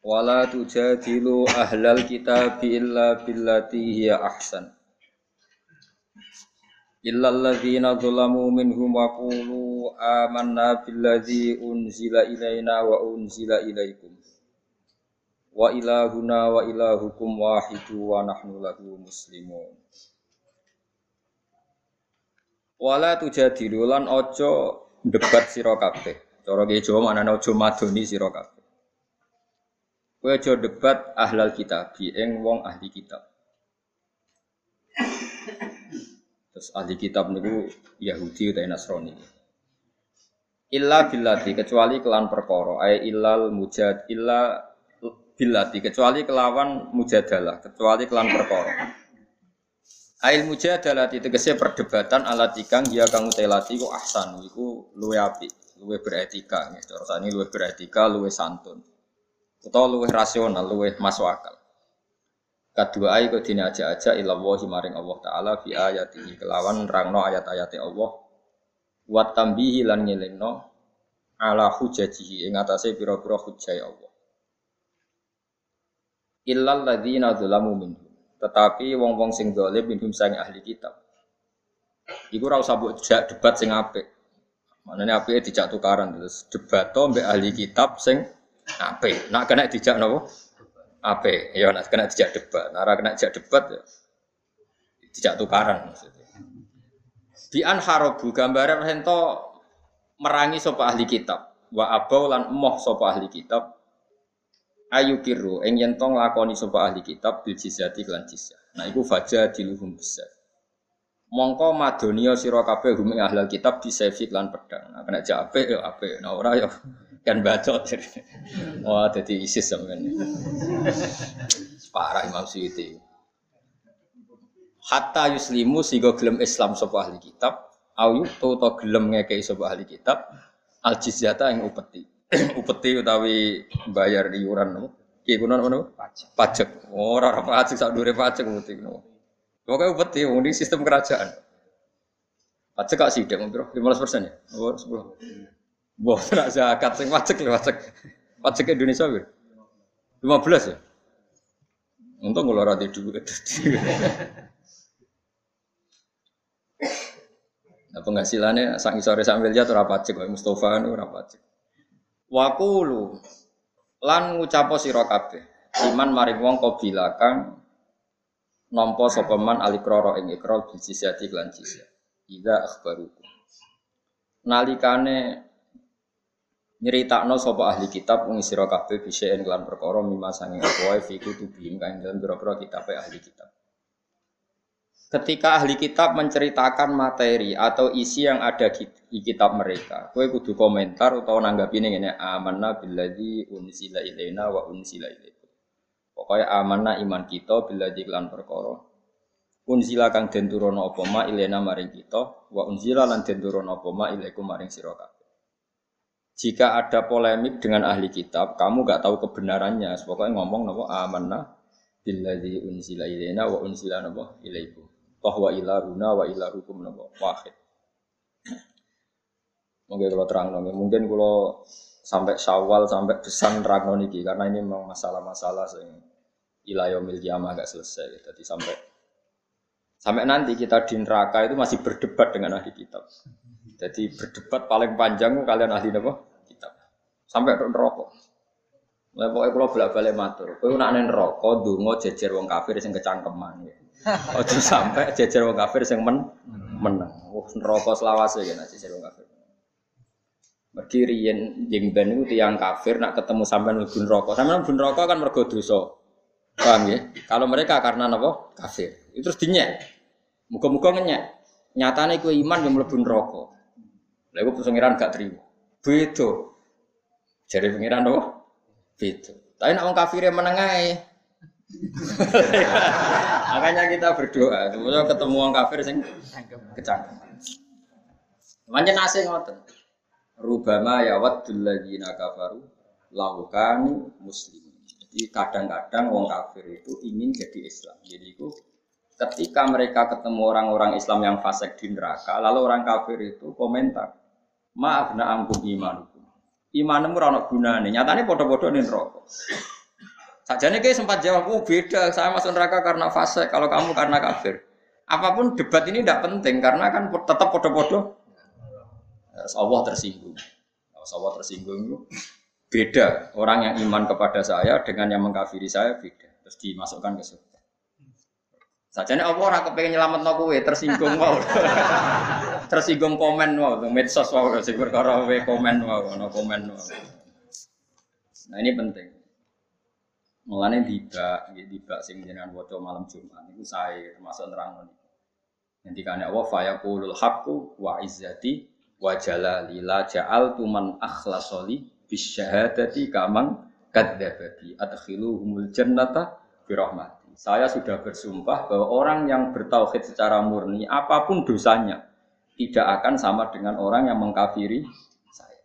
Wala tujadilu ahlal kitabi illa billati hiya ahsan. Illa alladhina zalamu minhum wa qulu amanna billadhi unzila ilaina wa unzila ilaikum. Wa ilahuna wa ilahukum wahidu wa nahnu lahu muslimun. Wala tujadilu lan ojo debat sira kabeh. Cara Jawa manane ojo madoni sira kabeh. Kowe debat ahlal kitab, ing wong ahli kitab. Terus ahli kitab niku Yahudi utawa Nasrani. Illa billati kecuali kelan perkara, ay illal mujad illa billati kecuali kelawan mujadalah, kecuali kelan perkara. Ail mujadalah tegese perdebatan alat ikang dia kang utelati ku ahsan iku luwe apik, luwe beretika, nggih cara sani luwe beretika, luwe santun utawa luwih rasional, luwih masuk akal. Kedua ayat kau dini aja aja ilawahi maring Allah Taala fi ayatihi kelawan rangno ayat-ayat Allah. Wat tambihi lan ngelingno ala hujajihi ing atase pira-pira hujjah Allah. Illal ladzina dzalamu minhum. Tetapi wong-wong sing dolim minhum sang ahli kitab. Iku ora usah mbok debat sing apik. Manane apike dijak tukaran terus debat to mbek ahli kitab sing Ape, nak kena dijak nopo? Ape, ya nak kena dijak debat. Nara kena dijak debat ya. Dijak tukaran maksudnya. Bian harobu gambaran hento merangi sopa ahli kitab. Wa abau lan emoh sopa ahli kitab. Ayu kiru ing yen lakoni sopa ahli kitab bil jizyati lan jizya. Nah iku faja diluhum besar. Mongko madonio sira kabeh hum ahlal kitab disefik lan pedang. Nah kena jak ape ya ape. Nah ora ya kan bacot. Wah, jadi ISIS sampean. Parah Imam Suyuti. Hatta yuslimu sehingga gelem Islam sapa ahli kitab, au to to gelem ngekei sapa ahli kitab, al jizyata yang upeti. upeti utawi bayar iuran no. Ki kuno ngono? Pajak. Pajak. Ora ora pajak sak dure pajak upeti no. Pokoknya upeti wong di sistem kerajaan. Pajak kak sih, lima 15% ya? Oh, 10. Wah, nak zakat sing wajib lho wajib. Wajib Indonesia bir. 15 ya. Untung kalau rada duit. Nah penghasilannya sang sore sambil jatuh rapat cek, Mustafa itu rapat cek. Wakulu lan ngucapo sira kabeh iman maring wong qabila kang nampa sapa man alikrara ing ikrar bil jizyati lan jizya. Ida akhbarukum. Nalikane nyeritakno sapa ahli kitab wong sira kabeh bisa lan perkara mimma sanging apa wae fi kutubihim kang dalam pira-pira ahli kitab. Ketika ahli kitab menceritakan materi atau isi yang ada di kitab mereka, kue kudu komentar atau nanggapi ini ini amanah billadzi unzila ilaina wa unzila ilaikum. Pokoknya amanah iman kita billadzi lan perkara. Unzila kang den turono apa ma ilaina maring kita, wa unzila lan den turono apa ma maring sira jika ada polemik dengan ahli kitab, kamu gak tahu kebenarannya. Pokoknya ngomong nopo amanah billadzi unzila ilaina wa unzila nopo ilaikum. Bahwa ilahuna wa ilahukum nopo wahid. Mungkin kalau terang nopo, mungkin kalau sampai syawal sampai besan terang niki karena ini memang masalah-masalah yang ilayomil kiamah agak selesai. Jadi sampai sampai nanti kita di neraka itu masih berdebat dengan ahli kitab. Jadi berdebat paling panjang kalian ahli nopo sampai ke neraka. Lah pokoke kula bolak-balik matur. Kowe nek nang neraka ndonga jejer wong kafir sing kecangkeman ya. Aja sampai jejer wong kafir sing men menang. Wah neraka selawase ya jejer wong kafir. Mergi riyen jeng ben iku tiyang kafir nak ketemu sampean mlebu neraka. Sampean mlebu neraka kan mergo dosa. Paham ya? Kalau mereka karena napa? Kafir. Itu terus dinyek. Muga-muga ngenyek. Nyatane kowe iman yang mlebu neraka. Lha iku pengiran gak terima. Beda. Jadi pengiran apa? Beda. Tapi nak kafir yang menengai. Makanya kita berdoa, semoga ketemu orang kafir sing kecangkem. Manjen nasi ngoten. Rubama ya waddul ladzina kafaru laukanu muslim. Jadi kadang-kadang orang kafir itu ingin jadi Islam. Jadi itu ketika mereka ketemu orang-orang Islam yang fasik di neraka, lalu orang kafir itu komentar, maaf na angkum imanukum. Imanmu ora guna nih. Nyatanya bodoh-bodoh nih rokok. Sajane kayak sempat jawab, oh beda, saya masuk neraka karena fase, kalau kamu karena kafir. Apa pun debat ini tidak penting karena kan tetap podo-podo. Allah tersinggung. Allah tersinggung itu beda. Orang yang iman kepada saya dengan yang mengkafiri saya beda. Terus dimasukkan ke surga. Sajane Allah orang kepengen nyelamat no kue, tersinggung wow. tersinggung komen wow, medsos wow, sing perkara komen wow, no komen wow. Nah ini penting. Mulane tiba, ya tiba sing jenengan waca malam Jumat niku saya termasuk nerang niku. Ngendikane Allah fa yaqulul haqqu wa izzati wa jalali la ja'altu man akhlasoli bisyahadati kamang kadzdzabati adkhiluhumul jannata bi rahmati. Saya sudah bersumpah bahwa orang yang bertauhid secara murni apa pun dosanya tidak akan sama dengan orang yang mengkafiri saya.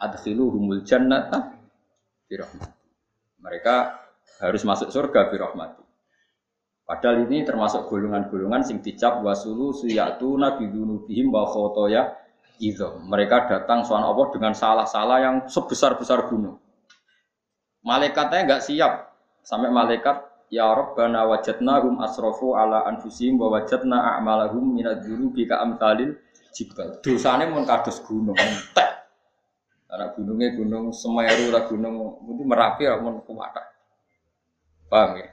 Adkhiluhumul jannata bi rahmati. Mereka harus masuk surga birahmati. Padahal ini termasuk golongan-golongan sing dicap wasulu suyatu nabi dunubihim wa khotoya itu. Mereka datang soal Allah dengan salah-salah yang sebesar-besar gunung. Malaikatnya nggak siap sampai malaikat ya Rabbana wajadnahum asrofu ala anfusihim wa wajadna a'malahum minad dzunubi ka amsalil jibal. Dosane mun kados gunung entek. Karena gunungnya gunung Semeru lah gunung itu Merapi lah mau kuwata. Paham ya?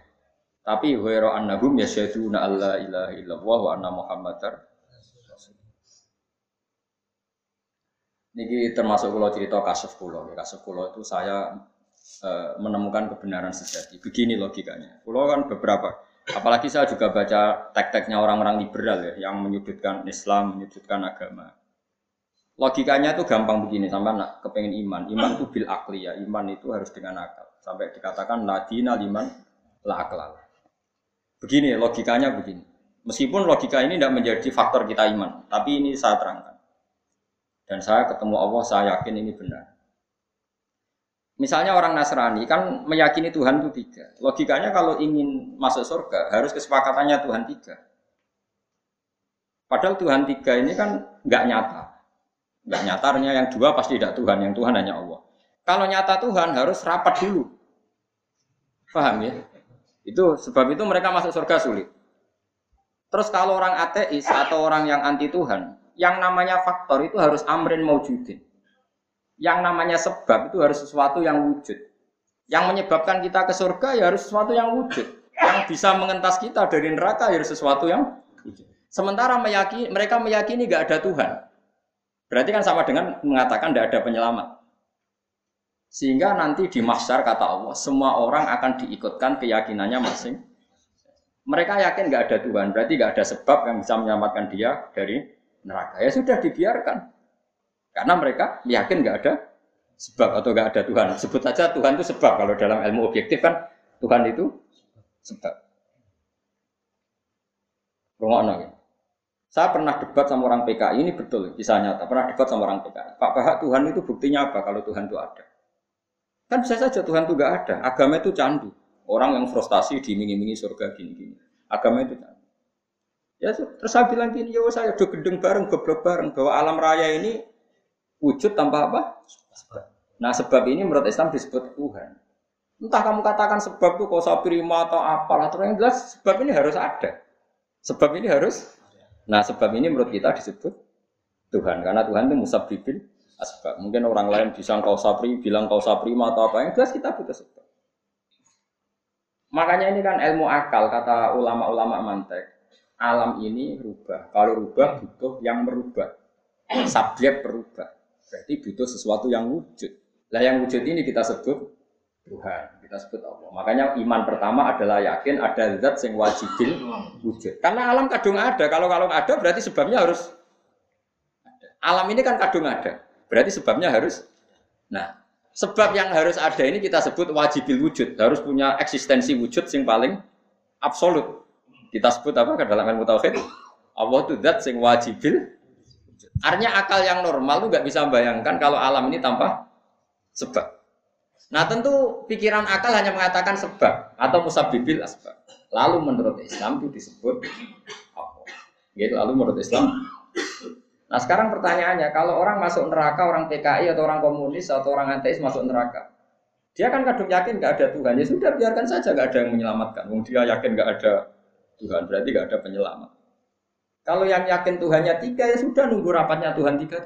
Tapi wero annahum yasyaduna alla ilaha illallah wa anna muhammadar Niki termasuk kalau cerita kasus pulau. Kasus pulau itu saya e, menemukan kebenaran sejati. Begini logikanya. Pulau kan beberapa. Apalagi saya juga baca tek-teknya orang-orang liberal ya, yang menyudutkan Islam, menyudutkan agama. Logikanya tuh gampang begini, sampai nak kepengen iman. Iman tuh bil akli ya, iman itu harus dengan akal. Sampai dikatakan ladina liman la akal. Begini logikanya begini. Meskipun logika ini tidak menjadi faktor kita iman, tapi ini saya terangkan. Dan saya ketemu Allah, saya yakin ini benar. Misalnya orang Nasrani kan meyakini Tuhan itu tiga. Logikanya kalau ingin masuk surga harus kesepakatannya Tuhan tiga. Padahal Tuhan tiga ini kan nggak nyata. Enggak nyatanya yang dua pasti tidak Tuhan, yang Tuhan hanya Allah. Kalau nyata Tuhan harus rapat dulu. Paham ya? Itu sebab itu mereka masuk surga sulit. Terus kalau orang ateis atau orang yang anti Tuhan, yang namanya faktor itu harus amrin maujudin. Yang namanya sebab itu harus sesuatu yang wujud. Yang menyebabkan kita ke surga ya harus sesuatu yang wujud. Yang bisa mengentas kita dari neraka ya harus sesuatu yang wujud. Sementara meyakini, mereka meyakini gak ada Tuhan. Berarti kan sama dengan mengatakan tidak ada penyelamat. Sehingga nanti di mahsyar kata Allah, semua orang akan diikutkan keyakinannya masing. Mereka yakin nggak ada Tuhan, berarti nggak ada sebab yang bisa menyelamatkan dia dari neraka. Ya sudah dibiarkan. Karena mereka yakin nggak ada sebab atau nggak ada Tuhan. Sebut saja Tuhan itu sebab. Kalau dalam ilmu objektif kan Tuhan itu sebab. Rumah ya. Saya pernah debat sama orang PKI, ini betul kisah nyata. Pernah debat sama orang PKI. Pak Bahak Tuhan itu buktinya apa kalau Tuhan itu ada? Kan bisa saja Tuhan itu gak ada. Agama itu candu. Orang yang frustasi diiming-imingi surga gini-gini. Agama itu. Ya terus saya bilang gini, ya saya udah gedeng bareng, goblok bareng. Bahwa alam raya ini wujud tanpa apa? Nah sebab ini menurut Islam disebut Tuhan. Entah kamu katakan sebab itu kau prima atau apalah. Terus yang jelas sebab ini harus ada. Sebab ini harus Nah sebab ini menurut kita disebut Tuhan karena Tuhan itu musabbibin asbab. Mungkin orang lain bisa kau sapri, bilang kau sapri atau apa yang jelas kita butuh sebab. Makanya ini kan ilmu akal kata ulama-ulama mantek. Alam ini rubah. Kalau rubah butuh yang merubah. Subjek berubah. Berarti butuh sesuatu yang wujud. Lah yang wujud ini kita sebut Tuhan kita sebut Allah. Makanya iman pertama adalah yakin ada zat yang wajibin wujud. Karena alam kadung ada. Kalau kalau ada berarti sebabnya harus ada. Alam ini kan kadung ada. Berarti sebabnya harus. Nah, Sebab yang harus ada ini kita sebut wajibil wujud, harus punya eksistensi wujud sing paling absolut. Kita sebut apa ke dalam ilmu tauhid? Allah itu zat sing wajibil. Artinya akal yang normal tuh nggak bisa membayangkan kalau alam ini tanpa sebab. Nah tentu pikiran akal hanya mengatakan sebab atau musabibil asbab. Lalu menurut Islam itu disebut apa? Gitu, lalu menurut Islam. Nah sekarang pertanyaannya, kalau orang masuk neraka, orang PKI atau orang komunis atau orang ateis masuk neraka, dia kan kadung yakin nggak ada Tuhan. Ya sudah biarkan saja nggak ada yang menyelamatkan. Dia yakin nggak ada Tuhan, berarti nggak ada penyelamat. Kalau yang yakin Tuhannya tiga ya sudah nunggu rapatnya Tuhan tiga.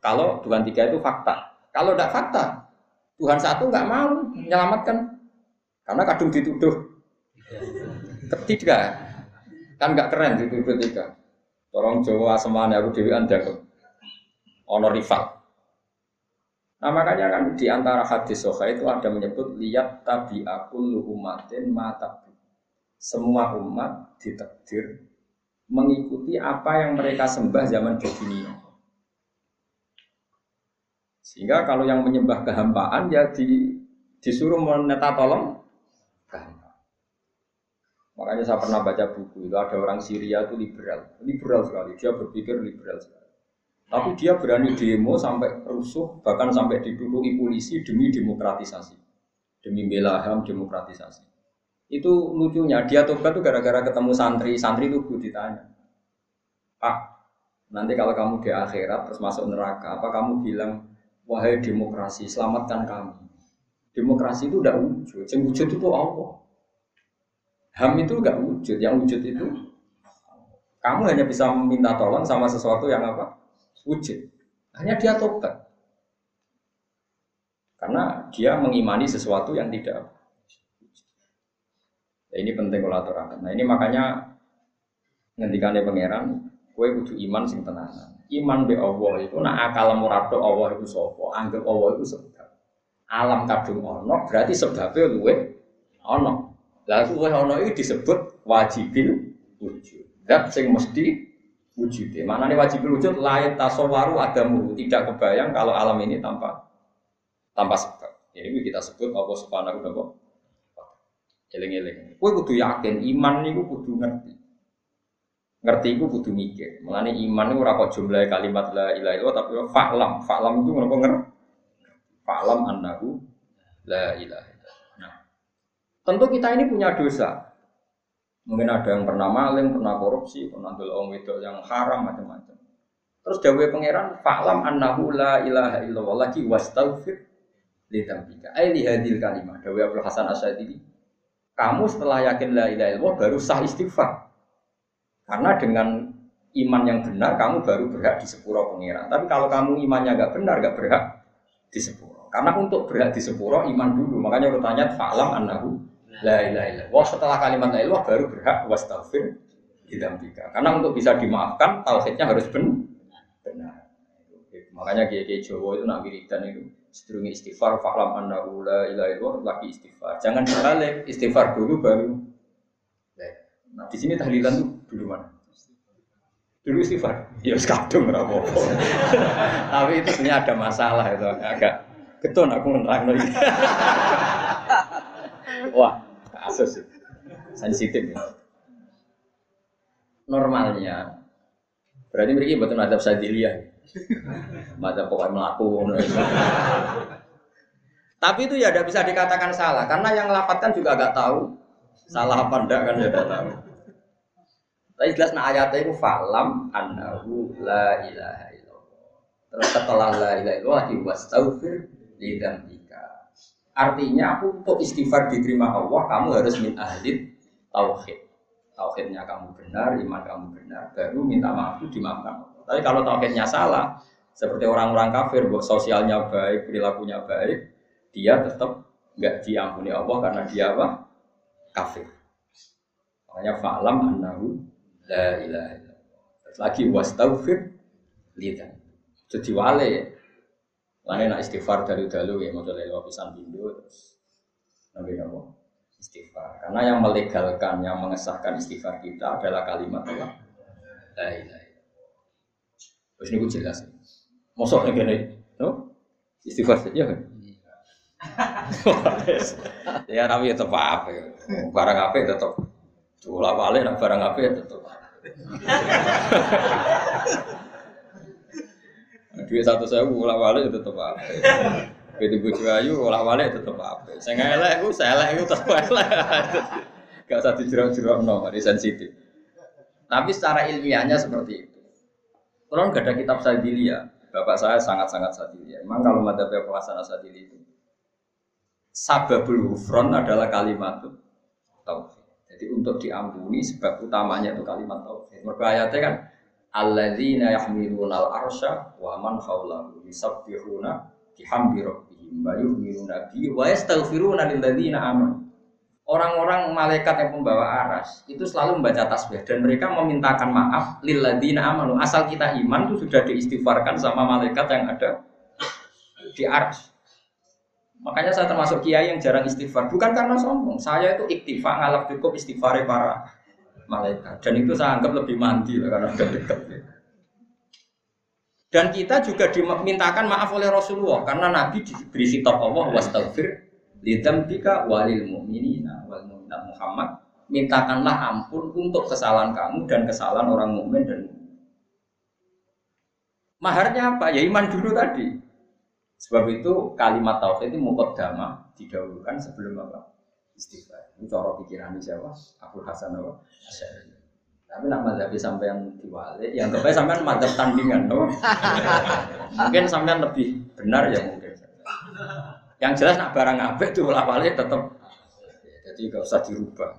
Kalau Tuhan tiga itu fakta. Kalau tidak fakta, Tuhan satu nggak mau menyelamatkan karena kadung dituduh ketiga kan nggak keren dituduh tiga orang Jawa semuanya aku dewi anda honor rival nah makanya kan di antara hadis soha itu ada menyebut lihat tabi aku umatin mata semua umat ditakdir mengikuti apa yang mereka sembah zaman dunia sehingga kalau yang menyembah kehampaan ya di, disuruh meneta tolong. Makanya saya pernah baca buku itu ada orang Syria itu liberal, liberal sekali. Dia berpikir liberal sekali. Tapi dia berani demo sampai rusuh, bahkan sampai diduduki polisi demi demokratisasi, demi bela ham demokratisasi. Itu lucunya, dia tobat tuh gara-gara ketemu santri, santri itu ditanya, Pak, nanti kalau kamu di akhirat terus masuk neraka, apa kamu bilang Wahai demokrasi, selamatkan kami. Demokrasi itu tidak wujud. Yang wujud itu Allah. HAM itu enggak wujud. Yang wujud itu kamu hanya bisa meminta tolong sama sesuatu yang apa? Wujud. Hanya dia tobat. Karena dia mengimani sesuatu yang tidak Ya, ini penting kalau aturakan. Nah ini makanya ngendikannya pangeran, kue kudu iman sing tenanan. Iman be Allah itu nak akal murado Allah itu sopo anggap Allah itu sebab. Alam kadung ono berarti sebabnya luwe ono lalu luwe ono itu disebut wajibil wujud. Dat sing mesti wujud. Mana nih wajibil wujud lain tasawaru ada mulu tidak kebayang kalau alam ini tanpa tanpa sebab. Ini kita sebut Allah subhanahu wa taala eling-eling kue kudu yakin iman niku kudu ngerti ngerti itu kudu mikir. Mulane iman itu ora kok jumlah kalimat la ilaha illallah tapi fa'lam. Fa'lam itu ngono ngerti. Fa'lam annahu la ilaha illallah. Nah, tentu kita ini punya dosa. Mungkin ada yang pernah maling, pernah korupsi, pernah dolong itu yang haram macam-macam. Terus dawuh pangeran fa'lam annahu la ilaha illallah lagi wastaghfir li dzambika. Ai li hadil kalimah. Dawuh Abdul Hasan Asyadili. Kamu setelah yakin la ilaha illallah baru sah istighfar. Karena dengan iman yang benar kamu baru berhak di sepuro pengiran. Tapi kalau kamu imannya nggak benar, nggak berhak di sepuro. Karena untuk berhak di sepuro iman dulu. Makanya urutannya fa'lam annahu la ilaha illallah. Setelah kalimat la ilaha baru berhak wastafir didampika. Karena untuk bisa dimaafkan tauhidnya harus benar. Makanya kiai Jawa itu nak wiridan itu sedurungi istighfar fa'lam annahu la ilaha illallah lagi istighfar. Jangan dibalik istighfar dulu baru Nah, di sini tahlilan tuh dulu mana? Dulu istighfar. Ya kadung ora Tapi itu sebenarnya ada masalah itu agak keton aku menerang lagi. Wah, kasus sensitif ya. Normalnya berarti mereka betul ada sadiliyah. Mata pokoknya melaku. Tapi itu ya tidak bisa dikatakan salah karena yang lapatkan juga agak tahu salah apa enggak kan ya tidak tahu. Tapi jelas nah ayatnya itu falam annahu la ilaha illallah. Terus setelah la ilaha illallah diwastaghfir li dzambika. Artinya aku untuk istighfar diterima Allah, kamu harus min ahli tauhid. Tauhidnya kamu benar, iman kamu benar, baru minta maaf itu dimaafkan. Tapi kalau tauhidnya salah, seperti orang-orang kafir, buat sosialnya baik, perilakunya baik, dia tetap nggak diampuni Allah karena dia apa? Kafir. Makanya fa'lam annahu La ilaha illallah. Terus lagi wastaghfir lidan. Jadi wale ya. Lane nak istighfar dari dulu ya mau lewat pisan bindo terus nabi apa? Istighfar. Karena yang melegalkan, yang mengesahkan istighfar kita adalah kalimat Allah. La ilaha. Terus ini jelas. Mosok nih gini, no? Istighfar saja kan? ya tapi tetap apa ya. Barang apa tetap. Cula balik nak barang apa ya tetap. Duit satu saya ulah balik ya tetap apa. Begitu bojo ayu ulah balik tetap apa. Saya ngelak aku, saya elek aku tetap elek. Gak usah dijerok-jerok no, sensitif. Tapi secara ilmiahnya seperti itu. Kalau nggak ada kitab sadili ya, bapak saya sangat-sangat sadili. Ya. Memang kalau mata pelaksana sadili itu, sababul hufron adalah kalimat tauhid. Jadi untuk diampuni sebab utamanya itu kalimat tauhid. Mereka ayatnya kan alladzina yahmiluna al-arsya wa man haulahu yusabbihuna bihamdi rabbihim wa yu'minuna bihi wa yastaghfiruna lil ladzina amanu. Orang-orang malaikat yang pembawa aras itu selalu membaca tasbih dan mereka memintakan maaf lilladina amanu. Asal kita iman itu sudah diistighfarkan sama malaikat yang ada di aras. Makanya saya termasuk kiai yang jarang istighfar. Bukan karena sombong. Saya itu iktifa ngalap cukup istighfar para malaikat. Dan itu saya anggap lebih mandi karena sudah dekat. Dan kita juga dimintakan maaf oleh Rasulullah karena Nabi diberi kitab Allah wastaghfir lidambika walil mu'minina wal mu'minat Muhammad mintakanlah ampun untuk kesalahan kamu dan kesalahan orang mukmin dan maharnya apa? Ya iman dulu tadi. Sebab itu kalimat tauhid itu mukaddamah didahulukan sebelum apa? Istighfar. Itu cara pikiran siapa? Abu Hasan apa? Tapi nak madzhab sampai yang diwali yang sampai sampai madzhab tandingan mungkin sampai lebih benar ya mungkin yang jelas nak barang apik tuh balik tetap jadi gak usah dirubah.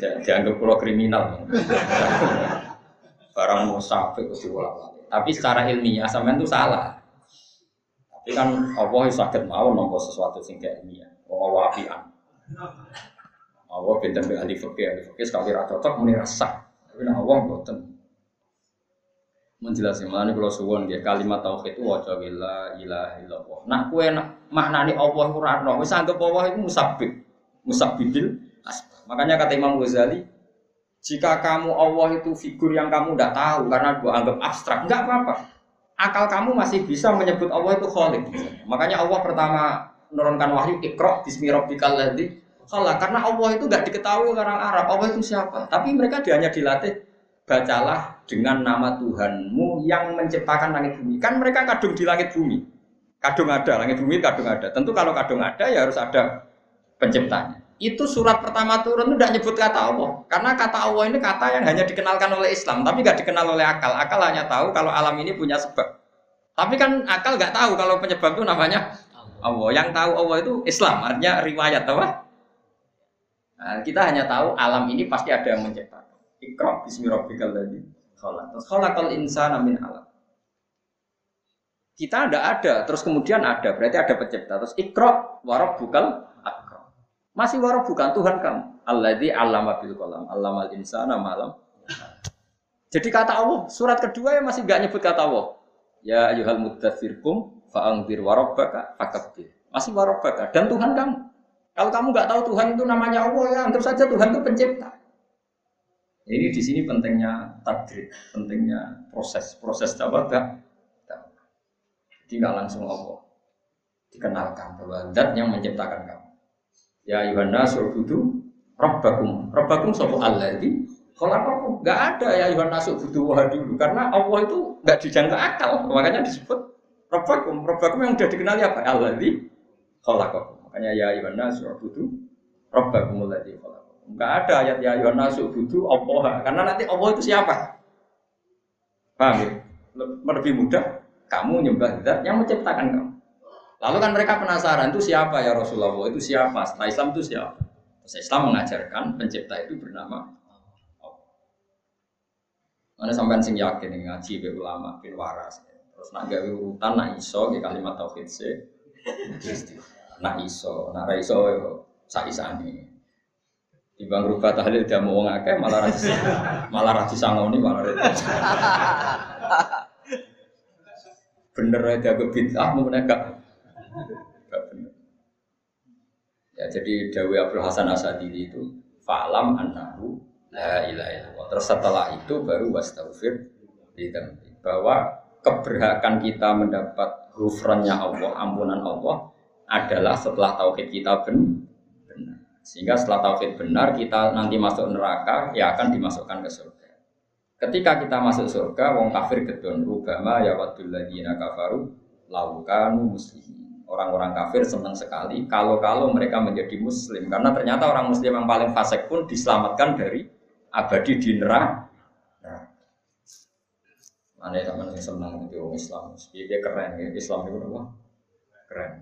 Dianggap pulau kriminal. barang mau sampai ke balik. Tapi secara ilmiah sampean itu salah. Tapi kan Allah sakit mau nopo sesuatu sing kayak ilmiah. Allah wapian. Allah benten be ahli fikih, ahli fikih sekali ra cocok muni rasa. Tapi nah Allah boten menjelaskan mana kalau suwon dia kalimat tauhid itu wajah la ilaha illallah. Nak kue maknani Allah itu rano, wis anggap Allah itu musabib, musabibil. Makanya kata Imam Ghazali, jika kamu Allah itu figur yang kamu tidak tahu karena gua anggap abstrak, enggak apa-apa. Akal kamu masih bisa menyebut Allah itu Khalik. Makanya Allah pertama menurunkan wahyu ikro bismi rabbikal ladzi karena Allah itu nggak diketahui orang Arab. Allah itu siapa? Tapi mereka hanya dilatih bacalah dengan nama Tuhanmu yang menciptakan langit bumi. Kan mereka kadung di langit bumi. Kadung ada, langit bumi kadung ada. Tentu kalau kadung ada ya harus ada penciptanya. Itu surat pertama turun itu tidak nyebut kata Allah. Karena kata Allah ini kata yang hanya dikenalkan oleh Islam, tapi nggak dikenal oleh akal. Akal hanya tahu kalau alam ini punya sebab. Tapi kan akal nggak tahu kalau penyebab itu namanya Allah. Yang tahu Allah itu Islam, artinya riwayat apa? Nah, kita hanya tahu alam ini pasti ada yang menciptakan. Ikra bismi rabbikal ladzi khalaq. Terus khalaqal insana min alaq. Kita ada ada, terus kemudian ada, berarti ada pencipta. Terus ikra warab bukal akram. Masih warab bukan Tuhan kamu. Alladzi allama bil qalam, allamal insana malam. Jadi kata Allah, surat kedua yang masih gak nyebut kata Allah. Ya ayuhal muddatsirkum fa'angdir warabbaka fakabbir. Masih warabbaka dan Tuhan kamu. Kalau kamu nggak tahu Tuhan itu namanya Allah ya anggap saja Tuhan itu pencipta. Ini di sini pentingnya takdir, pentingnya proses. Proses dakwah Jadi nggak langsung Allah. Dikenalkan bahwa zat yang menciptakan kamu. Ya Yohana surbudu Rabbakum. Rabbakum sopo di kalau apa nggak ada ya Yohana surbudu wah dulu karena Allah itu nggak dijangka akal. Makanya disebut Rabbakum. Rabbakum yang sudah dikenali apa? Di kalau makanya ya Yohana surbudu Rabbakum di kalau Enggak ada ayat ya ayuhan nasu budu Allah. Karena nanti Allah itu siapa? Paham ya? Lebih mudah kamu nyembah zat yang menciptakan kamu. Lalu kan mereka penasaran itu siapa ya Rasulullah? Itu siapa? Setelah Islam itu siapa? Terus Islam mengajarkan pencipta itu bernama. Mana sampean sing yakin ngaji be ulama bin waras. Terus nak gawe urutan nak iso ke kalimat tauhid se. Nak iso, nak ra iso sak isane. Ibang rubah tahlil dia mau ngake malah rasi malah rasi sangoni malah repot. bener aja gue bid'ah mau menegak. bener. Ya jadi Dawi Abdul Hasan Asadili itu falam annahu la ilaha illallah. Terus setelah itu baru wastaghfir bahwa keberhakan kita mendapat ghufrannya Allah, ampunan Allah adalah setelah tauhid kita ben- benar. Sehingga setelah tauhid benar kita nanti masuk neraka ya akan dimasukkan ke surga. Ketika kita masuk surga, wong kafir gedon rubama ya wadul ladina kafaru laukanu muslimin. Orang-orang kafir senang sekali kalau-kalau mereka menjadi muslim karena ternyata orang muslim yang paling fasik pun diselamatkan dari abadi di neraka. Mana teman yang senang itu orang Islam, dia keren ya Islam itu apa? Keren,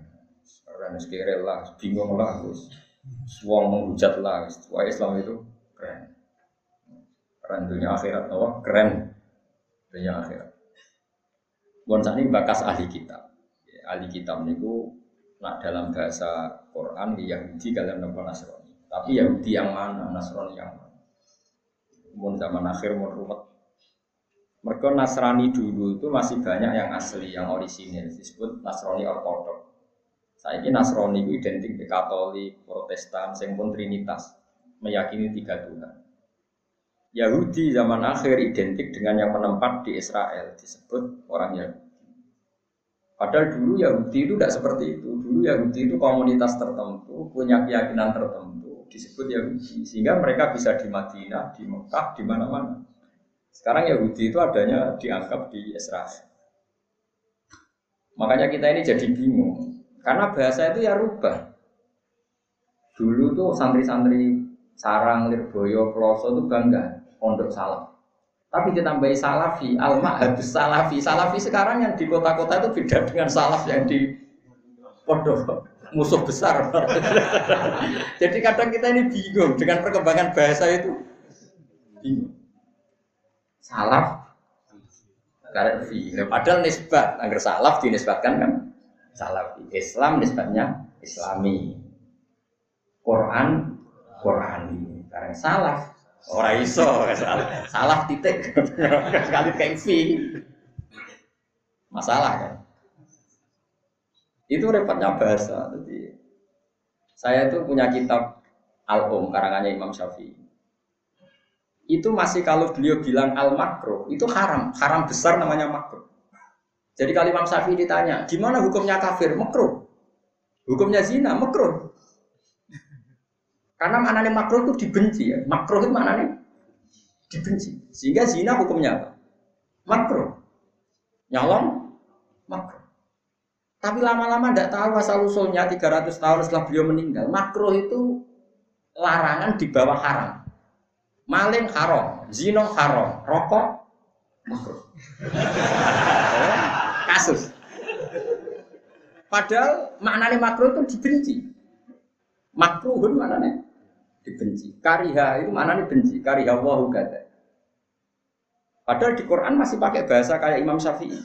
keren sekali lah, bingung lah, terus suang menghujat lah, wah Islam itu keren, keren dunia akhirat, apa? Keren dunia akhirat. Bon ini bakas ahli kitab, ya, ahli kitab niku nak dalam bahasa Quran di Yahudi kalian nopo Nasrani, tapi Yahudi yang mana, Nasrani yang mana? Mun zaman akhir mun rumet mereka Nasrani dulu itu masih banyak yang asli, yang orisinil, disebut Nasrani Ortodok. Saya ini Nasrani itu identik dengan Katolik, Protestan, yang pun Trinitas, meyakini tiga Tuhan. Yahudi zaman akhir identik dengan yang menempat di Israel, disebut orang Yahudi. Padahal dulu Yahudi itu tidak seperti itu. Dulu Yahudi itu komunitas tertentu, punya keyakinan tertentu, disebut Yahudi. Sehingga mereka bisa di Madinah, di Mekah, di mana-mana. Sekarang Yahudi itu adanya dianggap di Israel. Makanya kita ini jadi bingung. Karena bahasa itu ya rubah. Dulu tuh santri-santri Sarang, Lirboyo, Ploso itu bangga pondok salaf. Tapi ditambahi salafi, alma habis salafi. Salafi sekarang yang di kota-kota itu beda dengan salaf yang di pondok musuh besar. Jadi kadang kita ini bingung dengan perkembangan bahasa itu. Bingung salaf karena fi. Padahal nisbat, agar salaf dinisbatkan kan salafi. Islam nisbatnya Islami. Quran Qurani. Karena salaf orang iso salaf, salaf titik sekali kayak fi. Masalah kan. Itu repotnya bahasa. Jadi saya itu punya kitab Al-Um karangannya Imam Syafi'i itu masih kalau beliau bilang al makro itu haram, haram besar namanya makro. Jadi kalau Imam Syafi'i ditanya, gimana hukumnya kafir? Makro. Hukumnya zina, makro. Karena maknanya makro itu dibenci ya. Makro itu maknanya dibenci. Sehingga zina hukumnya apa? Makro. Nyolong, makro. Tapi lama-lama tidak tahu asal usulnya 300 tahun setelah beliau meninggal. Makro itu larangan di bawah haram. Maling haram, zino haram, rokok makruh. Kasus. Padahal maknanya makruh itu dibenci. Makruhun maknanya dibenci. Kariha itu maknanya benci. Kariha wahu gada. Padahal di Quran masih pakai bahasa kayak Imam Syafi'i.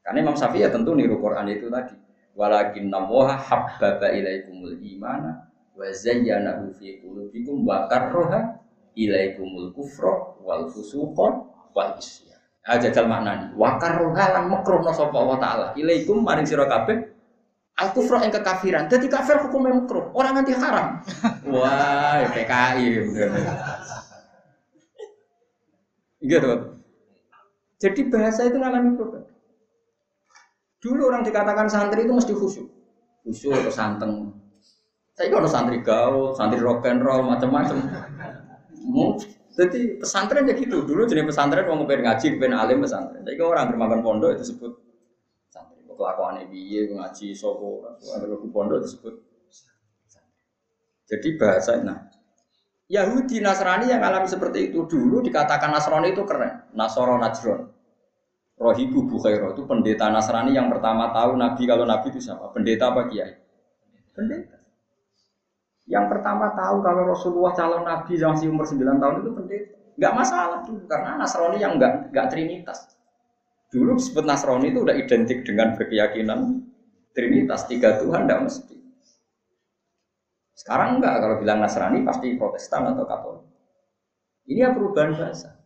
Karena Imam Syafi'i ya tentu niru Quran itu tadi. Walakin namoha habbaba ilaikumul imana wa zayyanahu fi qulubikum wa karroha ilaikumul kufra wal fusuqa wal. Ah jajal maknani. Wa karroha lan makruhna sapa Allah taala. Ilaikum maring sira kabeh al kufra ing kekafiran. Dadi kafir hukumnya makruh, orang nanti haram. Wah, PKI Gitu. Jadi bahasa itu ngalami problem. Dulu orang dikatakan santri itu mesti khusyuk. Khusyuk atau santeng. Saya kalau santri gaul, santri rock and roll, macam-macam. Jadi pesantren ya gitu. Dulu jadi pesantren mau pengen ngaji, pengen alim pesantren. Jadi orang bermakan pondok itu disebut santri. Kelakuan biye ngaji sopo, ke pondok disebut. Jadi bahasa nah Yahudi Nasrani yang alami seperti itu dulu dikatakan Nasrani itu keren. Nasoro Najron. Rohibu Bukhairo itu pendeta Nasrani yang pertama tahu Nabi kalau Nabi itu siapa? Pendeta apa kiai? Pendeta. Yang pertama tahu kalau Rasulullah calon Nabi yang masih umur 9 tahun itu pendeta. Enggak masalah dulu karena Nasrani yang enggak enggak trinitas. Dulu disebut Nasrani itu udah identik dengan berkeyakinan trinitas tiga Tuhan enggak mesti. Sekarang enggak kalau bilang Nasrani pasti Protestan atau Katolik. Ini ya perubahan bahasa.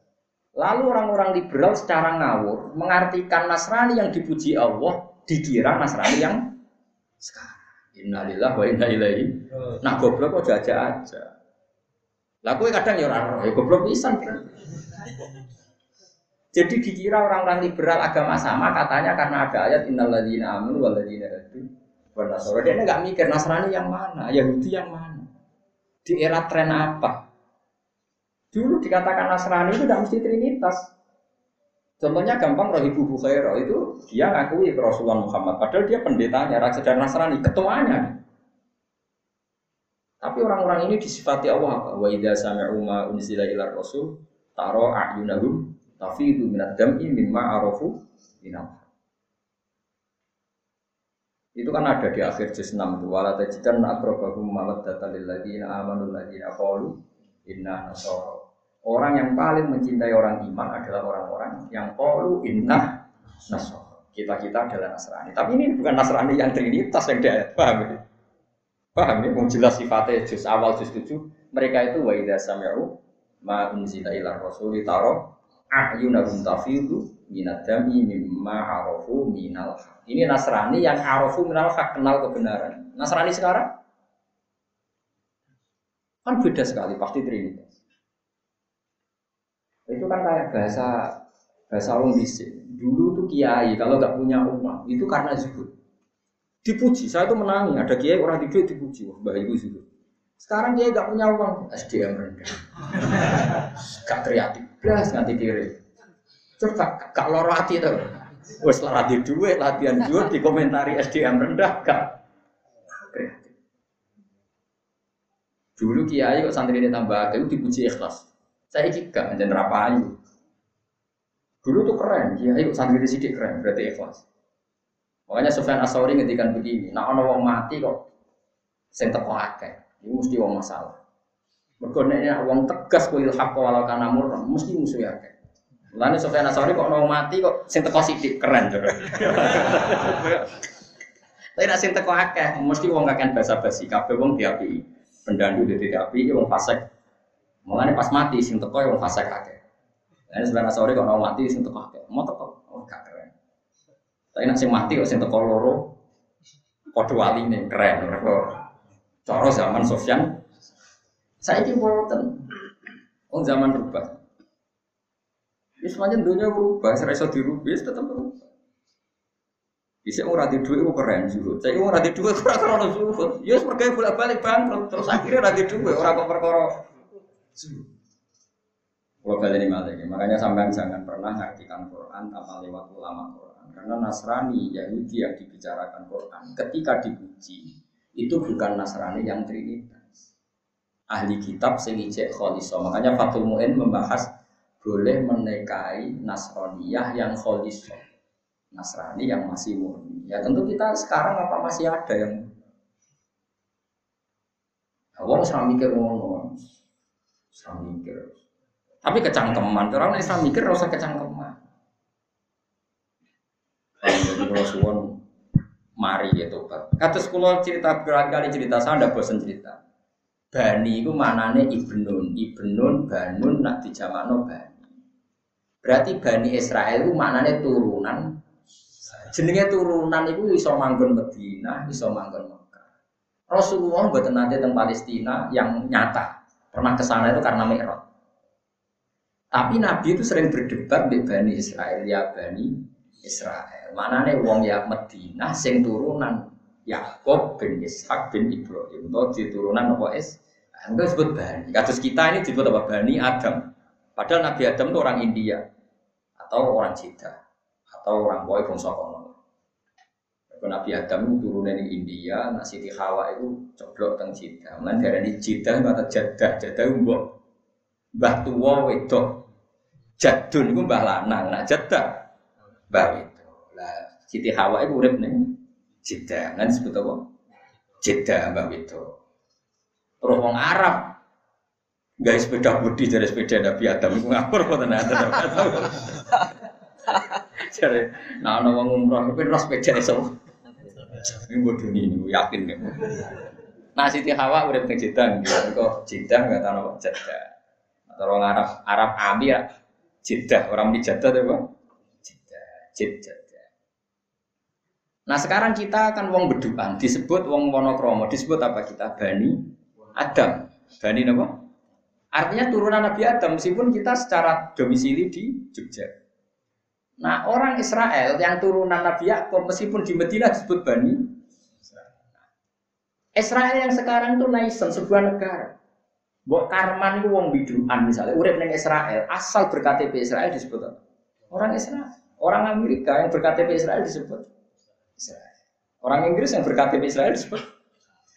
Lalu orang-orang liberal secara ngawur mengartikan Nasrani yang dipuji Allah dikira Nasrani yang sekarang. Innalillah wa inna ilaihi. Nah goblok kok aja aja. Lah kowe kadang ya ora ya goblok pisan. Jadi dikira orang-orang liberal agama sama katanya karena ada ayat innalladzina amanu walladzina hadu wan nasara. Dia nggak mikir Nasrani yang mana, Yahudi yang mana. Di era tren apa? Dulu dikatakan Nasrani itu tidak mesti Trinitas. Contohnya gampang Rohibu Bukhairo itu dia ngakui Rasulullah Muhammad, padahal dia pendetanya, raja dan Nasrani, ketuanya. Tapi orang-orang ini disifati Allah? Wa idza sami'u ma unzila ila rasul taro a'yunahum tafidu minad dam'i mimma arafu minal itu kan ada di akhir juz 6 itu wala tajidan aqrabahum mawaddatan lil ladzina amanu ladzina qalu inna nasara orang yang paling mencintai orang iman adalah orang-orang yang qalu inna nasara kita-kita adalah Nasrani tapi ini bukan Nasrani yang trinitas yang dia paham ini paham ini mau jelas sifatnya juz awal juz 7 mereka itu wa idza sami'u ma unzila ila rasuli taro a'yunahum tafidu minad mimma arafu minal. Ini Nasrani yang arafu minal kenal kebenaran. Nasrani sekarang kan beda sekali, pasti trinitas. Itu kan kayak bahasa bahasa orang bisik. Dulu tuh kiai kalau nggak punya uang itu karena zuhud. Dipuji, saya tuh menangi. Ada kiai orang tidur dipuji, wah bahaya itu zuhud. Sekarang dia nggak punya uang, SDM rendah. Gak kreatif, belas nganti kiri. Coba loro hati tuh. Wes latih duit, latihan duit dikomentari SDM rendah gak kreatif. Dulu kiai kok santri ini tambah itu dipuji ikhlas. Saya juga menjadi ayu. Dulu tuh keren, kiai kok santri ini sidik keren, berarti ikhlas. Makanya Sofyan Asori ngedikan begini, nah ono wong mati kok sing teko. Ini mesti wong masalah. Mergo nek wong tegas kuil haqq walau kana murran, mesti musuh ya. Lalu Sofyan Asori kok mau mati kok sing teko sithik keren jare. Tapi nek sing teko akeh, mesti wong kakek basa-basi kabeh wong diapi. Pendandu dadi diapi wong fasik. Mulane pas mati sing teko wong fasik akeh. Sofyan Asori kok mau mati sing teko akeh. Mau teko, oh gak keren. Tapi nek sing mati kok sing teko loro padha waline keren. Coro zaman Sofyan, saya ini boten. Oh zaman berubah. Ini semuanya dunia berubah, saya rasa dirubah, ya tetap berubah. Bisa orang di dua itu keren juga. Saya orang di dua kurang kurang juga. Ya sebagai bolak balik bangkrut, terus akhirnya orang di dua orang kok perkara. Kalau balik ini makanya sampean jangan pernah ngartikan Quran tanpa lewat ulama Quran. Karena Nasrani, Yahudi yang dibicarakan Quran, ketika dipuji, itu bukan Nasrani yang Trinitas. Ahli kitab sing ijek kholiso. Makanya Fatul Mu'in membahas boleh menikahi Nasraniyah yang kholiso. Nasrani yang masih murni. Ya tentu kita sekarang apa masih ada yang Wong nah, mikir ngono. Islam mikir. Tapi kecangkeman, orang Islam mikir rasa kecangkeman. Jadi kalau suwon mari tobat. Kata sekolah cerita berkali-kali cerita saya ada bosan cerita. Bani itu manane ibnun, ibnun banun nak dijamakno bani. Berarti bani Israel itu manane turunan. Jenenge turunan itu iso manggon Medina, iso manggon Mekah. Rasulullah buat nanti tentang Palestina yang nyata. Pernah ke sana itu karena Mi'raj. Tapi Nabi itu sering berdebat di Bani Israel, ya Bani Israel. Mana nih wong ya Medina sing turunan Yakob bin Ishak bin Ibrahim. Itu di turunan apa es? Enggak sebut Bani. Kasus kita ini disebut apa? Bani Adam. Padahal Nabi Adam itu orang India atau orang Cina atau orang Boy bangsa kono. Nabi Adam itu turunan di India, nah Siti Hawa itu coblok teng Cina. Mana dari Cina kata jadah, jadah mbok mbah tua wedok. Jadun itu mbah lanang, nah jadah Mbak itu. Lah Siti Hawa itu urip nih Jeddah, kan disebut apa? Jeddah Mbak itu. Terus wong Arab Gak sepeda budi dari sepeda Nabi Adam itu ngapur kok tenan Jadi, nah ana wong umroh tapi ras sepeda iso. Ini bodoh ini, yakin nih. Nah Siti Hawa udah teng Jeddah, kok Jeddah nggak tahu Jeddah. Atau orang Arab. Arab Abi ya Jeddah, orang di Jeddah tuh bang jid Nah sekarang kita kan wong beduan disebut wong monokromo disebut apa kita? Bani Adam. Bani apa? Artinya turunan Nabi Adam. Meskipun kita secara domisili di Jogja. Nah orang Israel yang turunan Nabi Yakub meskipun di Medina disebut Bani Israel yang sekarang itu naisen sebuah negara. Buat Karman itu wong biduan misalnya, urip neng Israel, asal berKTP Israel disebut? Orang Israel. Orang Amerika yang berKTP Israel disebut Israel. Orang Inggris yang berKTP Israel disebut.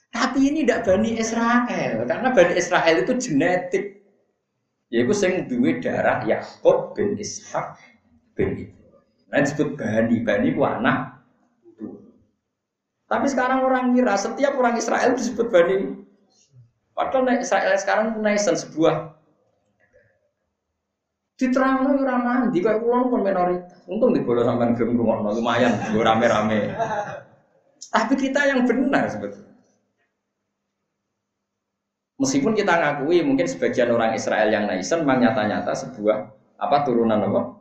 Tapi ini tidak Bani Israel, karena Bani Israel itu genetik. Yaitu sing duwe darah Yakub bin Ishak Ibrahim. Nah disebut Bani, Bani ku anak. Tapi sekarang orang kira setiap orang Israel disebut Bani. Padahal Israel sekarang naisan sebuah diterang no ora mandi kayak pulau pun minoritas. Untung di bola sampai gelem lumayan, gue rame-rame. Tapi kita yang benar sebetulnya. Meskipun kita ngakui mungkin sebagian orang Israel yang naisen memang nyata-nyata sebuah apa turunan apa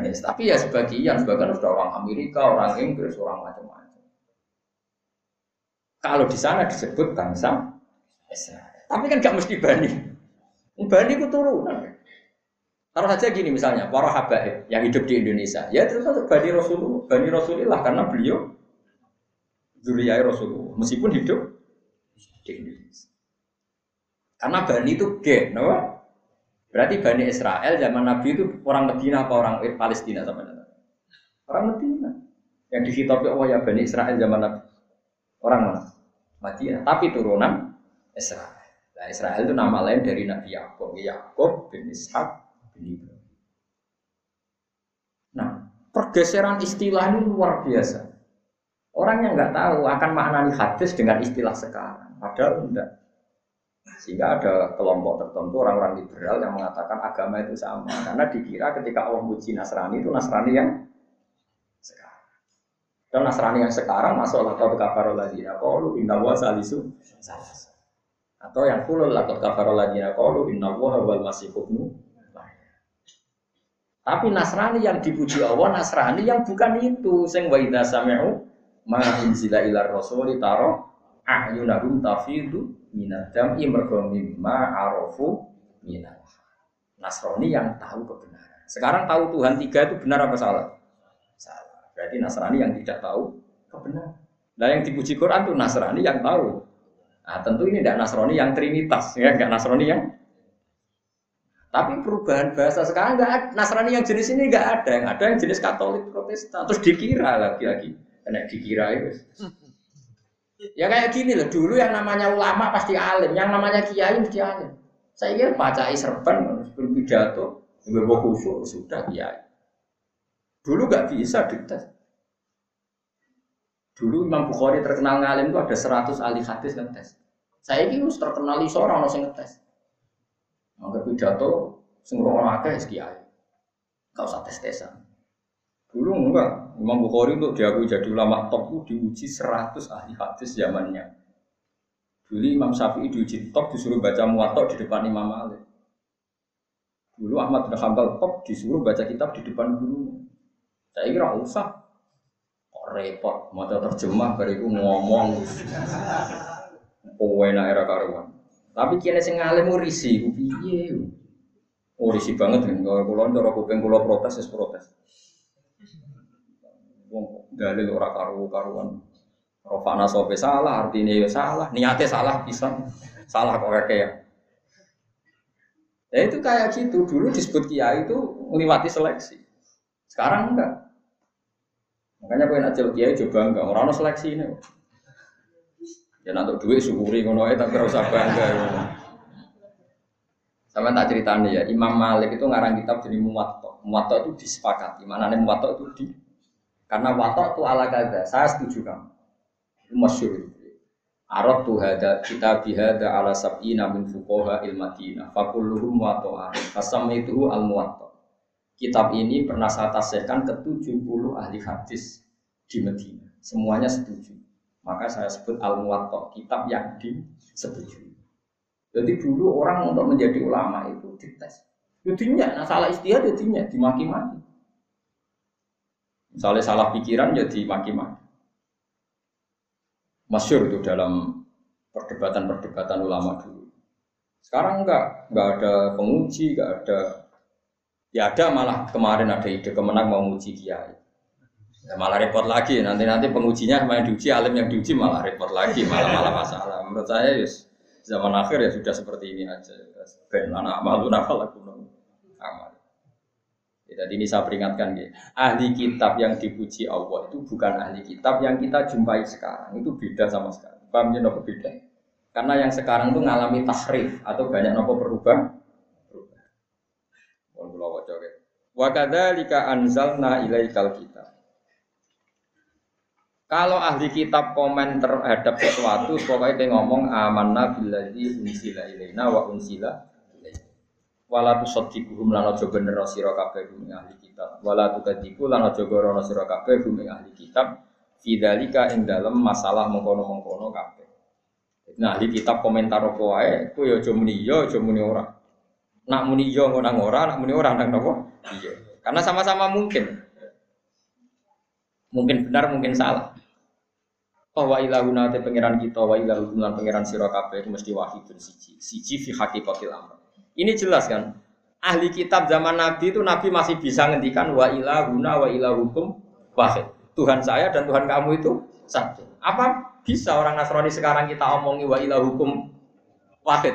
Tapi ya sebagian, sebagian sudah orang Amerika, orang Inggris, orang macam-macam. Kalau di sana disebut bangsa Israel. Tapi kan gak mesti Bani. Bani itu turunan. Taruh saja gini misalnya, para habaib yang hidup di Indonesia, ya itu kan Bani Rasulullah, Bani Rasulullah karena beliau Zuriyah Rasulullah, meskipun hidup di Indonesia. Karena Bani itu G, no? Berarti Bani Israel zaman Nabi itu orang Medina apa orang Palestina sama Orang Medina. Yang dihitopi Allah ya Bani Israel zaman Nabi. Orang mana? Madinah. Tapi turunan Israel. Nah, Israel itu nama lain dari Nabi Yakub. Yakub bin Ishak bin Ibrahim. Nah, pergeseran istilah ini luar biasa. Orang yang nggak tahu akan maknani hadis dengan istilah sekarang. Padahal enggak. Sehingga ada kelompok tertentu orang-orang liberal yang mengatakan agama itu sama. Karena dikira ketika Allah muji Nasrani itu Nasrani yang sekarang. Dan Nasrani yang sekarang masuk lakot kafarul ladina qalu inna wa salisu Atau yang kulul lakot kafarul ladina qalu inna wa wal masih tapi Nasrani yang dipuji Allah, Nasrani yang bukan itu. Sing wa idza sami'u ma unzila ila rasuli taro ahyunahum tafidu minadam mergo mimma arafu minal Nasrani yang tahu kebenaran. Sekarang tahu Tuhan tiga itu benar apa salah? Salah. Berarti Nasrani yang tidak tahu kebenaran. Nah yang dipuji Quran itu Nasrani yang tahu. Nah tentu ini tidak Nasrani yang Trinitas, ya enggak Nasrani yang tapi perubahan bahasa sekarang enggak ada. Nasrani yang jenis ini enggak ada. Yang ada yang jenis Katolik Protestan. Terus dikira lagi-lagi. Kena dikira itu. Ya kayak gini loh, dulu yang namanya ulama pasti alim, yang namanya kiai mesti alim. Saya kira pacai serban, berpidato, berbau khusyuk, sudah kiai. Dulu gak bisa dites. Dulu Imam Bukhari terkenal ngalim itu ada 100 ahli hadis ngetes. Saya ini harus terkenal iso orang yang ngetes. Maka pidato, sing orang akeh kiai. Gak usah tes-tesan. Dulu enggak, Imam Bukhari untuk diakui jadi ulama top itu diuji 100 ahli hadis zamannya. Dulu Imam Syafi'i diuji top disuruh baca muwatok di depan Imam Malik. Dulu Ahmad bin Hanbal top disuruh baca kitab di depan guru. Saya kira usah. Kok repot, mau terjemah bariku ngomong. Kowe era karuan. Tapi kini sing ngalim risi, piye? Oh risi banget kan, kalau kulon cara kuping kulo protes, ya protes. Dalil ora karu karuan. Rofana sope salah, artinya ya salah, niatnya salah bisa, salah kok ya. Ya itu kayak gitu, dulu disebut kiai itu melewati seleksi. Sekarang enggak. Makanya gue nak kiai coba enggak, orang seleksi ini. Ya nanti duit syukuri ngono tapi ora usah bangga. Sama tak ceritanya ya, Imam Malik itu ngarang kitab jadi Muwatta. Muwatta itu disepakati, mana nih Muwatta itu di karena watok tu ala kada, saya setuju kamu. Masyur Arab tu hada kita bihada ala sab'ina min fukoha il Madinah. Fakulluhum wato'ah. Fasam itu al muwatta. Kitab ini pernah saya tasihkan ke 70 ahli hadis di Medina. Semuanya setuju. Maka saya sebut al muwatta, kitab yang disetujui. Jadi dulu orang untuk menjadi ulama itu dites. Jadinya, nah salah istihad jadinya dimaki-maki. Misalnya salah pikiran jadi ya maki-maki. Masyur itu dalam perdebatan-perdebatan ulama dulu. Sekarang enggak, enggak ada penguji, enggak ada Ya ada malah kemarin ada ide kemenang mau nguji kiai. Ya malah repot lagi. Nanti nanti pengujinya main diuji, alim yang diuji malah repot lagi, malah malah masalah. Menurut saya yes, zaman akhir ya sudah seperti ini aja. Ben anak malu nafal aku jadi ini saya peringatkan ya. Ahli kitab yang dipuji Allah itu bukan ahli kitab yang kita jumpai sekarang. Itu beda sama sekali. Paham ya nopo beda? Karena yang sekarang itu ngalami tahrif atau banyak nopo berubah. Berubah. Wa kadzalika anzalna ilaikal kitab. Kalau ahli kitab komen terhadap sesuatu, pokoknya dia ngomong amanna billadzi unsila ilaina wa unsila wala tusaddiquhum lan aja bener sira kabeh hum ahli kitab. Wala tukadziku lan aja gorono sira kabeh hum ahli kitab. Fidzalika ing dalem masalah mengkono-mengkono kabeh. Nah ahli kitab komentar apa wae? Ku ya aja muni ya aja muni ora. Nak muni ya ngono ora nak muni ora nang napa? Iya. Karena sama-sama mungkin. Mungkin benar mungkin salah. Oh wa ilahuna te pangeran kita wa ilahu lan pangeran sira kabeh itu mesti wahidun siji. Siji fi haqiqatil amr. Ini jelas kan? Ahli kitab zaman Nabi itu Nabi masih bisa ngendikan wa ilahuna wa ilahukum wahid. Tuhan saya dan Tuhan kamu itu satu. Apa bisa orang Nasrani sekarang kita omongi wa ilahukum wahid?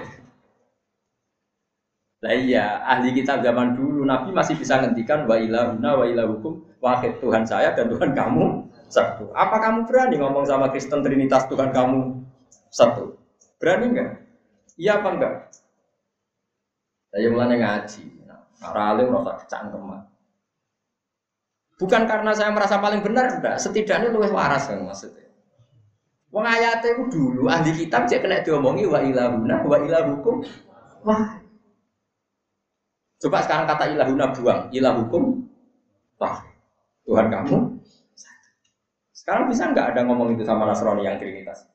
Nah iya, ahli kitab zaman dulu Nabi masih bisa ngendikan wa ilahuna wa ilahukum wahid. Tuhan saya dan Tuhan kamu satu. Apa kamu berani ngomong sama Kristen Trinitas Tuhan kamu satu? Berani enggak? Iya apa enggak? Saya mulai ngaji. Nah, alim rasa kecangkeman. Bukan karena saya merasa paling benar, enggak. Setidaknya lebih waras kan maksudnya. Wong ayatnya itu dulu ahli kitab cek kena diomongi wa ilahuna wa ilahukum wah. Coba sekarang kata ilahuna buang, ilahukum wah. Tuhan kamu sekarang bisa nggak ada ngomong itu sama Nasrani yang Trinitas?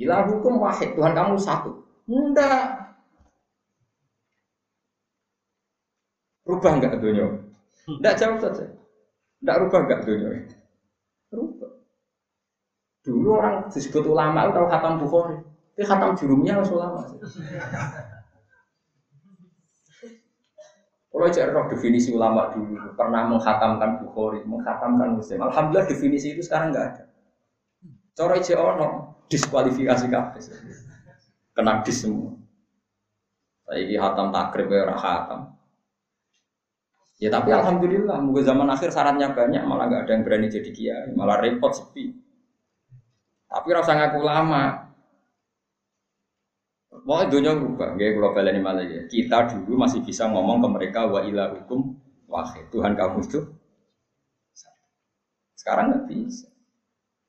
Ilah hukum wahid, Tuhan kamu satu. Enggak. Rubah nggak dunia? Enggak jauh saja. Enggak rubah nggak dunia? Rubah. Dulu orang disebut ulama itu tahu khatam Bukhari. Tapi khatam jurumnya harus ulama. Kalau cek roh definisi ulama dulu pernah menghatamkan Bukhari, menghatamkan Muslim. Alhamdulillah definisi itu sekarang nggak ada. Coro cek ono diskualifikasi kabeh. Kena dis semua. Saya ini hatam takrib ya hatam. Ya tapi alhamdulillah, mungkin zaman akhir syaratnya banyak, malah nggak ada yang berani jadi kiai, malah repot sepi. Tapi rasa ngaku lama, Mau dunia berubah, gak kalau baleni malah ya. Kita dulu masih bisa ngomong ke mereka wa ilah hukum wahid. Tuhan kamu itu sekarang nggak bisa.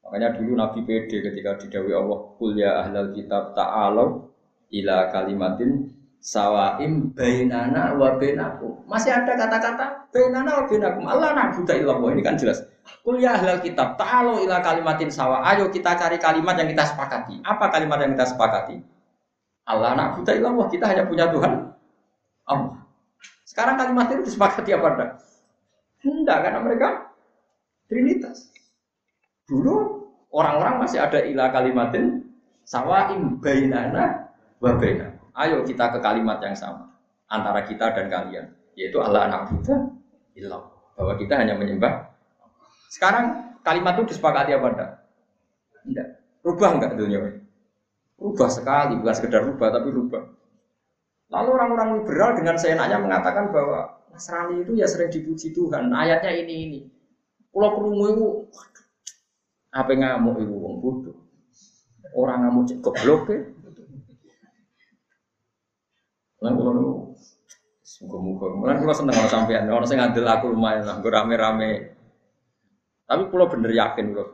Makanya dulu Nabi PD ketika didawi Allah, Kul ya ahlal kitab ta'alau ila kalimatin sawaim bainana wa bainakum. Masih ada kata-kata bainana wa bainakum. Allah na'budu illallah. Ini kan jelas. Kul ya ahlal kitab ta'alau ila kalimatin sawa. Ayo kita cari kalimat yang kita sepakati. Apa kalimat yang kita sepakati? Allah nak buta ilah kita hanya punya Tuhan Allah. Sekarang kalimat itu disepakati apa enggak? Enggak, karena mereka Trinitas. Dulu orang-orang masih ada ilah kalimatin sawaim bainana wa baina. Ayo kita ke kalimat yang sama antara kita dan kalian, yaitu Allah anak buta ilah. Bahwa kita hanya menyembah. Sekarang kalimat itu disepakati apa enggak? Enggak. Rubah enggak dunia? Rubah sekali, bukan sekedar rubah tapi rubah. Lalu orang-orang liberal dengan seenaknya mengatakan bahwa Nasrani itu ya sering dipuji Tuhan. Ayatnya ini ini. Pulau kerungu itu, apa ngamuk itu wong bodoh. Orang ngamuk cek goblok ya. Lan kula niku muga-muga. Lan kula seneng kalau sampean orang sing ngandel aku lumayan lah, rame-rame. Tapi pulau bener yakin kula.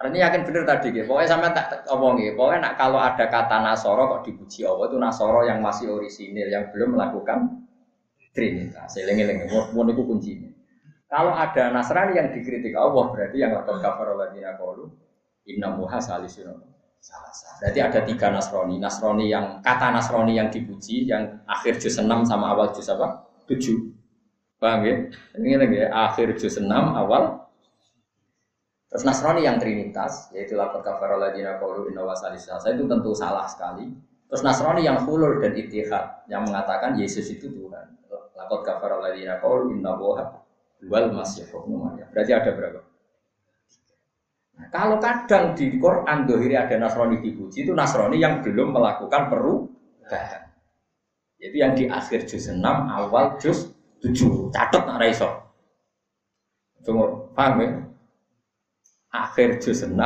Ini yakin bener tadi gitu. Pokoknya sampai tak ngomong gitu. Pokoknya nak kalau ada kata Nasoro kok dipuji Allah itu Nasoro yang masih orisinil yang belum melakukan Trinitas. Seling-eling, mau itu kuncinya. Kalau ada Nasrani yang dikritik Allah berarti yang lakukan kafar ladina qalu inna muha Berarti ada tiga Nasrani. Nasrani yang kata Nasrani yang dipuji yang akhir juz 6 sama awal juz apa? 7. Paham ya? Ini lagi ya, akhir juz 6 awal Terus Nasrani yang Trinitas, yaitu lapor kafaroladina kaulu inna wasalisa, itu tentu salah sekali. Terus Nasrani yang hulul dan itihad yang mengatakan Yesus itu Tuhan. Lakot kafar alladziina qalu inna wal Maryam. Berarti ada berapa? Kalau kadang di Quran dohiri ada Nasrani dipuji itu Nasrani yang belum melakukan perubahan. Jadi yang di akhir juz 6 awal juz 7 catat nak raiso. Tunggu, paham ya? Akhir juz 6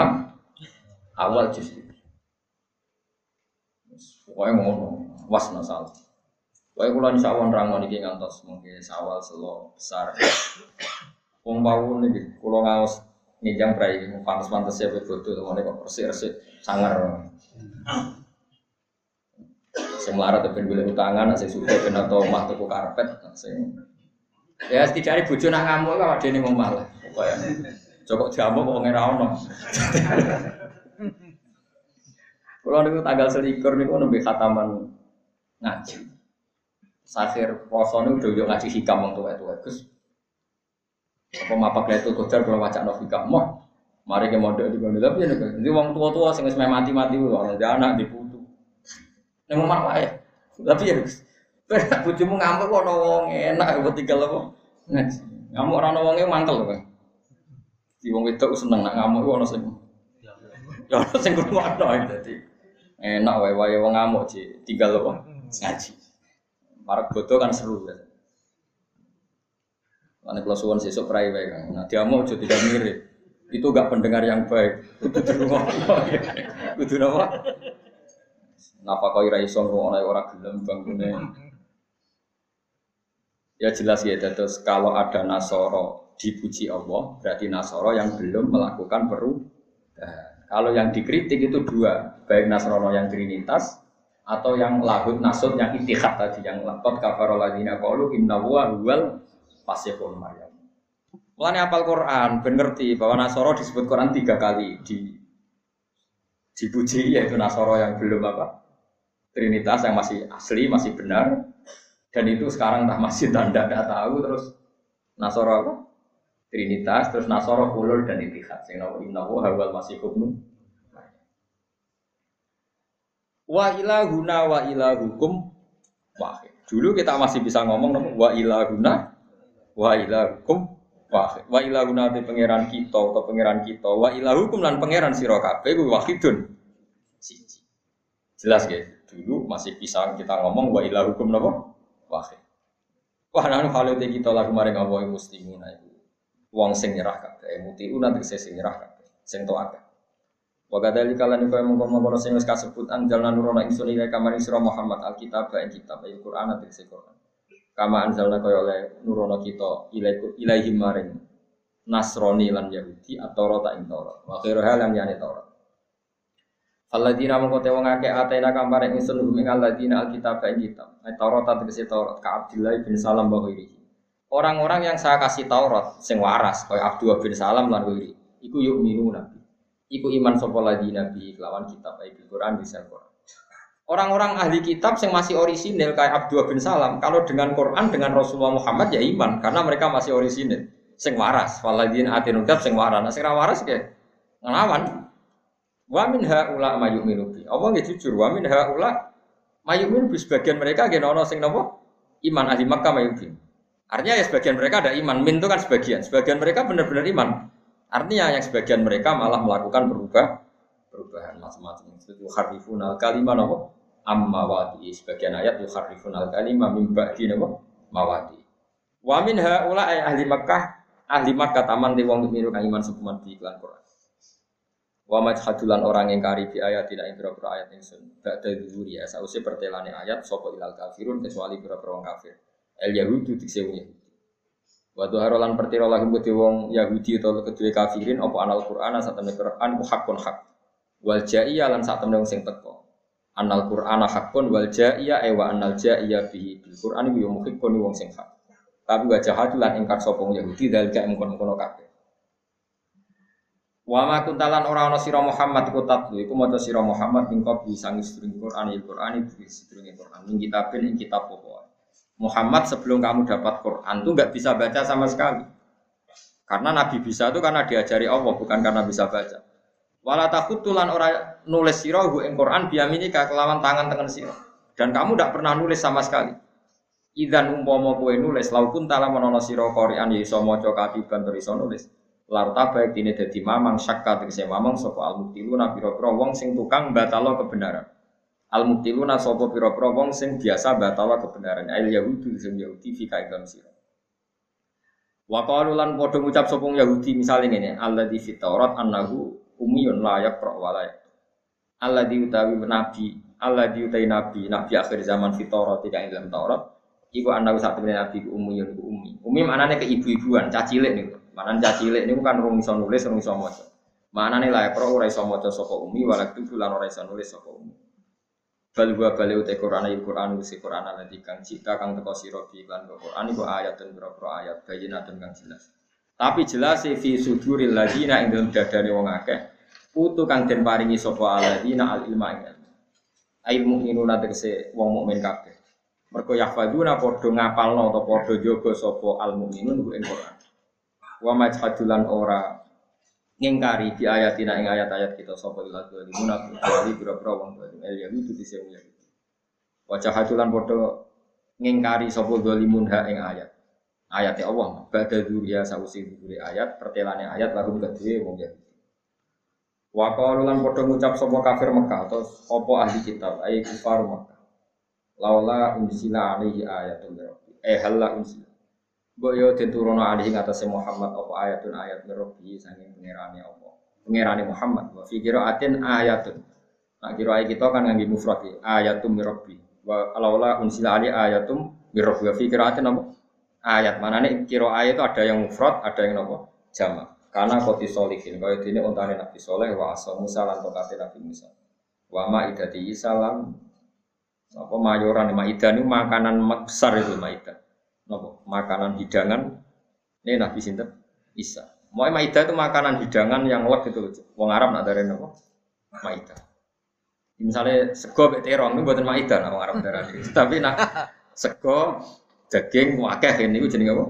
awal juz 7. Pokoknya ngono, was masalah. Pokoknya kalau insya Allah nerang niki ngantos mungkin sawal selo besar. Wong bau nih, kalau ngawas nginjang prai, pantas-pantas ya betul teman kok persi sangar. Sing melarat tapi boleh utangan, sing suka ben atau mah tuku karpet, sing ya setidaknya bojo nak ngamuk kok dene ngomah lah. Pokoknya Joko jamu kok ngira. Kalau niku tanggal selikur niku nembe khataman ngaji. Sakhir poso niku udah ngaji hikam wong tuwa-tuwa Gus. Apa mapak itu kocar kalau baca no hikam mah. Mari ke model di kono tapi nek jadi wong tua-tua sing wis mati-mati wong anak diputu. Ning omah wae. Tapi ya Gus. Bojomu ngamuk kok wong enak kok tinggal apa? Ngaji. Ngamuk ora ono wonge mangkel kok. Di wong wedok seneng nak ngamuk ono sing. Ya ono sing ngrungokno dadi enak wae wae wong ngamuk sih tinggal apa ngaji marak bodoh kan seru ya Mana kalau suwon sesuk prai wae kan nah dia mau jadi tidak mirip. Itu gak pendengar yang baik. Kudu dirungok kudu apa? Napa kau ira iso ngono ora gelem bangune Ya jelas ya terus kalau ada Nasoro dipuji Allah berarti Nasoro yang belum melakukan perubahan. Kalau yang dikritik itu dua, baik Nasrono yang Trinitas atau yang lahut nasut yang itihad tadi yang lapot kafaroladina kaulu inna wa huwal pasifun maryam. Mulane apal Quran, ben ngerti bahwa Nasoro disebut Quran tiga kali di dipuji yaitu Nasoro yang belum apa Trinitas yang masih asli masih benar dan itu sekarang tak masih tanda tidak tahu terus Nasoro apa Trinitas, terus Nasoro, Ulul, dan Itihad. Sing nawa innahu hawal masih hubnu. Wa ilahuna wa ilahukum wahid. Dulu kita masih bisa ngomong wa ilahuna wa ilahukum wahid. Wa ilahuna itu pangeran kita atau pangeran kita. Wa ilahukum lan pangeran sira kabeh kuwi wahidun. Siji. Jelas ya. Dulu masih bisa kita ngomong wa ilahukum napa? Wahid. Wah, nanu kalau kita lagu maring Allah muslimin itu wong sing nyerah kabeh nanti sing nyerah kabeh sing taat Wa kadzalika lan kaya mengkono-mengkono sing wis kasebut anjalna nuruna ingsun ila kamari sira Muhammad alkitab ing kitab ayat Quran ati Quran. Kama anzalna kaya oleh nurono kita ilaihi maring Nasrani lan Yahudi atau rota ing Taurat. Wa khairu halam yani Taurat. Alladzina mengko te wong akeh atena kamare ingsun hum ing alladzina alkitab ing kitab. Taurat tegese Taurat ka Abdullah bin Salam wa Orang-orang yang saya kasih Taurat sing waras kaya Abdullah bin Salam lan wiri iku yuk minu nabi. Iku iman sapa lagi nabi kelawan kitab ayat Quran bisa Quran. Orang-orang ahli kitab yang masih orisinil kayak Abdullah bin Salam, kalau dengan Quran dengan Rasulullah Muhammad ya iman karena mereka masih orisinil. Sing waras, waladin atinul sing waras. Nah, sing waras kayak ngelawan. Wa min haula mayu'minu bi. Allah nggih jujur, wa min haula mayu'minu bi sebagian mereka nggih ana sing napa? Iman ahli Makkah mayu'min. Artinya ya sebagian mereka ada iman, min itu kan sebagian. Sebagian mereka benar-benar iman. Artinya yang sebagian mereka malah melakukan berubah perubahan macam-macam. Itu harifun al kalimah nopo ammawati. Sebagian ayat harifun al kalimah mimba di nopo mawati. Wa min haula ahli Makkah ahli Makkah taman di wong miru iman sepuman di iklan Quran. Wa majhadulan orang yang kari bi ayat tidak ing pira ayat ingsun. Ba'da dzuri ya sause pertelane ayat sapa ilal kafirun kecuali pira-pira kafir. El Yahudi dikse wong Yahudi. Wa harolan pertiro lahum kedhe wong Yahudi atau kedue kafirin apa anal Qur'an sak temne Qur'an ku hakun hak. Wal jaiya lan sak temne sing teko. Anal Qur'an hakun wal jaiya e wa anal jaiya bihi bil Qur'an yo muhikkun wong sing hak. Tapi wa jahadu lan ingkar sapa Yahudi dal gak mengkon-kono kabeh. Wa ma kuntalan ora ana sira Muhammad ku tatlu iku maca sira Muhammad ing kopi sang istring Qur'an il Qur'an iki sedurunge Qur'an ing kitabin ing kitab Muhammad sebelum kamu dapat Quran itu nggak bisa baca sama sekali. Karena Nabi bisa itu karena diajari Allah, bukan karena bisa baca. Wala tulan ora nulis sira hu ing Quran biaminika kelawan tangan tangan sira. Dan kamu tidak pernah nulis sama sekali. Idan umpama kowe nulis laukun tala menono sira Quran ya iso maca katiban tur iso nulis. Larta baik dini dadi mamang syakka tegese mamang sapa al muktiluna pira-pira wong sing tukang batalo kebenaran. Al muktiluna sapa pira-pira wong sing biasa batalo kebenaran. Al yahudi sing yahudi fi kaidam sira. Wa qalu lan padha ngucap sapa Yahudi misale ngene, alladzi fit Taurat annahu umiyun la yaqra wa la Alladzi utawi nabi, alladzi utai nabi, nabi akhir zaman fit Taurat tidak ing dalam Taurat. Iku annahu sak temene nabi umiyun ku umi. Umi maknane ke ibu-ibuan, cacilik niku. Manan cacilik niku kan rung iso nulis, rung iso maca. Maknane la yaqra ora iso maca umi, walak tuh lan ora iso nulis umi. Bal wa bali ute Quran ayat Quran usi Quran nanti kang cita kang teko sira bi lan Quran iku ayat dan berapa ayat bayinatun kang jelas. Tapi jelas fi suduril ladina ing dalem dadane wong akeh putu kang den paringi sapa aladina al ilma ilmu. Ail mukminuna tegese wong mukmin kabeh. Mergo yahfaduna padha ngapalno atau padha jaga sapa al mukminun ing Quran. Wa majhadulan ora ngingkari di ayatina ing ayat-ayat kita sapa ila dzalimun kecuali pira-pira wong zalim el yahudi dise wong yahudi wajah hadulan padha ngingkari sapa dzalimun ha ing ayat ayat Allah badha dzuriya sausi dzuri ayat pertelane ayat lagu kedue wong yahudi Wa qalu lan padha ngucap sapa kafir Mekah atau apa ahli kitab ai kufar Mekah laula unsila alaihi ayatun rabbi eh halla unsila Mbok yo diturono alih ing atase Muhammad apa ayatun ayat mirrobi saking pangerane apa. Pangerane Muhammad wa fi qiraatin ayatun. Nah kira kita kan ngangge mufrad ya, ayatum mirrobi. Wa alaula unsila ali ayatum mirrobi wa fi qiraatin apa? Ayat mana nih kira ayat itu ada yang mufrad, ada yang apa? Jamak. Karena koti solihin, kaya ini untane Nabi Soleh wa asa Musa lan tokate Nabi Musa. Wa ma idati salam apa mayoran maidah ini makanan besar itu maidah nopo makanan hidangan ini Nabi Sinten Isa. Mau maida itu makanan hidangan yang lek itu Wong Arab nak dari nopo maida. Misalnya sego bek terong itu buatan maida nak wong Arab dari. Tapi nak sego daging wakeh ini jenenge apa?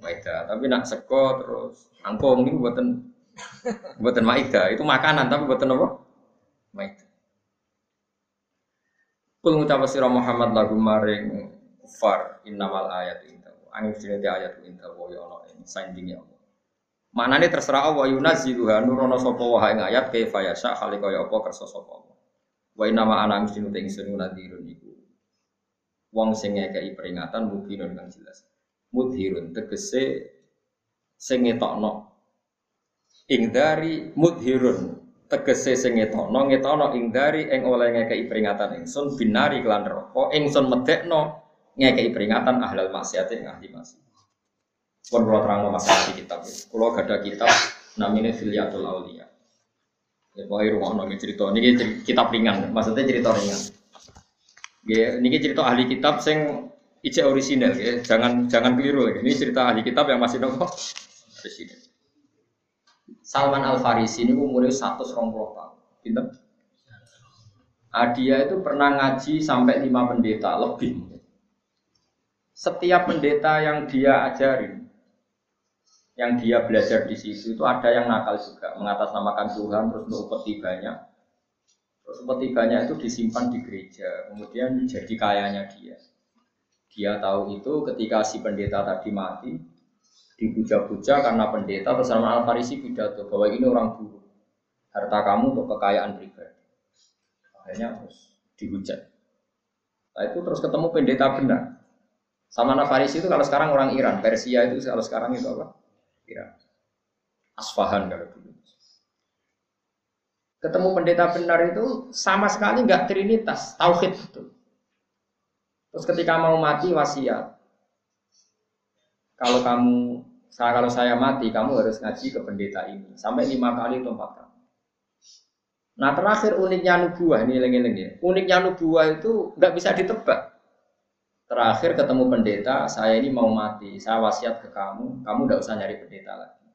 Maida. Tapi nak sego terus angkong ini buatan buatan maida. Itu makanan tapi buatan apa? Maida. Kul ngucap sira Muhammad lagu maring kufar innamal ayat inta angin sini ayat inta wa ya Allah ini sandingnya Allah Maknanya terserah Allah yunazziluha nurono sapa wa ing ayat kaifa yasha khali kaya apa kersa sapa Allah. Wa inna ma ana mesti te ingsun nadirun iku. Wong sing ngekeki peringatan mubinun kang jelas. Mudhirun tegese sing ngetokno ing dari mudhirun tegese sing ngetokno ngetokno ing dari ing oleh ngekeki peringatan ingsun binari kelan neraka ingsun medekno ngekei peringatan ahlal maksiat yang ahli maksiat. Pun kalau terang masalah di kitab, kalau gak ada kitab namanya Filiatul Aulia. Ya pokoknya rumah nongin cerita, ini kitab ringan, maksudnya cerita ringan. Ya, ini cerita ahli kitab sing ijek orisinal, ya. jangan jangan keliru. Ini cerita ahli kitab yang masih nopo orisinal. Salman Al Farisi ini umurnya satu puluh tahun, pinter. Adia itu pernah ngaji sampai lima pendeta lebih setiap pendeta yang dia ajarin, yang dia belajar di situ itu ada yang nakal juga, mengatasnamakan Tuhan, terus untuk peti banyak. Terus banyak itu disimpan di gereja, kemudian jadi kayanya dia. Dia tahu itu ketika si pendeta tadi mati, dipuja-puja karena pendeta terus sama Al Farisi pidato bahwa ini orang buruk, harta kamu untuk kekayaan pribadi. Akhirnya terus dihujat. Nah itu terus ketemu pendeta benar. Salman Farisi itu kalau sekarang orang Iran, Persia itu kalau sekarang itu apa? Iran. Asfahan kalau dulu. Ketemu pendeta benar itu sama sekali nggak trinitas, tauhid itu. Terus ketika mau mati wasiat, kalau kamu saya kalau saya mati, kamu harus ngaji ke pendeta ini sampai lima kali atau empat kali. Nah terakhir uniknya nubuah ini lengi-lengi. Ya. Uniknya nubuah itu nggak bisa ditebak. Terakhir ketemu pendeta, saya ini mau mati, saya wasiat ke kamu, kamu tidak usah nyari pendeta lagi.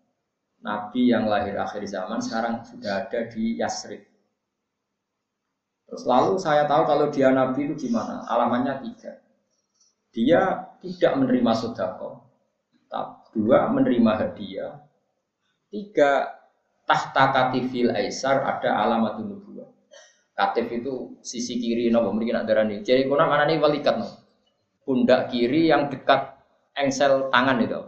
Nabi yang lahir akhir zaman sekarang sudah ada di Yasrib. Terus lalu saya tahu kalau dia Nabi itu gimana, alamannya tiga. Dia tidak menerima sodako, dua menerima hadiah, tiga tahta katifil aisar ada alamat nubuah. Katif itu sisi kiri nopo mungkin nak darani. Jadi mana nih walikat no. Pundak kiri yang dekat engsel tangan itu.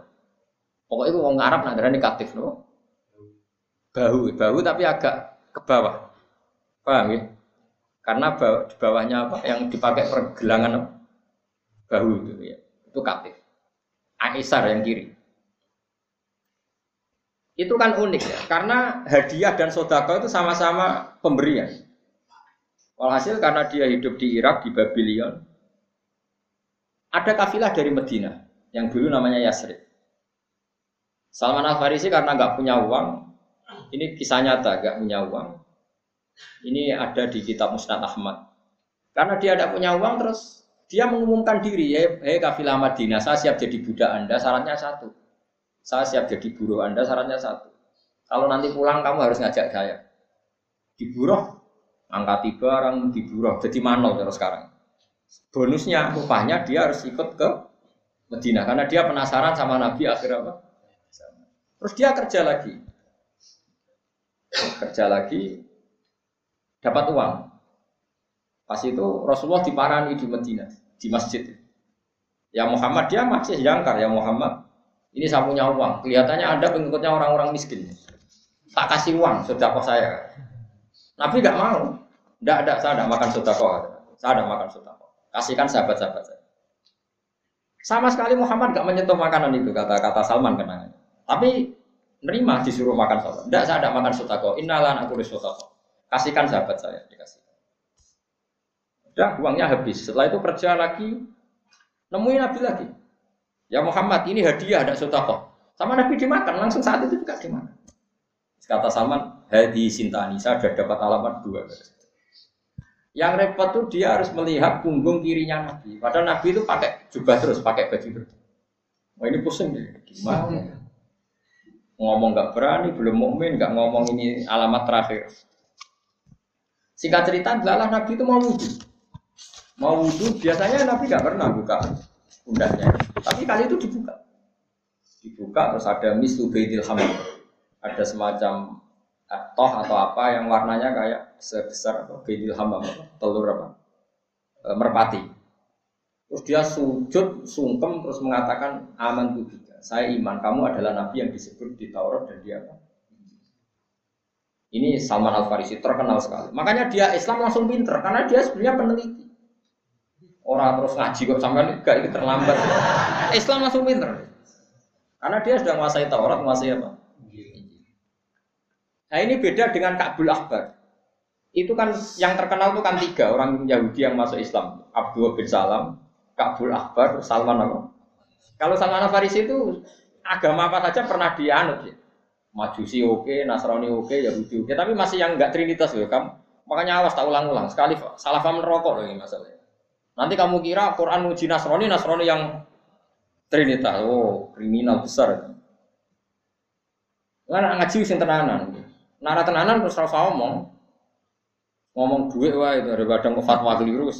Pokoknya itu orang Arab nak darani katif no. Bahu, bahu tapi agak ke bawah. Paham ya? Karena di bawahnya apa? Yang dipakai pergelangan bahu itu ya. Itu katif. Aisar yang kiri. Itu kan unik ya, karena hadiah dan sodako itu sama-sama pemberian. Walhasil karena dia hidup di Irak, di Babylon, ada kafilah dari Medina yang dulu namanya Yasrib. Salman Al Farisi karena nggak punya uang, ini kisah nyata, nggak punya uang. Ini ada di kitab Musnad Ahmad. Karena dia tidak punya uang, terus dia mengumumkan diri, hei, hey, kafilah Madinah, saya siap jadi budak Anda, syaratnya satu. Saya siap jadi buruh Anda, syaratnya satu. Kalau nanti pulang kamu harus ngajak saya. Di buruh, angkati barang di buruh jadi manol terus sekarang bonusnya upahnya dia harus ikut ke Medina karena dia penasaran sama Nabi akhir apa terus dia kerja lagi kerja lagi dapat uang pas itu Rasulullah diparani di Medina di masjid ya Muhammad dia masih jangkar ya Muhammad ini saya punya uang kelihatannya ada pengikutnya orang-orang miskin tak kasih uang kok saya Nabi nggak mau. Tidak ada, saya tidak makan sodako. Saya tidak makan sodako. Kasihkan sahabat-sahabat saya. Sama sekali Muhammad nggak menyentuh makanan itu kata-kata Salman kenangan. Tapi nerima disuruh makan sahabat. Tidak, saya tidak makan sodako. Innalan aku sodako. Kasihkan sahabat saya dikasih. Udah uangnya habis. Setelah itu kerja lagi, nemuin Nabi lagi. Ya Muhammad ini hadiah ada sodako. Sama Nabi dimakan langsung saat itu juga dimakan. Kata Salman, Hadi Sintani, saya sudah dapat alamat dua. Yang repot tuh dia harus melihat punggung kirinya Nabi. Padahal Nabi itu pakai jubah terus, pakai baju terus. Wah ini pusing ya, gimana? Ngomong nggak berani, belum mukmin, nggak ngomong ini alamat terakhir. Singkat cerita, adalah Nabi itu mau wudhu. Mau wudhu, biasanya Nabi nggak pernah buka pundaknya. Tapi kali itu dibuka. Dibuka, terus ada mislu beidil hamil. Ada semacam toh atau apa yang warnanya kayak sebesar bedil hamba telur apa e, merpati terus dia sujud sungkem terus mengatakan aman tuh saya iman kamu adalah nabi yang disebut di Taurat dan dia apa ini Salman Al Farisi terkenal sekali makanya dia Islam langsung pinter karena dia sebenarnya peneliti orang terus ngaji kok sampai enggak itu terlambat Islam langsung pinter karena dia sudah menguasai Taurat menguasai apa Nah ini beda dengan Ka'bul Akbar. Itu kan yang terkenal itu kan tiga orang Yahudi yang masuk Islam. Abdul bin Salam, Ka'bul Akbar, Salman apa? Kalau Salman Farisi itu agama apa saja pernah dianut ya. Majusi oke, Nasrani oke, Yahudi oke, tapi masih yang enggak trinitas loh kamu. Makanya awas tak ulang-ulang. Sekali salah paham rokok loh ini masalahnya. Nanti kamu kira Quran uji Nasrani, Nasrani yang trinitas. Oh, kriminal besar. Kan ngaji sing tenanan. Nara tenanan terus rasa ngomong. Ngomong duit wah itu daripada fatwa keliru.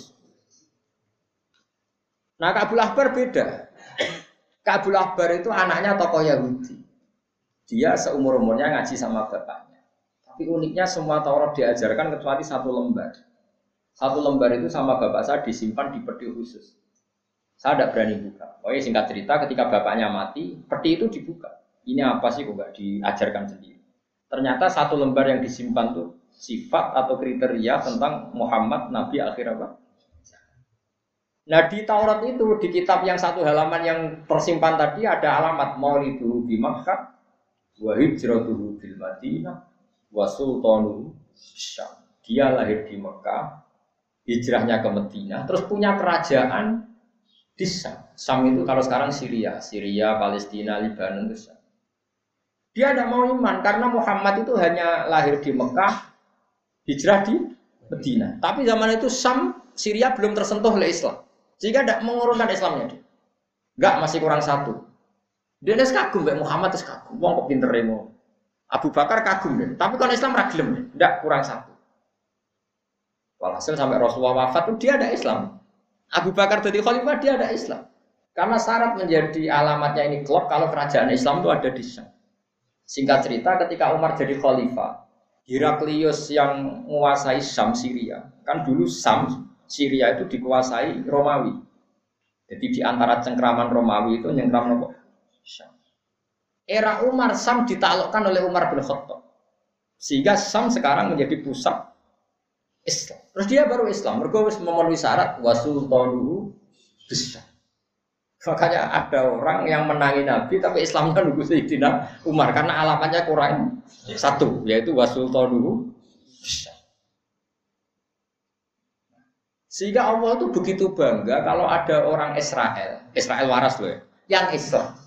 Nah Kabul Akbar beda. Kabul Akbar itu anaknya tokoh Yahudi. Dia seumur umurnya ngaji sama bapaknya. Tapi uniknya semua Taurat diajarkan kecuali satu lembar. Satu lembar itu sama bapak saya disimpan di peti khusus. Saya tidak berani buka. Pokoknya singkat cerita ketika bapaknya mati, peti itu dibuka. Ini apa sih kok nggak diajarkan sendiri? Ternyata satu lembar yang disimpan tuh sifat atau kriteria tentang Muhammad Nabi akhir apa? Nah di Taurat itu di kitab yang satu halaman yang tersimpan tadi ada alamat Maulidu di Makkah, wa hijratuhu bil Madinah, wa sultanu Syam. Dia lahir di Mekah, hijrahnya ke Madinah, terus punya kerajaan di Syam. Syam itu kalau sekarang Syria, Syria, Palestina, Lebanon itu Syam. Dia tidak mau iman karena Muhammad itu hanya lahir di Mekah, hijrah di Medina. Tapi zaman itu Sam, Syria belum tersentuh oleh Islam. Sehingga tidak mengurungkan Islamnya. Enggak, masih kurang satu. Dia nes kagum, Mbak Muhammad terus kagum. Wong kok pinter emo. Abu Bakar kagum deh. Tapi kalau Islam ragilem. Enggak, kurang satu. Walhasil sampai Rasulullah wafat itu dia ada Islam. Abu Bakar jadi khalifah dia ada Islam. Karena syarat menjadi alamatnya ini klub kalau kerajaan Islam itu ada di Syam. Singkat cerita ketika Umar jadi khalifah, Heraklius yang menguasai Sam Syria. Kan dulu Sam Syria itu dikuasai Romawi. Jadi di antara cengkraman Romawi itu nyengkram Sam. Era Umar Sam ditaklukkan oleh Umar bin Khattab. Sehingga Sam sekarang menjadi pusat Islam. Terus dia baru Islam. Mereka memenuhi syarat wasultanu besar. Makanya ada orang yang menangi Nabi tapi Islamnya nunggu Sayyidina Umar karena alamatnya kurang satu yaitu wasultanu besar. Sehingga Allah itu begitu bangga kalau ada orang Israel, Israel waras loh ya, yang Islam.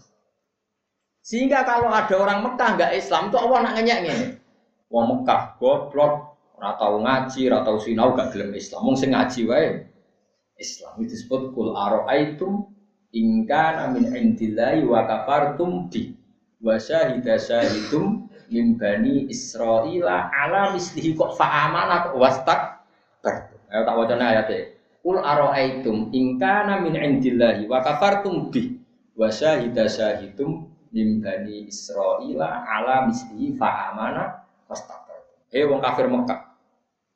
Sehingga kalau ada orang Mekah nggak Islam tuh Allah nak ngenyek ini. Wong Mekah goblok, ora tau ngaji, ora tau sinau gak gelem Islam. Wong sing ngaji wae Islam itu disebut kul ara'aitum in kana min indillahi wa kafartum bi wa syahida syahidum min bani Israila ala mislihi kok fa'amana kok wastak ber. Ayo tak wacana ayatnya. Kul ara'aitum in kana min indillahi wa kafartum bi wa syahida syahidum min bani Israila ala mislihi fa'amana wastakbar. Eh wong kafir Mekah.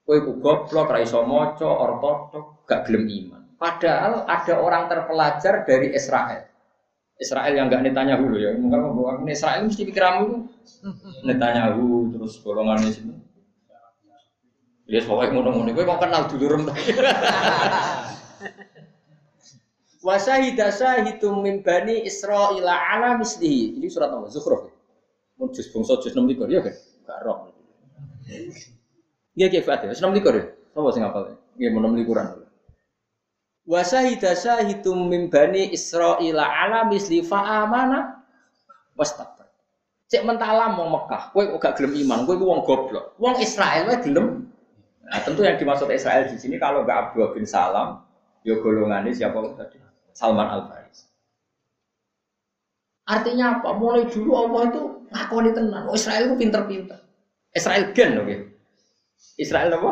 Kowe ku goblok ra iso maca ortodok gak gelem iman. Padahal ada orang terpelajar dari Israel. Israel yang gak Netanyahu loh ya. Mungkin mau ini Israel mesti pikiramu itu Netanyahu terus golongan di sini. Ya pokoknya ngono-ngono. Kowe mau kenal dulu rem. Wasahida sahidum min bani Israil ala mislihi. Ini surat apa? Zukhruf. Mun juz bangsa juz 6 likur ya kan? Gak roh. Nggih nggih Fatih, wis 6 likur ya. Sapa sing hafal? Nggih mun 6 likuran. Wasahida sahidum min bani Israil ala misli fa amana wastakbar. Cek mentalam wong Mekah, kowe gak gelem iman, kowe wong goblok. Wong Israel wae gelem. Nah, tentu yang dimaksud Israel di sini kalau nggak Abdullah bin Salam, yo golongannya siapa tadi? Salman Al Faris. Artinya apa? Mulai dulu Allah itu ngakoni tenan. Oh, Israel itu pinter-pinter. Israel gen oke. Okay? Israel apa?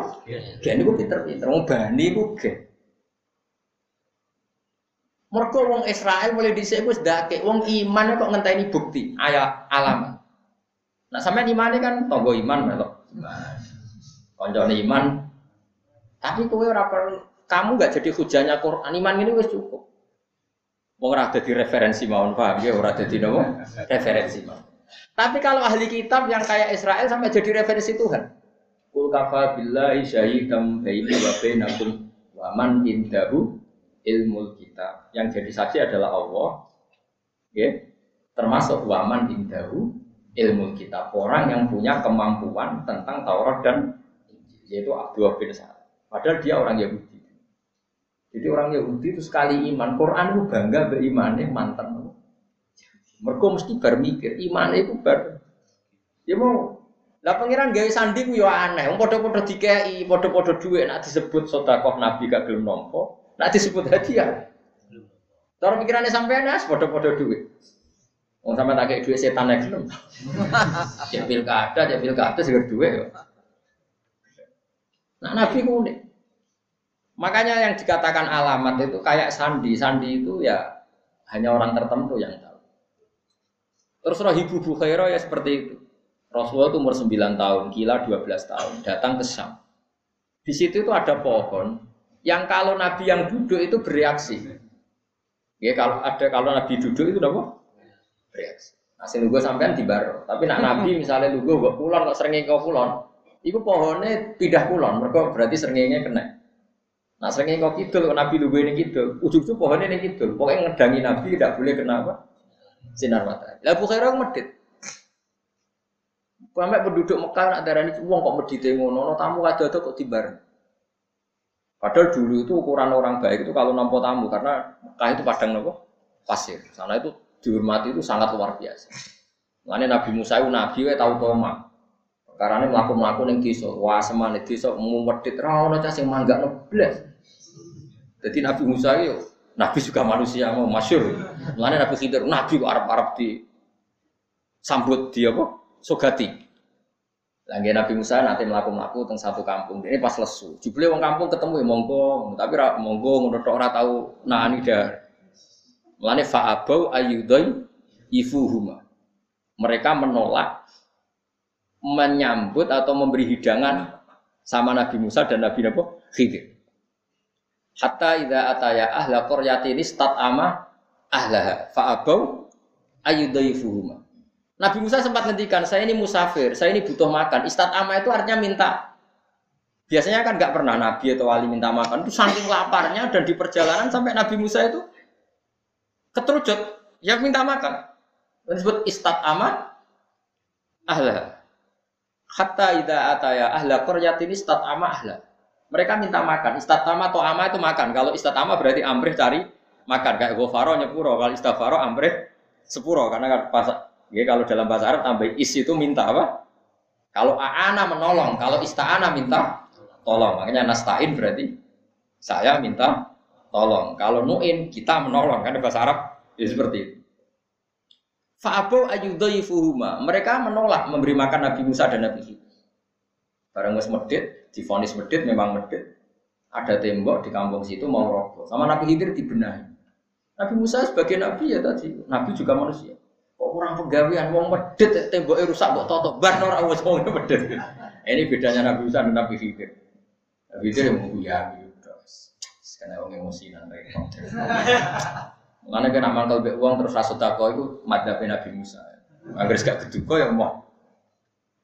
Gen itu pinter-pinter. Wong Bani itu gen. Mereka wong Israel mulai dhisik wis ndake wong iman kok ngenteni bukti, ayat alamat. Nah, sampean imane kan tonggo iman melok. Koncone iman. Tapi kowe ora perlu kamu nggak jadi hujannya Quran iman ini wis cukup. Ora dadi referensi mawon paham ya ora dadi nopo? Referensi mawon. Tapi kalau ahli kitab yang kayak Israel sampai jadi referensi Tuhan. Kul kafa billahi syahidam baini wa bainakum wa man indahu ilmu kitab. Yang jadi saksi adalah Allah. Ya. Termasuk waman indahu ilmu kitab. Orang yang punya kemampuan tentang Taurat dan yaitu Abdullah bin Sa'ad. Padahal dia orang Yahudi. Jadi orang Yahudi itu sekali iman, Quran itu bangga berimannya mantan. Mereka mesti bermikir, iman itu ber. Ya mau, lah pangeran gaya sandi yo aneh. Wong padha-padha dikei, padha-padha dhuwit nak disebut sedekah Nabi gak gelem nampa, nak disebut hadiah. Cara pikirannya sampean as padha-padha dhuwit. Wong sampean tak kei dhuwit setan nek gelem. Ya pilkada, ya pilkada seger dhuwit yo. Nah Nabi ku. Makanya yang dikatakan alamat itu kayak sandi. Sandi itu ya hanya orang tertentu yang tahu. Terus Rahibu Bukhairah ya seperti itu. Rasulullah itu umur 9 tahun, gila 12 tahun, datang ke Syam. Di situ itu ada pohon yang kalau Nabi yang duduk itu bereaksi. Ya kalau ada kalau Nabi duduk itu apa? Bereaksi. Nah, sing gue sampean di baro. Tapi nak Nabi misalnya lu gue kulon kok sering kau kulon, itu pohonnya pindah kulon, mereka berarti seringnya kena. Nah seringnya kau kidul, Nabi lu ini kidul, ujung-ujung pohonnya ini kidul. Pokoknya ngedangi Nabi tidak boleh kenapa? Sinar matahari. Lah Bukhairah medit. Sampai penduduk Mekah nak darah ini uang kok medit ngono, no tamu ada tuh kok tibar. Padahal dulu itu ukuran orang baik itu kalau nampo tamu karena Mekah itu padang nopo pasir. Sana itu dihormati itu sangat luar biasa. Makanya Nabi Musa itu Nabi we tahu toma. Karena melakukan melakukan yang desa, wah semane desa mau medit rawon aja sing mangga neblas. Jadi Nabi Musa itu Nabi juga manusia mau masyur. Makanya Nabi Khidir, Nabi kok Arab-Arab di sambut dia apa? Sogati. Lagi Nabi Musa nanti melakukan melaku tentang satu kampung. Ini pas lesu. Jubli wong kampung ketemu ya monggo, tapi ra, monggo ngono tok ora tahu nani dah. Mulane fa'abau ayyudai ifuhuma. Mereka menolak menyambut atau memberi hidangan sama Nabi Musa dan Nabi Nabi Khidir. Hatta idza ataya ahla qaryatin ama ahlaha fa'abau ayudaifuhuma. Nabi Musa sempat ngendikan, saya ini musafir, saya ini butuh makan. ama itu artinya minta. Biasanya kan nggak pernah Nabi atau wali minta makan. Itu saking laparnya dan di perjalanan sampai Nabi Musa itu keterucut, yang minta makan. Dan disebut ama ahla. Hatta ida ataya ahla qaryatin ama ahla. Mereka minta makan. Istatama atau ama itu makan. Kalau istatama berarti amrih cari makan. Kayak gofaro nyepuro. Kalau istafaro amrih sepuro. Karena kan pas, ya, kalau dalam bahasa Arab tambah is itu minta apa? Kalau aana menolong. Kalau ista'ana minta tolong. Makanya nastain berarti saya minta tolong. Kalau nuin kita menolong. Karena bahasa Arab ya seperti itu. Fa'abu ayudhaifuhuma. Mereka menolak memberi makan Nabi Musa dan Nabi Khidir. Barang wis medit, difonis medit memang medit. Ada tembok di kampung situ mau roboh. Sama Nabi Khidir dibenahi. Nabi Musa sebagai nabi ya tadi, nabi juga manusia. Kok orang pegawaian mau medit temboknya rusak kok toto bar ora wis wong medit. Ini bedanya Nabi Musa dan Nabi Khidir. Nabi Khidir yang mengguyami karena orang emosi nanti. Mana kena mangkal be uang terus rasa takoi itu madhabnya Nabi Musa. Agar gak keduko ya mau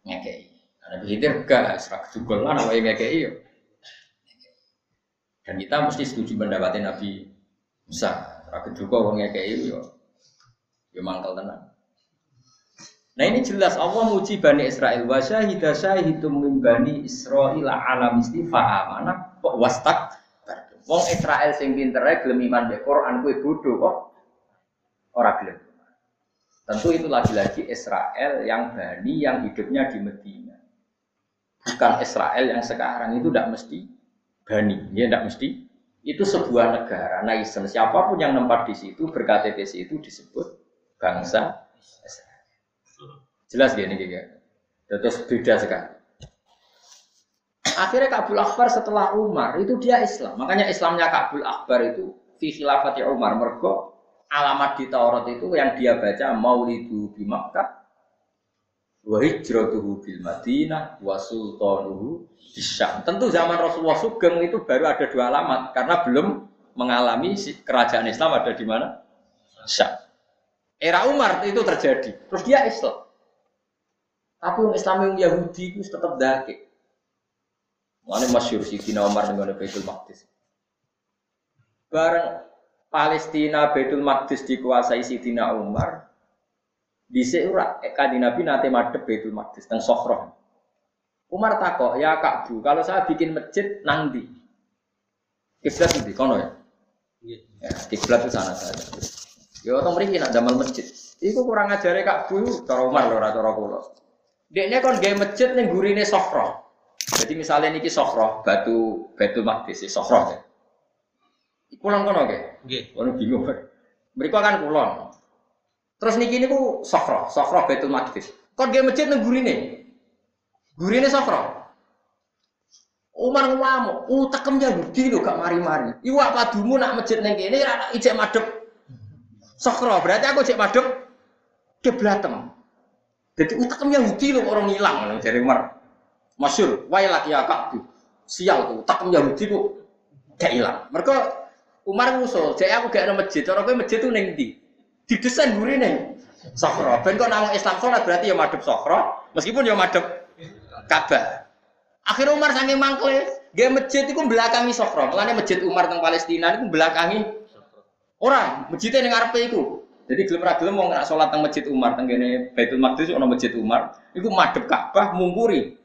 ngekei. Nabi Khidir gak serak juga lah nama yang kayak iyo. Dan kita mesti setuju mendapati Nabi Musa. Serak juga orang kayak iyo. Ya mangkal tenang. Nah ini jelas Allah muji Bani Israel wa syahida syahidum min Bani Israel ala misli fa'amana kok wastak Wong Israel sing pinter gelem iman mek Quran kuwi bodoh kok ora gelem. Tentu itu lagi-lagi Israel yang Bani yang hidupnya di Medina bukan Israel yang sekarang itu tidak mesti Bani, ya tidak mesti itu sebuah negara nation siapa pun yang nempat di situ berKTP itu disebut bangsa Israel. Jelas gini gitu. Terus beda sekali. Akhirnya Kabul Akbar setelah Umar itu dia Islam. Makanya Islamnya Kabul Akbar itu fi Umar mergo alamat di Taurat itu yang dia baca Maulidu di Makkah wa hijratuhu bil Madinah wa sultanuhu Syam. Tentu zaman Rasulullah Sugeng itu baru ada dua alamat karena belum mengalami kerajaan Islam ada di mana? Syam. Era Umar itu terjadi. Terus dia Islam. Tapi yang Islam yang Yahudi itu tetap dake. Mana masyur Dina Umar dengan Baitul Maqdis. Bareng Palestina Baitul Maqdis dikuasai Sidina Umar, di ora kanjeng Nabi nate madhep Baitul Maqdis teng Sokhroh. Umar takok, "Ya Ka'bu, kalau saya bikin masjid nang ndi?" Kiblat ndi kono ya? Ya, kiblat itu sana saja. Ya otong mriki nak damel masjid. Iku kurang ajare Ka'bu cara Umar lho ora cara kula. Dekne kon gawe masjid ning gurine Sokhroh. Jadi misalnya niki Sokhroh, batu Baitul Maqdis, Sokhroh ya. Kulon kono ge? Nggih. Kono bingung. Mereka kan kulon. Terus niki niku sokro, sokro betul Maqdis. Kon ge masjid nang gurine. Gurine sokro. Umar ngamuk, utekem Yahudi lho gak mari-mari. Iwak padumu nak masjid ning kene ora ijek madhep sokro. Berarti aku cek madhep keblatem. Jadi utekem Yahudi lho orang ngilang dari Umar. Masyur, wailat ya Ka'bu. Sial tuh, utekem Yahudi kok gak ilang. Mereka Umar ngusul, cek aku gak ada masjid. Orang kowe masjid tuh ning ndi? Didesain nih Sokro. Ben kok nama Islam sholat berarti ya madep sokro, meskipun ya madep Ka'bah. Akhirnya Umar saking mangkle, gak masjid itu belakangi sokro. Makanya masjid Umar teng Palestina itu belakangi orang masjidnya yang ngarepe itu. Jadi gelem ra gelem mau ngerak sholat teng masjid Umar teng gene Baitul Maqdis ono masjid Umar, itu madep Ka'bah mungkuri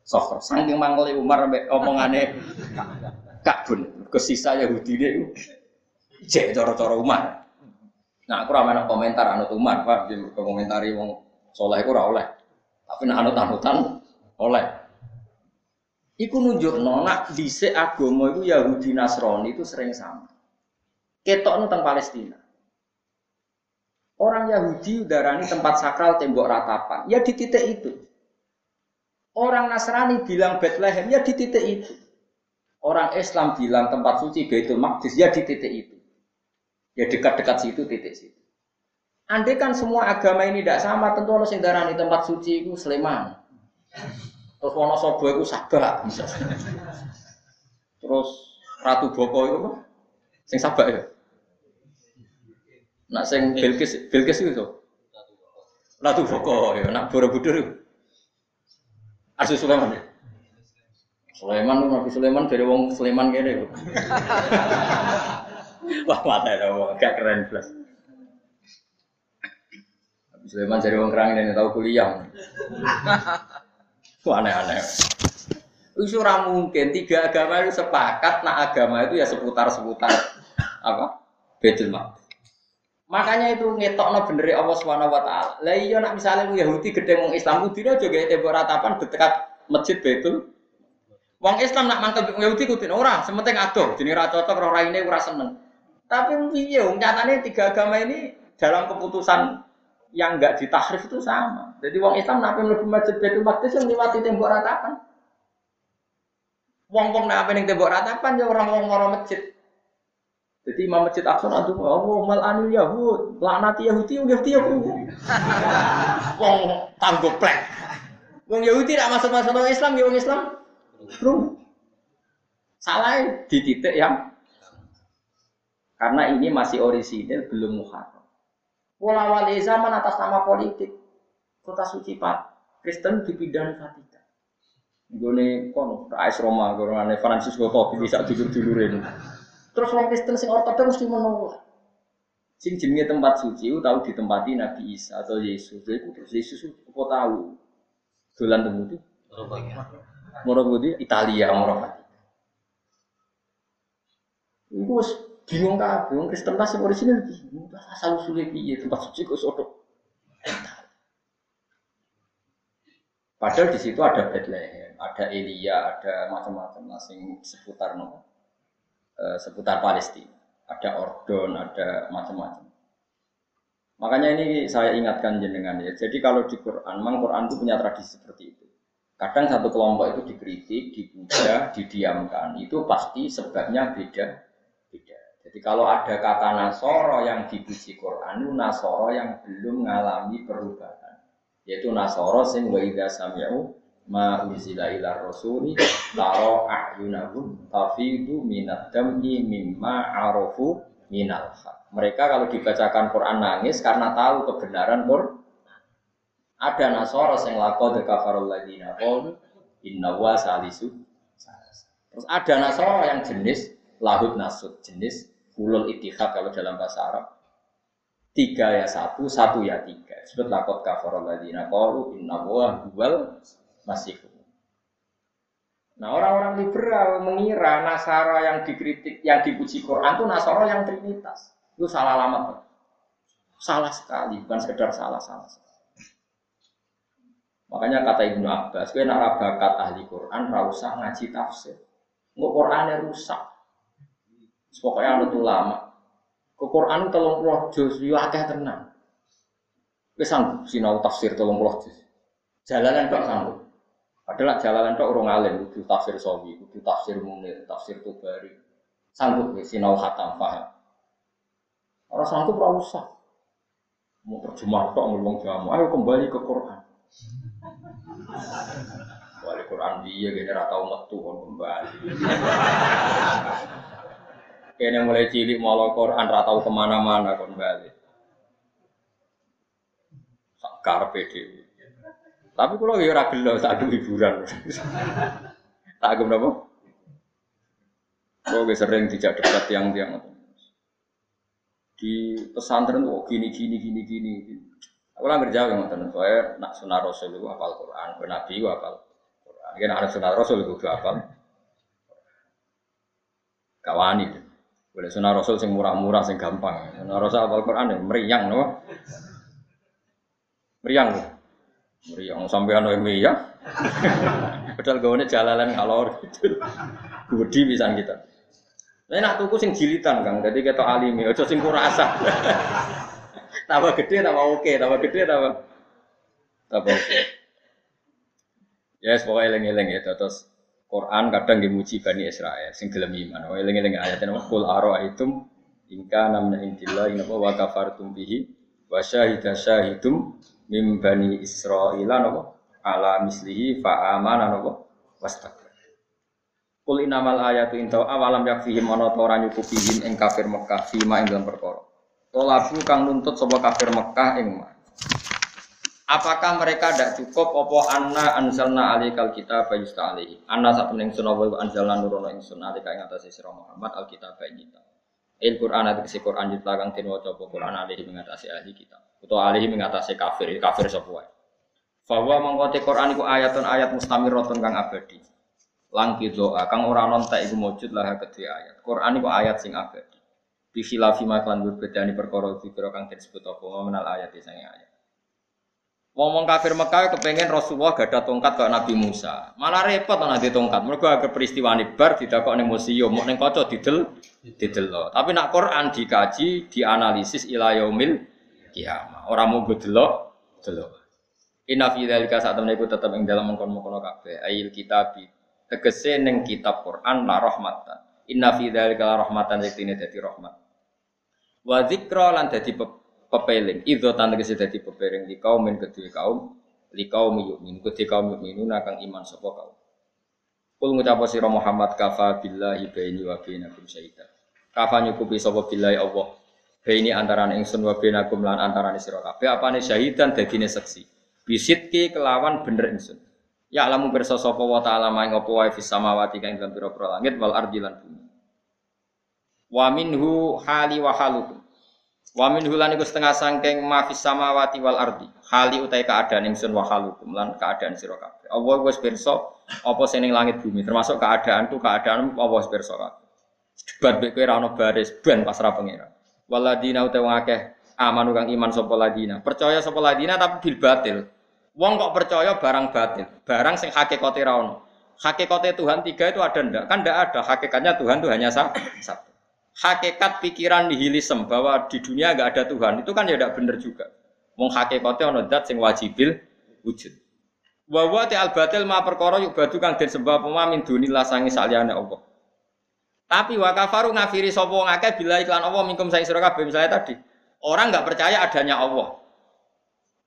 sokro. Saking mangkle Umar ambek omongane Ka'bun, kesisa Yahudi dia itu. Cek cara-cara Umar. Nah, aku ramai komentar anut Umar, Pak, di komentari wong soleh aku oleh. Tapi nak anut-anutan oleh. Iku nunjuk nona di agama itu Yahudi Nasrani itu sering sama. Ketok tentang Palestina. Orang Yahudi udarani tempat sakral tembok ratapan. Ya di titik itu. Orang Nasrani bilang Bethlehem ya di titik itu. Orang Islam bilang tempat suci Baitul Maqdis ya di titik itu. Ya dekat-dekat situ titik situ. Andai kan semua agama ini tidak sama, tentu Allah sing darani tempat suci itu Sleman. Terus Wonosobo iku sabak bisa. Terus Ratu Boko itu apa? Sing sabak ya. Nak sing Bilqis Bilqis itu. Ratu Boko ya, nak Borobudur itu. Arsu Sulaiman ya. Sulaiman Nabi Sulaiman dari wong Sulaiman kene. Wah, mata ya, wong gak keren plus. Nabi Sulaiman dari wong kerang ini tahu kuliah. Wah, aneh-aneh. Itu ora mungkin tiga agama itu sepakat nah agama itu ya seputar-seputar apa? Betul mak. Makanya itu ngetokno bener Allah Subhanahu wa taala. Lah iya nak misalnya Yahudi gede wong Islam kudune aja gawe tembok ratapan dekat masjid Betul. Wong Islam nak mangkel Yahudi kudu ora, sementing adoh, jenenge ra cocok ora raine ora seneng. Tapi piye wong nyatane tiga agama ini dalam keputusan yang enggak ditahrif itu sama. Jadi wong Islam nak mlebu masjid Baitul Maqdis yang liwati tembok ratapan. Wong-wong nak ning tembok ratapan ya orang wong mara masjid. Jadi Imam Masjid Aqsa nanti oh mal anil Yahud, laknati Yahudi, Yahudi ya Wong tanggo plek. Wong Yahudi tidak masuk masuk Islam, ya wong Islam. Bro. Salah di titik yang karena ini masih orisinil belum muharram. Pola wali zaman atas nama politik kota suci Pak Kristen dipindah Vatikan. Gue kono, Rais Roma, gue Francisco Topi bisa dulur dulurin. Terus orang Kristen sing ortodoks mesti menolak. Sing jenenge tempat suci tahu ditempati Nabi Isa atau Yesus. Jadi terus Yesus kok tahu dolan temu itu. Moro budi Italia moro Iku bingung kabeh wong Kristen tas sing orisinal iki. Asal usule piye tempat suci kok sotok. Padahal di situ ada Bethlehem, ada Elia, ada macam-macam sing seputar nopo Eh, seputar Palestina. Ada Ordon, ada macam-macam. Makanya ini saya ingatkan jenengan ya. Jadi kalau di Quran, memang Quran itu punya tradisi seperti itu. Kadang satu kelompok itu dikritik, dipuja, didiamkan. Itu pasti sebabnya beda. Beda. Jadi kalau ada kata Nasoro yang dipuji Quran, Nasoro yang belum mengalami perubahan. Yaitu Nasoro sing wa idza sami'u ma unzila ila rasuli taro a'yunahum tafidu minad dam'i mimma arafu minal. Mereka kalau dibacakan Quran nangis karena tahu kebenaran Quran. Ada Nasara yang laqad kafarul ladina qalu inna wa salisu Terus ada Nasara yang jenis lahud nasud, jenis fulul itihad kalau dalam bahasa Arab. Tiga ya satu, satu ya tiga. Sebut lakot kafarul ladina qalu inna wa huwal masih Nah orang-orang liberal mengira Nasara yang dikritik, yang dipuji Quran itu Nasara yang Trinitas. Itu salah lama Salah sekali, bukan sekedar salah-salah. Makanya kata Ibnu Abbas, gue nak bakat ahli Quran, usah ngaji tafsir. Nggak Qurannya rusak. Pokoknya ada lama. Ke Quran tolong puluh juz, yo akeh tenang. Gue sanggup sinau tafsir tolong puluh juz. Jalanan kok sanggup. Adalah jalanan tok orang alim, kudu tafsir sawi, kudu tafsir munir, tafsir tubari. Sanggup ya, sinau khatam paham. Orang sanggup ora usah. Mau terjemah tok ngomong jamu, ayo kembali ke Quran. Wali Quran dia gini rata umat Tuhan kembali. Kayaknya mulai cilik mau Quran rata ke mana-mana kembali. Sakar PDW. Tapi kalau ya ora gelo sak hiburan. Tak agem napa? Kok sering dijak debat tiang-tiang di pesantren kok gini gini gini gini. Aku lah kerja yang ngoten, saya nak sunah rasul itu hafal Quran, ke nabi itu hafal Quran. Kan ada sunah rasul itu hafal. Kawani. Boleh sunah rasul sing murah-murah sing gampang. Sunah rasul hafal Quran ya meriang no. Meriang. Meriang sampean wae ya. Padahal gawane jalalan ngalor gitu. Gudi pisan kita. Nah, nak tuku sing jilitan Kang. Dadi ketok alime, aja sing kurasa. tambah gede tambah oke, tambah gede tambah tambah oke. Ya, yes, pokoknya eling-eling ya, terus Quran kadang dimuji Bani Israel, sing gelem iman. Oh, eling-eling ayat ini, Qul aro'aitum ingka namna intillah inapa wa kafartum bihi wa syahida syahidum mim bani Israil napa ala mislihi fa amana napa wastakbar. Kul inamal ayatu inta awalam yakfihim ana ta ora nyukupihim ing kafir Mekah fima ing dalam perkara. Tolabu kang nuntut sapa kafir Mekah ing. Apakah mereka tidak cukup apa anna anzalna alaikal kitab yusta alaihi. Anna satu ning sunawa wa anzalna nurono ingsun alika ing atase sira Muhammad alkitab ing kita. Il Quran ati kese Quran yutla kang waca apa Quran alaihi mengatasi ahli kitab. Utawa alaihi mengatasi kafir, kafir wae. Bahwa mengkote Quran iku ayatun ayat mustamiratun kang abadi. Langki doa kang ora nontek iku mujud lah kedhe ayat. Quran iku ayat sing abadi. Bi khilafi ma kan berbedani perkara dikira kang disebut apa menal ayat sing ayat. Ngomong kafir Mekah kepengen Rasulullah gak ada tongkat kayak Nabi Musa. Malah repot nanti tongkat. Mereka agak peristiwa ini bar tidak kok nih museum, mau neng kocok didel, didel loh. Tapi nak Quran dikaji, dianalisis ilayomil kiamah. Orang mau delok, delok. Inna fi dzalika saat temen iku tetep ing dalam mengkon-mengkon kabeh. Ail kitab tegese ning kitab Quran la rahmatan. Inna fi dzalika la rahmatan yektine dadi rahmat. Wa dzikra lan dadi pepeling. Idza tan tegese dadi pepeling di kaum min kedue kaum li kaum yu'min kedue kaum yu'minun kang iman sapa kaum. Kul ngucap sira Muhammad kafa billahi baini wa bainakum syaitan. Kafa nyukupi sapa billahi Allah. Baini antarané ingsun wa bainakum lan antarané sira kabeh apane syahidan dadine saksi. Bisitki kelawan bener ingsun. Ya alamu pirsa sapa wa ta'ala maing apa wae fis samawati kang dalam pira-pira langit wal ardi lan bumi. Wa minhu hali wa halukum. Wa min hulan iku setengah sangking mafis samawati wal ardi. Hali utai keadaan ingsun wa halukum lan keadaan sira kabeh. Allah wis pirsa apa sing ning langit bumi termasuk keadaan Allah wis pirsa kabeh. Debat mek kowe baris ben pasrah pangeran. Waladina utai wong akeh amanu kang iman sapa ladina. Percaya sapa ladina tapi bil batil. Wong kok percaya barang batil, barang sing hakikate ra ono. Hakikate Tuhan tiga itu ada ndak? Kan ndak ada. Hakikatnya Tuhan itu hanya satu hakikat pikiran nihilisme bahwa di dunia nggak ada Tuhan itu kan ya tidak benar juga. Wong hakikatnya ono dat sing wajibil wujud. Wa wa al batil ma perkara yuk batu kang den sembah apa min sangi saliyane Allah. Tapi wa kafaru ngafiri sapa wong akeh bila iklan Allah minkum saya sira kabeh misalnya tadi. Orang nggak percaya adanya Allah.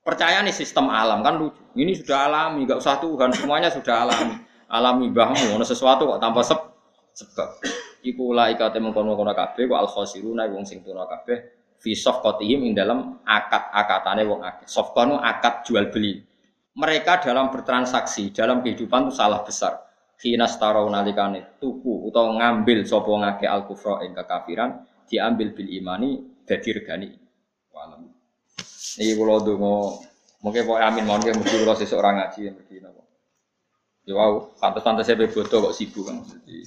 Percaya nih sistem alam kan lucu. Ini sudah alami, nggak usah Tuhan, semuanya sudah alami. Alami bahmu, ono sesuatu kok tanpa sebab. Iku ulaika te mengkono-kono kabeh wa al khosiruna wong sing tuna kabeh fi safqatihim ing dalam akad-akatane wong akeh. Safqanu akad jual beli. Mereka dalam bertransaksi, dalam kehidupan itu salah besar. Khina starau nalikane tuku utawa ngambil sapa ngake al kufra ing kekafiran diambil bil imani dadi regani. Walam. Niki kula donga mungkin pokoke amin mawon mesti kula sesuk ora ngaji mesti napa. Ya wow, pantes-pantese bodoh kok sibuk kan. Jadi,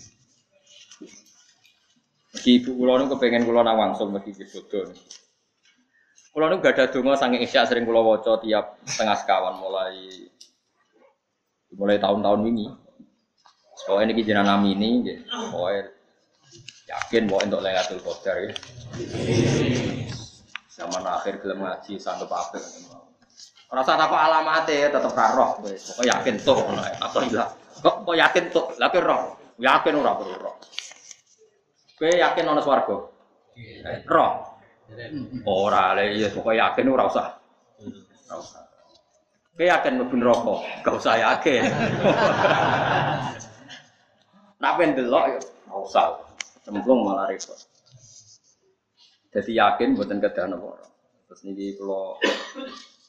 Meski ibu kulo nu kepengen kulo langsung mesti bodoh. Kulo nu gak ada donga sange isya sering kulo waca tiap setengah sekawan mulai mulai tahun-tahun ini. Pokoknya ini jenengan nami ini, pokoknya yakin bahwa untuk Lailatul Qadar ya. Zaman akhir gelem ngaji sanggup apa Rasa tak alamatnya tetap roh, pokoknya yakin tuh, atau hilang. Kok yakin tuh, lagi roh, yakin ora perlu roh. Kowe yakin ana swarga? Iya. Roh. Ora le ya pokoke yakin ora usah. Ora usah. Kowe yakin mlebu neraka? Gak usah yakin. Nak ben delok ya ora usah. Cemplung malah repot. Jadi yakin buatan kedah napa. Terus niki kula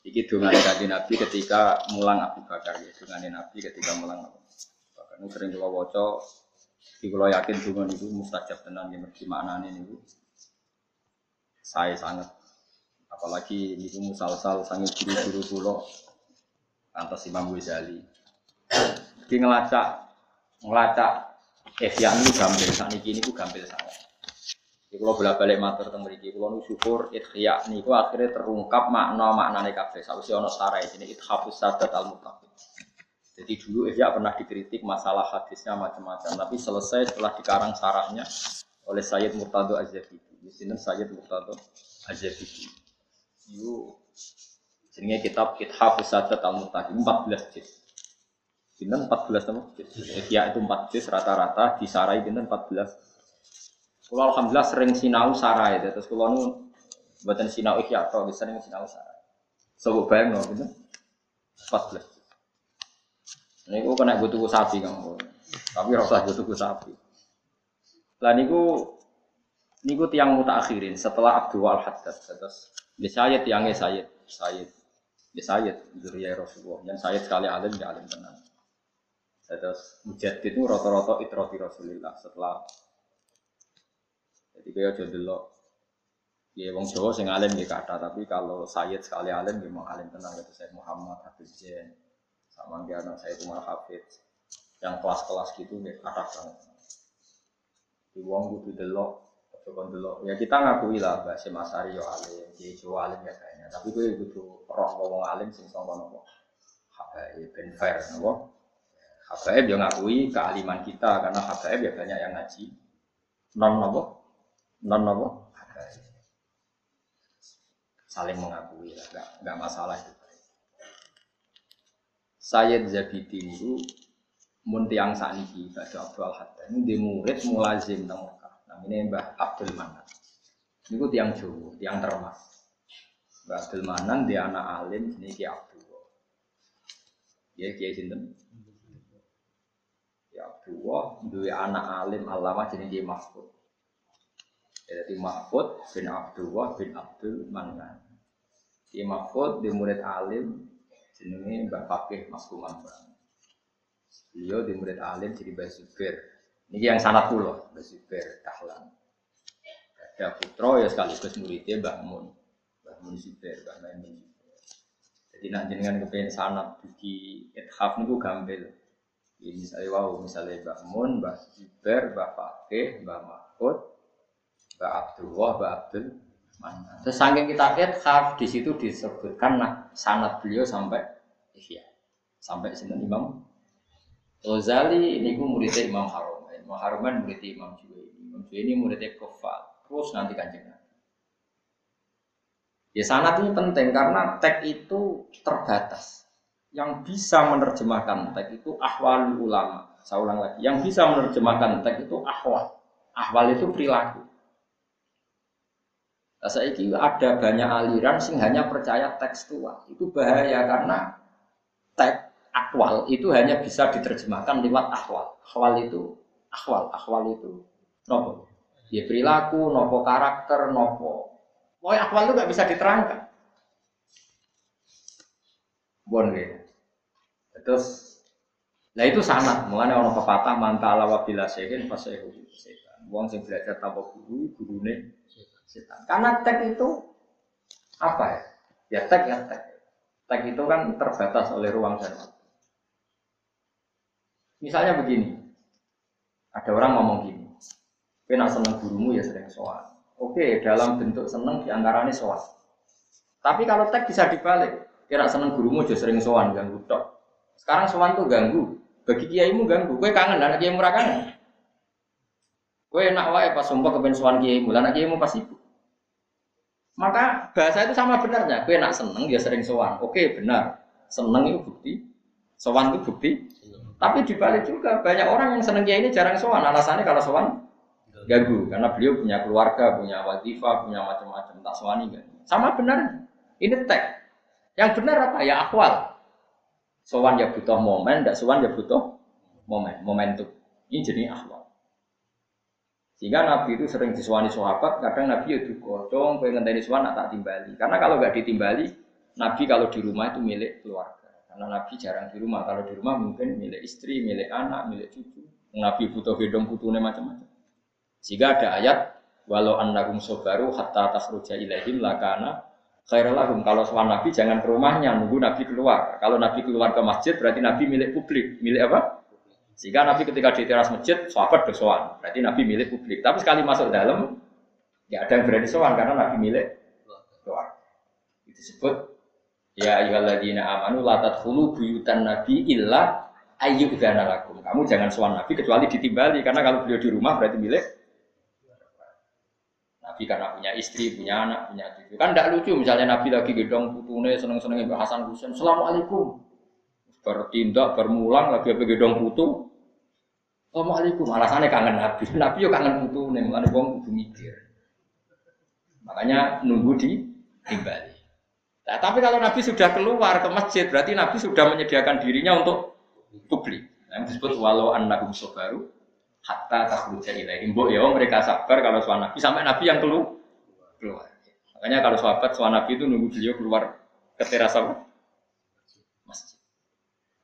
iki dongane kanjeng Nabi ketika mulang Abu Bakar ya, dongane Nabi ketika mulang Abu Bakar. Sering kula waca di kalau yakin dungo itu mustajab tenang yang mergi maknane niku. Saya sangat apalagi niku musal-sal sangat guru-guru kula antos Imam Ghazali. Di ngelacak ngelacak Ihya niku gampil sakniki niku gampil sangat. Di kalau bolak balik matur teng mriki kula nu syukur Ihya niku akhirnya terungkap makna maknane kabeh. Sawise ana sarai ini ithafus sadat al-muttaqin. Jadi dulu Ihya pernah dikritik masalah hadisnya macam-macam, tapi selesai setelah dikarang sarahnya oleh Sayyid Murtado Az-Zabidi. Di sini Sayyid Murtado Az-Zabidi. Itu jenenge kitab Ithaf Sadat Al-Murtadi 14 juz. Pinten 14 nama? Ihya itu 4 juz rata-rata disarai pinten 14. Kalau alhamdulillah sering sinau sarai, terus kalau nu buatan sinau Ihya atau sering sinau sarai. Sebab bayang no, pinten 14. Ini gue kena gue tuku sapi kamu. Tapi rasa gue tuku sapi. Lah niku niku tiang akhirin setelah Abdul Al Haddad terus di Sayyid tiangnya Sayyid Sayyid di Sayyid Zuriyah Rasulullah yang Sayyid sekali alim ya alim tenang. Terus mujad itu roto-roto itroti Rasulullah setelah jadi kayak jodoh lo Ya wong Jawa sing alim nggih kata, tapi kalau Sayyid sekali alim nggih mau alim tenang itu saya Muhammad Hafiz Jen. Sama nggih anak saya Umar Hafiz. Yang kelas-kelas gitu nggih kata banget. Di wong delok, coba delok. Ya kita ngakui lah Mbak Semasari yo alim, Ki Jawa alim ya kayaknya. Tapi gue kudu roh ngomong alim sing sangka nopo. Habaib ben fair nopo. Habaib yo ngakui kealiman kita karena Habaib ya banyak yang ngaji. Non nopo? Non nopo? saling mengakui lah, nggak nggak masalah itu. Sayyid Zabidi itu mun tiang saniki pada Abdul Haddad ini di murid mulazim nang Mekah. Namanya Mbah Abdul Manan. Ini ku tiang Jawa, tiang termas. Mbah Abdul Manan dia anak alim ini Ki Abdul. Ya Kiai sinten? Ya Abdullah dua anak alim alama Kiai Mahfud. Jadi Mahfud bin Abdullah bin Abdul Manan. Di Mahfud di murid alim jenenge Mbak Fakih Mas Kuman Beliau di murid alim jadi Mbak Zubair. Ini yang sanat pulau Mbak Zubair Dahlan. Ada putra ya sekaligus muridnya Mbak Mun. Mbak Mun Zubair, Mbak Maimun Jadi nak jenengan kepengen sanat di ithaf niku gampil. Ini misalnya wow, misalnya Mbak Mun, Mbak Zubair, Mbak Fakih, Mbak Mahfud, Mbak Abdullah, Mbak Abdul. Terus saking kita ithaf di situ disebutkan nah sanat beliau sampai ihya. Sampai sinten Imam Ghazali ini gue muridnya Imam Haruman. Imam Haruman muridnya Imam Juwaini. Imam Juwaini muridnya Kofal. Terus nanti kanjeng Ya sanat ini penting karena teks itu terbatas. Yang bisa menerjemahkan teks itu ahwal ulama. Saya ulang lagi. Yang bisa menerjemahkan teks itu ahwal. Ahwal itu perilaku. Nah, saya ada banyak aliran sing hanya percaya tekstual. Itu bahaya karena teks akwal itu hanya bisa diterjemahkan lewat akwal. Akwal itu akwal, akwal itu nopo. Ya perilaku, nopo karakter, nopo. Pokoknya akwal itu nggak bisa diterangkan. Bon ya. Terus Nah itu sanat, mulanya orang pepatah mantala wabila sehin pas setan. Wong sing belajar tanpa guru, gurune setan. Karena tag itu apa ya? Ya tag ya tag. Tag itu kan terbatas oleh ruang dan waktu. Misalnya begini, ada orang ngomong gini, kena seneng gurumu ya sering soal. Oke, dalam bentuk seneng di antaranya soal. Tapi kalau tag bisa dibalik, kira seneng gurumu aja sering soal ganggu tok. Sekarang soal tuh ganggu, bagi kiaimu ganggu, gue kangen, anak kiaimu kangen. Gue enak wae pas sumpah kepen soal kiaimu, anak kiaimu pasti ibu. Maka bahasa itu sama benarnya. Kue nak seneng ya sering sowan. Oke benar. Seneng itu bukti. Sowan itu bukti. Tapi dibalik juga banyak orang yang seneng ini jarang sowan. Alasannya kalau sowan ganggu karena beliau punya keluarga, punya wadifa, punya macam-macam tak sowani kan. Sama benar. Ini teks. Yang benar apa? Ya akwal. Sowan ya butuh momen, tidak sowan ya butuh momen, momentum. Ini jadi akwal. Sehingga Nabi itu sering disuani sahabat, kadang Nabi itu kocong, pengen ngenteni suan tak timbali. Karena kalau nggak ditimbali, Nabi kalau di rumah itu milik keluarga. Karena Nabi jarang di rumah. Kalau di rumah mungkin milik istri, milik anak, milik cucu. Nabi butuh gedong putune macam-macam. Sehingga ada ayat walau annakum sobaru hatta takhruja ilaihim lakana khairalahum. Kalau suan Nabi jangan ke rumahnya, nunggu Nabi keluar. Kalau Nabi keluar ke masjid berarti Nabi milik publik. Milik apa? Sehingga Nabi ketika di teras masjid, sahabat bersowan. Berarti Nabi milik publik. Tapi sekali masuk dalam, ya ada yang berani sowan karena Nabi milik keluar. Itu disebut Ya ayyuhalladzina amanu la tadkhulu buyutan nabi illa ayyudana lakum. Kamu jangan sowan Nabi kecuali ditimbali karena kalau beliau di rumah berarti milik Nabi karena punya istri, punya anak, punya cucu. Kan tidak lucu misalnya Nabi lagi gedong putune seneng-seneng Hasan Husain. Assalamualaikum bertindak bermulang lagi apa gedong putu Assalamualaikum alasannya kangen Nabi Nabi yo kangen putu nih mana wong kudu mikir makanya nunggu di timbali nah, tapi kalau Nabi sudah keluar ke masjid berarti Nabi sudah menyediakan dirinya untuk publik. Yang disebut walau annakum sobaru hatta takhruja ilaihim. Mbok ya mereka sabar kalau suami Nabi sampai Nabi yang keluar. keluar. Makanya kalau sahabat suami Nabi itu nunggu beliau keluar ke teras apa? Masjid.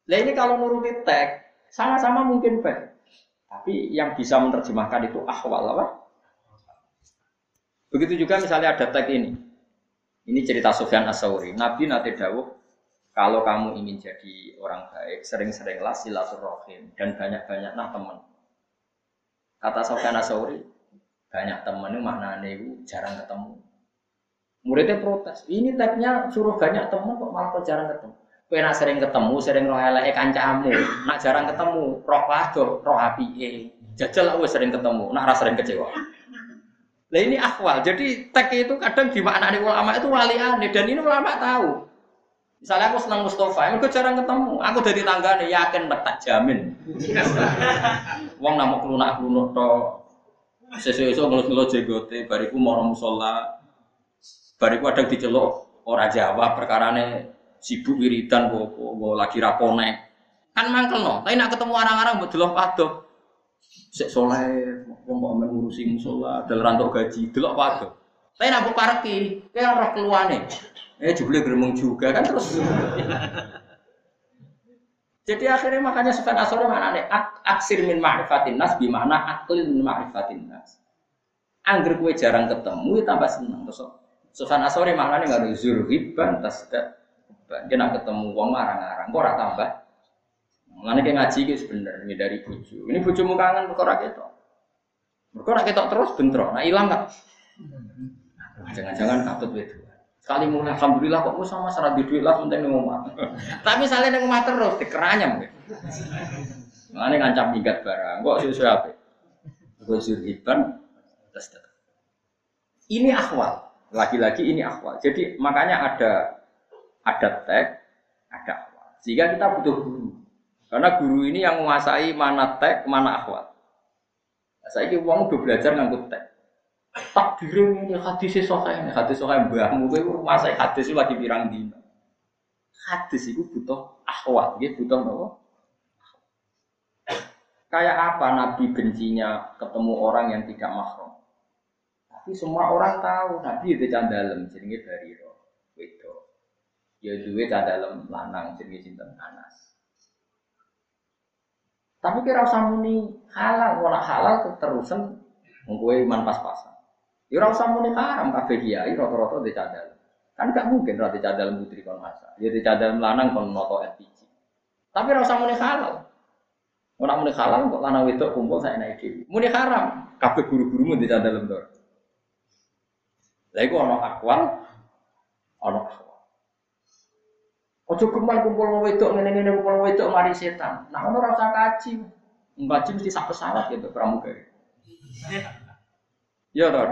Nah ini kalau nuruti tag sama-sama mungkin baik. Tapi yang bisa menerjemahkan itu ahwal apa? Begitu juga misalnya ada tag ini. Ini cerita Sufyan Asauri. Nabi nanti dawuh, kalau kamu ingin jadi orang baik, sering-seringlah silaturahim dan banyak-banyaklah teman. Kata Sofyan Asauri, banyak temen itu maknanya jarang ketemu. Muridnya protes, ini tagnya suruh banyak temen kok malah kok jarang ketemu. Kue nak sering ketemu, sering roh elek kancamu, nak jarang ketemu, roh pado, roh api e. Jajal aku sering ketemu, nak rasa sering kecewa. Nah ini akwal, jadi tag itu kadang di makna ulama itu wali aneh dan ini ulama tahu. Misalnya aku senang Mustafa, gue jarang ketemu. Aku dari tangga nih yakin tak jamin. Wong nama kelunak kelunak to. Sesuatu ngelus ngelus jegote, bariku mau musola, bariku ada diceluk orang Jawa nih sibuk wiridan kok kok lagi rapone. Kan mangkel no, tapi nak ketemu orang-orang buat delok padoh. Sek soleh, mau ngurusi musola, dalam rantok gaji, delok padoh. Tapi nak parki, kayak orang keluane. Eh jebule geremeng juga kan terus. Jadi akhirnya makanya Sufyan Asori mana nih? Aksir min ma'rifatin nas bimana aklil min ma'rifatin nas. Angger kue jarang ketemu ya tambah seneng. Terus Sufyan Asori mana nih nggak ada zurhiban tasda. Nak ketemu wong marang-arang, kok tambah. Mengenai kayak ngaji gitu sebenarnya dari bucu. Ini bujumu kangen kok ora ora ketok terus bentrok. Nah hilang nggak? Jangan-jangan katut itu. Sekali mulai alhamdulillah kok sama serat di duit lah penting ning omah. Tapi misalnya ning omah terus dikeranyam. Mane ngancam minggat barang. Kok susu apa? Gosir iban tes Ini akhwal. Lagi-lagi ini akhwal. Jadi makanya ada ada tag, ada akhwal. Sehingga kita butuh guru. Karena guru ini yang menguasai mana tag, mana akhwal. Saya ini uang udah belajar ngangkut tag. Takdir ini hadis sokai ini. Hadis sokai mbahmu kowe masa hadis lagi pirang dino hadis itu butuh akhwat gitu butuh nopo? Kayak apa nabi bencinya ketemu orang yang tidak mahram tapi semua orang tahu. Nabi itu jenenge dari roh ya duwe candalem lanang jenenge sinten Anas tapi kira usah muni halal, ora halal terusan ngkowe iman pas-pasan. Ya ora usah muni haram kabeh kiai rata-rata di cadal. Kan gak mungkin di cadal putri kon masa. Ya di cadal lanang kon noto LPG. Tapi ora usah muni halal. Ora muni halal kok lanang wedok kumpul saya naik dhewe. Muni haram kabeh guru-gurumu di cadal ndor. Lah iku ana akwal ana akwal. Ojo kemal kumpul wong wedok ngene-ngene kumpul wedok mari setan. Nah ono ora usah kaji. Ngaji mesti sak pesawat gitu pramugari. Ya toh.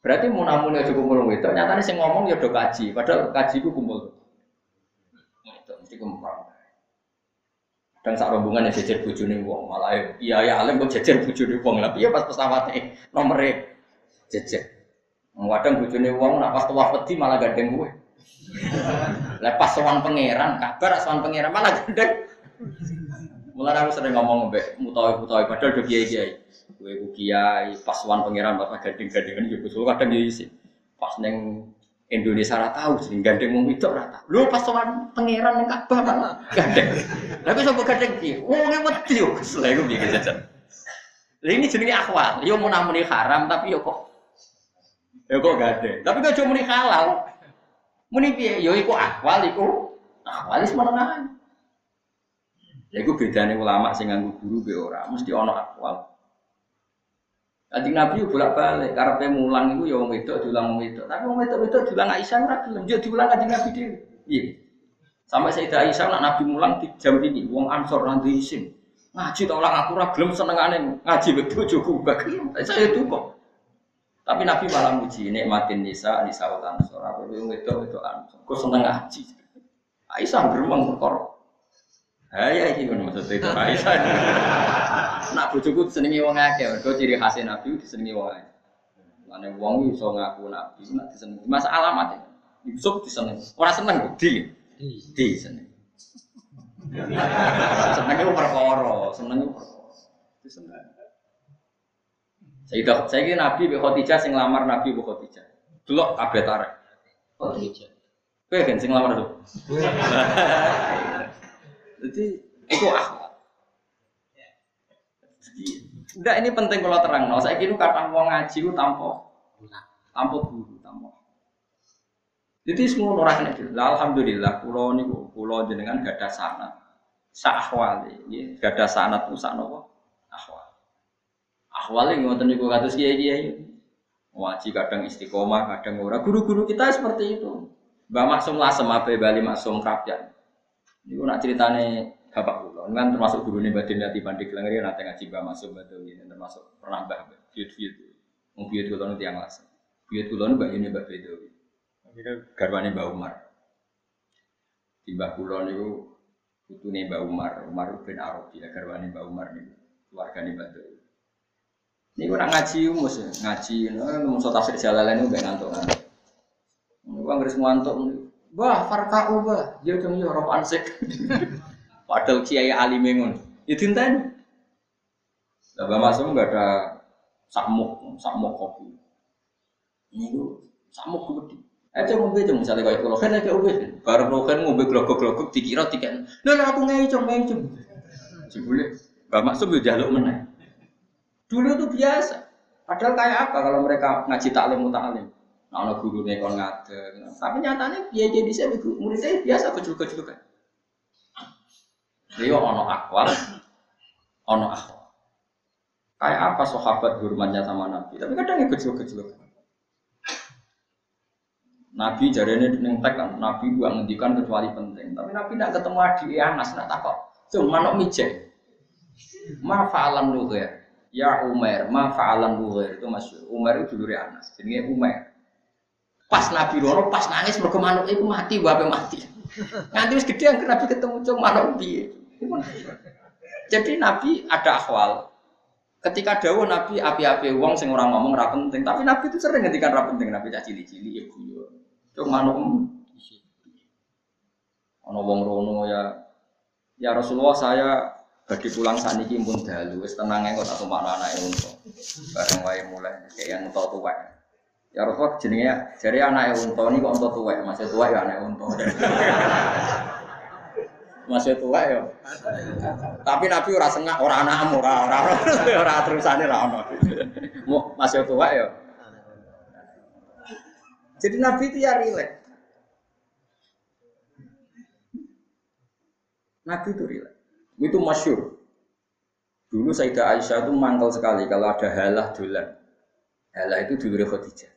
Berarti mau namun ya cukup mulung itu, nyatanya sih ngomong ya do kaji, padahal kaji itu kumpul. Nah, itu mesti kumpul. Dan saat rombongan yang jejer bujuni wong, malah iya ya alim kok jejer bujuni wong, tapi ya pas pesawatnya nomornya jejer. Wadang bujuni wong, nak pas tuah peti malah gandeng gue. Lepas sowan pangeran, kabar sowan pangeran malah gandeng. Mulai aku sering ngomong mbek mutawi-mutawi padahal do kiai-kiai. Gue ku kiai, pas wan pangeran pas gading-gadingan yo kusul kadang yo isi. Pas neng Indonesia ora tahu sing gandeng wong itu ora tahu. Lho pas wan pangeran ning Ka'bah malah gandeng. Lah kok sapa gandeng ki? Wong wedi yo kesel iku piye jajan. Lah ini jenenge akhwal. Yo mau namuni haram tapi yo kok yo kok gandeng. Tapi kok cuma muni halal. Muni piye? Yo iku akhwal iku akhwal wis menengahan. Ya iku bedane ulama sing nganggo guru be ora, mesti ana akwal. Kanjeng Nabi bolak-balik, karepe mulang iku ya wong wedok diulang wong wedok. Tapi wong wedok-wedok diulang Aisyah ora gelem, yo diulang Kanjeng Nabi dhewe. Iya. Sampai Sayyidah Aisyah nak Nabi mulang di jam ini, wong Ansor nanti isin. Ngaji tak aku ora gelem senengane ngaji wek bojoku bagelem. Saya itu kok. Tapi Nabi malah muji nikmatin nisa nisa wal Ansor. Apa wong wedok wedok Ansor. Kok seneng ngaji. Aisyah beruang perkara. Ayah ini kan maksudnya itu Aisyah. nak bojoku disenengi wong akeh, mergo ciri khas Nabi disenengi wong akeh. Mane wong iso ngaku Nabi, nak disenengi. Mas alamat Yusuf disenengi. Ora seneng di. Di seneng. senengnya perkara, senengnya perkara. Itu Saya saya kira Nabi Khadijah sing lamar Nabi Mbak Khadijah. Delok kabeh tarik. Khadijah. Kowe kan sing lamar tuh. Jadi itu akhlak. Enggak ini penting kalau terang. No. Saya kira kata mau ngaji itu tanpa tanpa guru, tanpa. Jadi semua orang ini. Alhamdulillah, pulau ini pulau jenengan gak ada sanat. Sahwali, gak ada sanat tuh nopo ahwal. Ahwal yang ngotot niku kados kiai kiai. Waji kadang istiqomah, kadang ora. Guru-guru kita seperti itu. Mbak Maksum Lasem, Abe Bali Maksum Kapyan. Ini nak ceritane bapak kulo, kan termasuk guru nih batin di pandik lengeri nanti ngaji Mbak Maksum betul ini termasuk pernah mbak biut biut, mau biut kulo nanti yang lasem. Biut kulo nih mbak ini mbak bedo. Ini garwane Mbak Umar. Di Mbak kulo nih itu nih Mbak Umar, Umar bin Arabi ya garwane Mbak Umar nih keluarga nih Mbak Dewi. Ini gue ngaji umus ya, ngaji, nggak mau tafsir jalalan itu gak ngantuk ngantuk. Gue nggak ngantuk, wah farka ubah, dia cuma ya roh ansek. Padahal kiai ali mengun, ya tinta Lah masuk nggak ada samuk, samuk kopi. Ini gue samuk gede. Eh cuma gue cuma misalnya kayak kalau kan kayak gue, baru lo kan ngombe glogok glogok dikira tiket. Nah aku ngai cuma ngai cuma. Cibule, gak masuk gue jaluk mana. Dulu itu biasa. Padahal kayak apa kalau mereka ngaji taklim mutalim? Nah, ono guru nih kon ngade. Tapi nyatanya dia jadi saya muridnya biasa kecil-kecil kan. Dia ono akwal, ono akwal. Kayak apa sahabat hormatnya sama Nabi? Tapi kadang kecil-kecil kan. Nabi jari ini neng kan, Nabi gua ngendikan kecuali penting. Tapi Nabi tidak ketemu adik Anas, nak takut. Cuma manuk mijek. Ma fa'alan ya. Ya Umar, ma fa'alan Nuhair itu Mas Umar itu dulu Anas. Jenenge Umar. Pas Nabi loro, pas nangis mergo manuk iku mati, bape mati. Nganti wis gede yang Nabi ketemu cung manuk piye. Jadi Nabi ada akhwal. Ketika dawuh Nabi api-api wong sing ora ngomong ora penting, tapi Nabi itu sering ngendikan ora penting, Nabi cah cili-cili ya guyu. Cung manuk ana wong rono ya ya Rasulullah saya bagi pulang saat ini pun dalu, wis tenang kok tak mana anak unta. Bareng wae mulai kayak yang unta tuwek. Ya Rasulullah jenenge jare anak unta ini kok unta tuwek, masih tua ya anak unta. masih tua ya. Tapi Nabi ora sengak, ora anakmu, ora ora ora terusane ra ono. Masih tua ya. Jadi Nabi itu ya rileks. Nabi itu rileks. Itu masyur. Dulu Sayyidah Aisyah itu mangkal sekali kalau ada halah dolan. Halah itu dulu Khadijah.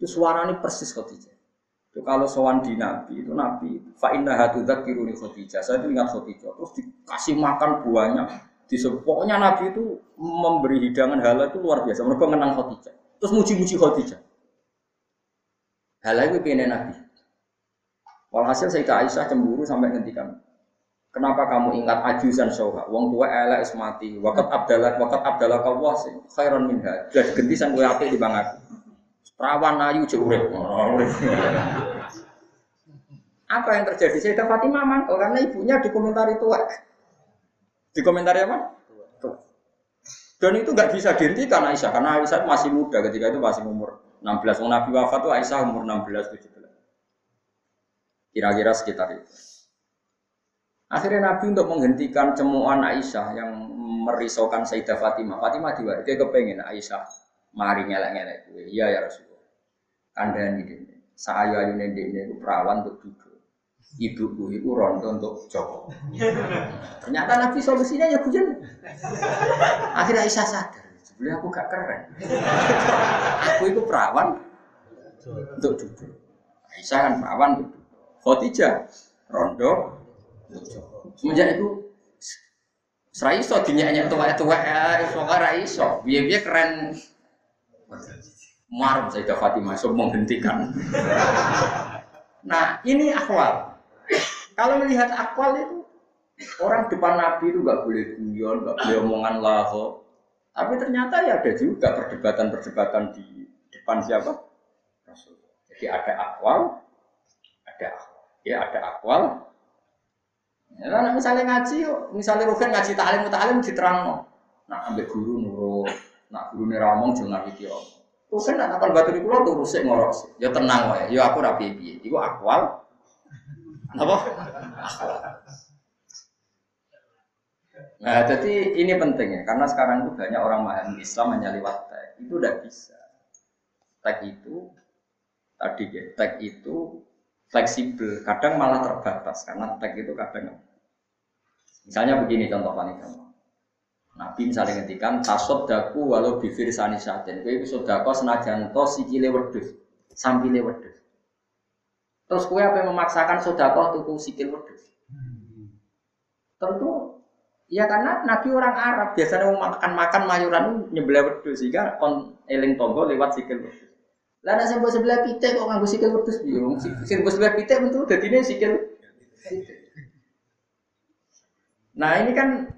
Itu suaranya persis Khadijah. Itu kalau sowan di Nabi, itu Nabi, fa inna hatudzak kiruni Khadijah. Saya itu ingat Khadijah. Terus dikasih makan buahnya. Di pokoknya Nabi itu memberi hidangan halah itu luar biasa. Mereka menang Khadijah. Terus muji-muji Khadijah. Halah itu pengen Nabi. Walhasil Sayyidah Aisyah cemburu sampai ngendikan. Kenapa kamu ingat ajusan soha? Wong tua elek is mati. Wakat abdallah, wakat abdallah kau wasi. Khairon minha. Jadi gentisan gue api di bangak. Perawan ayu jurek. Apa yang terjadi? Saya Fatimah mangkel karena ibunya di komentar itu. Di komentar apa? Dan itu nggak bisa dihentikan Aisyah karena Aisyah masih muda ketika itu masih umur 16. Nabi wafat itu Aisyah umur 16 17. Kira-kira sekitar itu. Akhirnya Nabi untuk menghentikan cemuan Aisyah yang merisaukan Sayyidah Fatimah. Fatimah diwari, dia kepengen Aisyah mari ngelak-ngelak gue. Iya ya Rasulullah. Kandani ini. Saya ini ini itu perawan untuk duduk. Ibuku itu rondo untuk Joko. Ternyata Nabi solusinya ya hujan. Akhirnya Aisyah sadar. Sebenarnya aku gak keren. aku itu perawan untuk duduk. Aisyah kan perawan untuk duduk. Khotijah rondo Semenjak itu Serai iso dinyanyi tua-tua ya, iso ora iso. Biar-biar keren. Marah saya Fatimah, so menghentikan. nah ini akwal. Kalau melihat akwal itu orang depan Nabi itu nggak boleh guyon, nggak boleh omongan laho. Tapi ternyata ya ada juga perdebatan-perdebatan di depan siapa? Rasul. Jadi ada akwal, ada akwal. Ya ada akwal, Ya, misalnya ngaji, misalnya Rugen ngaji ta'lim ta'lim diterang Nah, ambil guru nurut, nak guru nih ramong jangan ngerti ya. Rugen nak akan batu di pulau tuh rusik ngorok Ya tenang wae, ya aku rapi piye. Iku akwal. Apa? Nah, jadi ini penting ya, karena sekarang itu banyak orang memahami Islam tag. Itu udah bisa. Tag itu tadi ya, tag itu fleksibel, kadang malah terbatas karena tag itu kadang misalnya begini contoh paling gampang. Nabi misalnya ngendikan tasod daku walau bibir sani saten. Kowe iku sedekah senajan to sikile wedhus, sampile wedhus. Terus kue apa yang memaksakan sedekah tuku sikil wedhus? Tentu ya karena Nabi orang Arab biasanya mau makan makan mayuran nyebelah wedhus sehingga kon eling tonggo lewat sikil wedhus. Lah nek sebelah sebelah pitik kok nganggo sikil wedhus bingung. Sikil sebelah pitik bentuk dadine sikil. Nah ini kan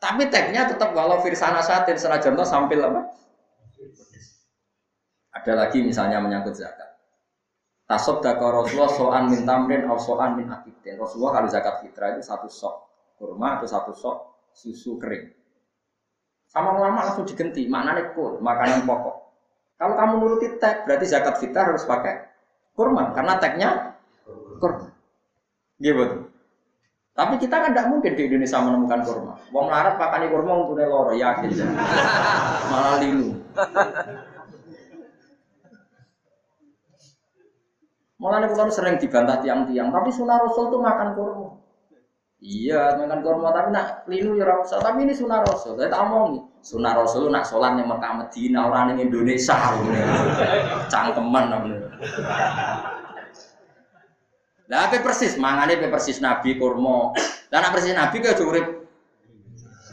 tapi tagnya tetap walau firsana satin senajan to sampil apa? Ada lagi misalnya menyangkut zakat. Tasod dako Rasulullah soan min tamrin atau soan min akidin. Rasulullah kalau zakat fitrah itu satu sok kurma atau satu sok susu kering. Sama ulama langsung digenti, maknanya kur, makanan pokok. Kalau kamu nuruti tag, berarti zakat fitrah harus pakai kurma, karena tagnya kurma. Gitu. Tapi kita kan tidak mungkin di Indonesia menemukan kurma. Wong larat pakani kurma untuk loro yakin. Malah linu. Malah kalau sering dibantah tiang-tiang, tapi sunnah Rasul itu makan kurma. Iya, makan kurma tapi nak linu ya rasa. Tapi ini sunnah Rasul. Saya tak omong nih. Sunnah Rasul nak sholat yang Mekah Medina orang yang Indonesia. Cangkeman namanya. Lah apa persis? Mangane apa persis? Nabi kurma. Lah nak persis Nabi kaya urip.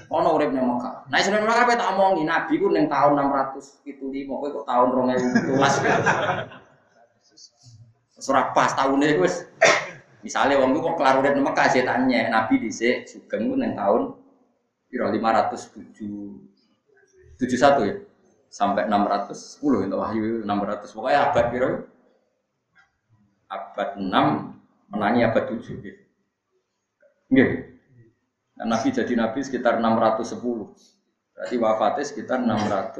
Ono urip nang Mekah. Nah sebenarnya Mekah tak omongi Nabi ku ning tahun 675 kowe kok tahun 2017. Surah pas tahunnya wis. Misalnya wong kok kelar urip nang Mekah tanya Nabi dhisik sugeng ku ning tahun piro 507 71 ya? Sampai 610 itu wahyu 600 pokoknya abad piro? Abad 6 menangi abad 7 gitu. Nggih. Nah, Nabi jadi nabi sekitar 610. Berarti wafatnya sekitar 600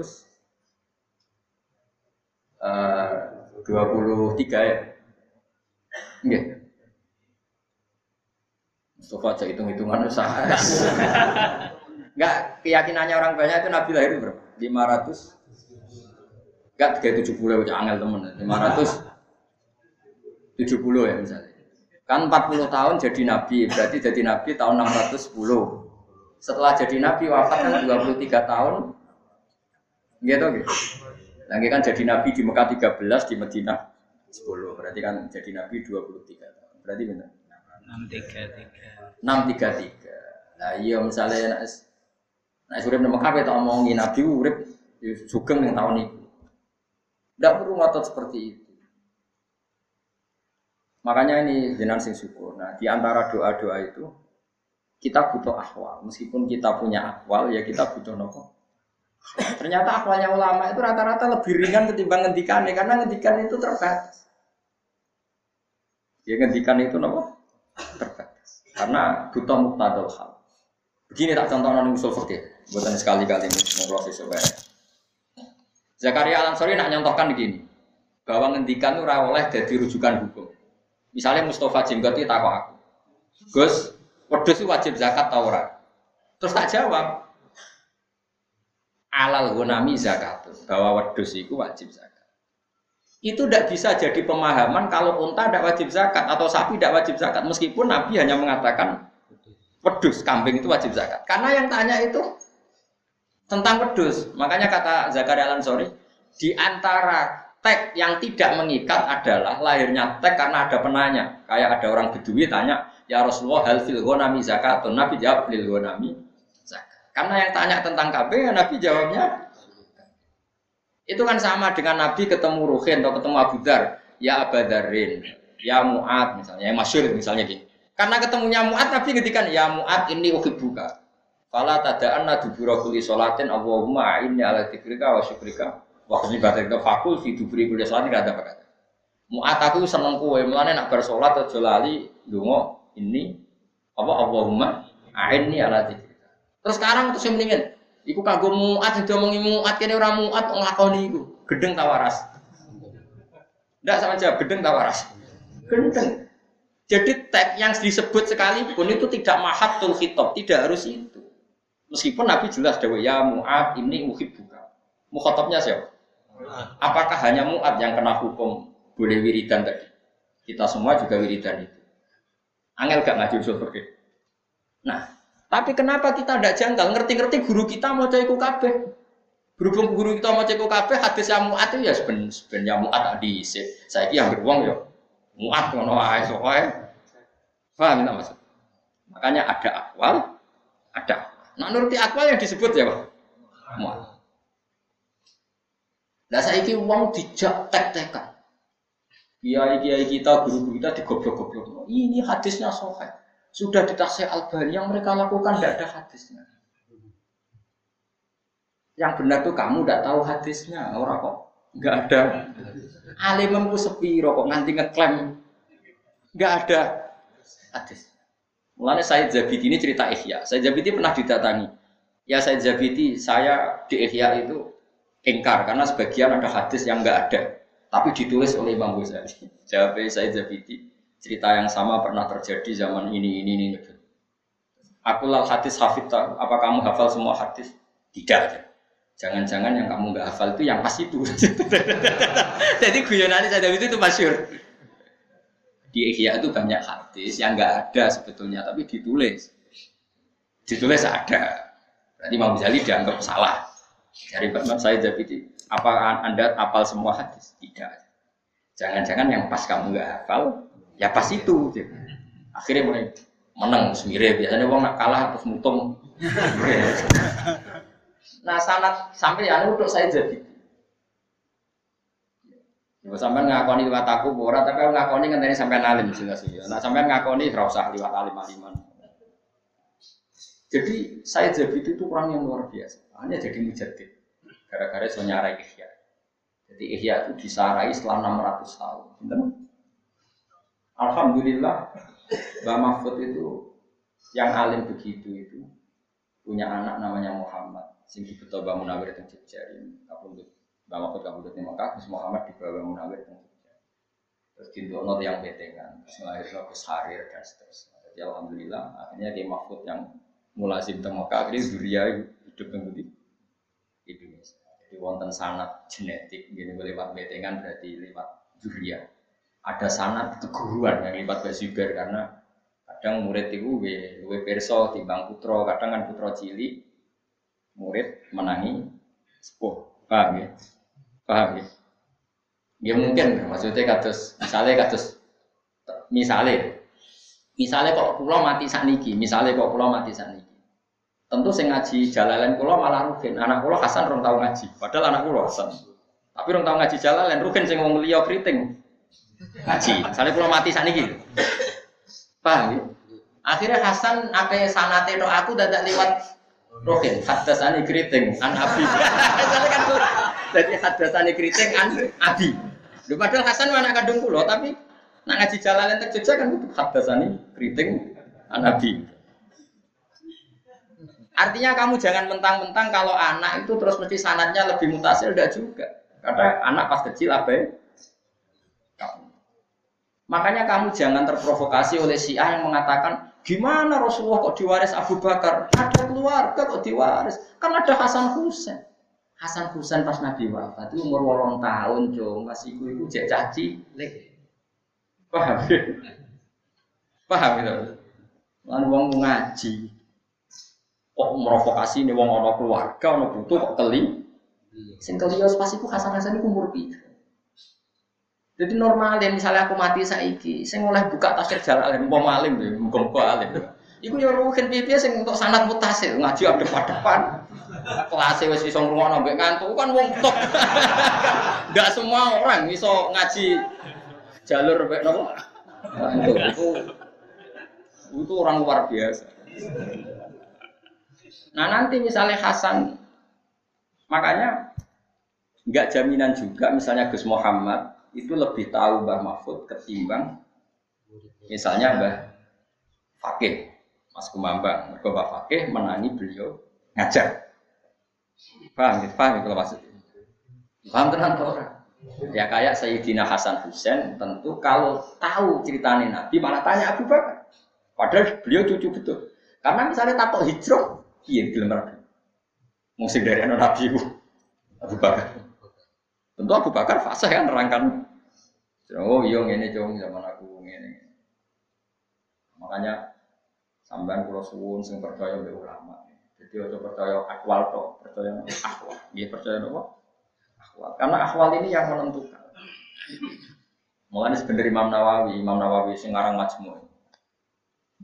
uh, 23 ya. Nggih. Mustafa aja hitung-hitungan usaha. Enggak, keyakinannya orang banyak itu Nabi lahir berapa? 500 Enggak 370 ya, angel temen. 570 ya misalnya. Kan 40 tahun jadi nabi, berarti jadi nabi tahun 610. Setelah jadi nabi wafat kan 23 tahun. Gitu gitu. Lagi kan jadi nabi di Mekah 13, di Madinah 10. Berarti kan jadi nabi 23 tahun. Berarti benar. 633. 633. Nah, iya misalnya nak Nah, urip nang Mekah tak omongi nabi urip ya sugeng ning tahun itu. Tidak perlu ngotot seperti itu. Makanya ini jenang sing syukur. Nah, di antara doa-doa itu kita butuh akwal. Meskipun kita punya akwal, ya kita butuh nopo. Ternyata akwalnya ulama itu rata-rata lebih ringan ketimbang ngendikan karena ngendikan itu terbatas. Ya ngendikan itu nopo terbatas. Karena butuh muktadal hal. Begini tak contoh non usul fikih. Buatan sekali-kali ngobrol sesuai. Zakaria Alam Sori nak nyontohkan begini bahwa ngendikan itu oleh jadi rujukan hukum. Misalnya Mustafa Jenggot itu takut aku. Gus, itu wajib zakat tau ora? Terus tak jawab. Alal gunami zakat. Bahwa wedus itu wajib zakat. Itu tidak bisa jadi pemahaman kalau unta tidak wajib zakat atau sapi tidak wajib zakat. Meskipun Nabi hanya mengatakan wedus, kambing itu wajib zakat. Karena yang tanya itu tentang wedus. Makanya kata Zakaria Al-Ansori, di antara tag yang tidak mengikat adalah lahirnya tag karena ada penanya. Kayak ada orang Bedui tanya, "Ya Rasulullah, hal fil ghanami zakatun?" Nabi jawab, "Lil ghanami zakat." Karena yang tanya tentang KB, Nabi jawabnya itu kan sama dengan Nabi ketemu Ruhin atau ketemu Abu Dar, ya Abadarin, ya Mu'ad misalnya, ya Masyur misalnya gitu. Karena ketemunya Mu'ad, Nabi ngedikan, ya Mu'ad ini uhibbuka. Fala tada'an dubura kulli sholatin Allahumma a'inni ala dzikrika wa syukrika Waktu ini baca itu fakul fi dubri kuliah tidak ada apa kata. Muat aku seneng kue, mulane nak bersolat atau lali dungo ini Apa Allahumma a'inni ala dzikrika. Terus sekarang terus yang mendingan iku kagum muat diomongi muat kene ora muat nglakoni iku. Gedeng tawaras. Ndak sama aja gedeng tawaras. Gedeng. Jadi tag yang disebut sekalipun itu tidak mahatul khitab, tidak harus itu. Meskipun Nabi jelas dewa ya muat ini buka. Mukhatabnya siapa? Apakah hanya muat yang kena hukum boleh wiridan tadi? Kita semua juga wiridan itu. Angel gak ngaji usul fikih. Nah, tapi kenapa kita tidak janggal? Ngerti-ngerti guru kita mau cek kabeh. Berhubung guru kita mau cek kabeh, hadis yang muat itu ya sebenarnya muat di Saya kira yang beruang ya muat ngono ae soalnya. Paham tidak maksud? Makanya ada akwal, ada. Nah nuruti akwal yang disebut ya pak. Muat. Saya ini uang dijak tek-tekan. Kiai kiai kita, guru guru kita digoblok-goblok. Ini hadisnya sohail sudah ditaksir Albani yang mereka lakukan tidak ada hadisnya. Yang benar tuh kamu tidak tahu hadisnya, orang kok nggak ada. Alimemku sepi kok nganti ngeklaim nggak ada hadis. Mulanya saya Zabiti ini cerita Ihya. Saya Zabiti pernah didatangi. Ya saya Zabiti, saya di Ihya itu engkar karena sebagian ada hadis yang nggak ada, tapi ditulis oleh Imam Ghazali. Jawab saya Zabiti, cerita yang sama pernah terjadi zaman ini ini ini. Aku lal hadis hafid, apa kamu hafal semua hadis? Tidak. Jangan-jangan yang kamu nggak hafal itu yang pas itu. Jadi guyonan saya itu itu masyur. Di Ihya itu banyak hadis yang nggak ada sebetulnya, tapi ditulis. Ditulis ada. Berarti Imam Ghazali dianggap salah. Dari Imam saya jadi apa anda hafal semua hadis? Tidak. Jangan-jangan yang pas kamu nggak hafal, ya pas itu gitu. akhirnya mulai menang semire biasanya uang nak kalah terus mutung nah sanat sampai ya untuk saya jadi Ya, sampai ngakoni liwat aku, ora tapi ngakoni ngenteni sampai alim jelas ya. Nah sampai ngakoni ora usah liwat alim aliman. Jadi saya jadi itu kurang yang luar biasa. Hanya jadi mujadid. Gara-gara so nyarai ihya. Jadi ihya itu disarai setelah 600 tahun. Alhamdulillah Mbak Mahfud itu yang alim begitu itu punya anak namanya Muhammad sing dibeto Mbak Munawir teng Jogja ini Mbak Mahfud kabundut di Mekah terus Muhammad di Mbak Munawir teng Jogja terus dindono yang betengan terus melahirkan Gus Harir dan seterusnya Alhamdulillah akhirnya di Mahfud yang mulasim teng Mekah akhirnya Zuria hidup Indonesia jadi wonten sanat genetik gini lewat betengan berarti lewat Zuria ada sanat keguruan yang libat Basuber karena kadang murid itu gue perso timbang putro kadang kan putro cili murid menangi sepuh. Paham ya paham ya ya mungkin maksudnya kados misalnya kados misalnya misalnya kok pulau mati niki misalnya kok pulau mati niki tentu saya ngaji jalalan pulau malah rugen anak pulau Hasan rong tahu ngaji padahal anak pulau Hasan tapi rong tahu ngaji jalalan rugen saya ngomong liya keriting ngaji. Misalnya kalau mati saat ini, paham ya? Akhirnya Hasan apa sanate do aku dadak lewat rohin hadasani keriting an abi. Misalnya kan jadi hadasani keriting an abi. Lu padahal Hasan anak kandung pulau tapi nak ngaji jalan yang terjejak kan itu hadasani keriting an abi. Artinya kamu jangan mentang-mentang kalau anak itu terus mesti sanatnya lebih mutasil, tidak juga. Karena anak pas kecil apa ya? Makanya kamu jangan terprovokasi oleh si A yang mengatakan, gimana Rasulullah kok diwaris Abu Bakar? Ada keluarga kok diwaris? Kan ada Hasan Husain. Hasan Husain pas Nabi wafat itu umur wolong tahun, jo masih ibu cek caci. Paham? Paham itu? Lan wong ngaji. Kok merovokasi nih wong ono keluarga, ono butuh kok keli? Sing keli pasti ku Hasan Hasan itu umur piro? Jadi normal ya misalnya aku mati saiki, saya mulai buka tafsir jalan mau malim deh, muka muka alim. Iku yo rugen piye sing untuk sanat mutasil ngaji ada depan-depan. Kelas wis iso ngrungokno mbek ngantuk kan wong top. Enggak semua orang iso ngaji jalur mbek nopo. Itu itu orang luar biasa. Nah nanti misalnya Hasan, makanya nggak jaminan juga misalnya Gus Muhammad itu lebih tahu Mbah Mahfud ketimbang misalnya Mbah Fakih. Mas Kumambang. Mergo Pak Fakih menangi beliau ngajar. Paham gitu, paham kalau maksudnya. Paham tenang orang. Ya kayak Sayyidina Hasan Husain tentu kalau tahu ceritanya Nabi malah tanya Abu Bakar. Padahal beliau cucu betul. Karena misalnya takut hijrah, iya gelem Nabi. Mungkin dari anak Nabi Abu Bakar. Tentu Abu Bakar fase kan nerangkan. Oh iya ini cung zaman aku ini. Makanya sampean kula suwun sing percaya be ulama. Jadi ojo percaya akwal to, percaya akwal. Iya percaya apa? Akwal. Karena akwal ini yang menentukan. Mulanya sebenarnya Imam Nawawi, Imam Nawawi sing ngarang majmu.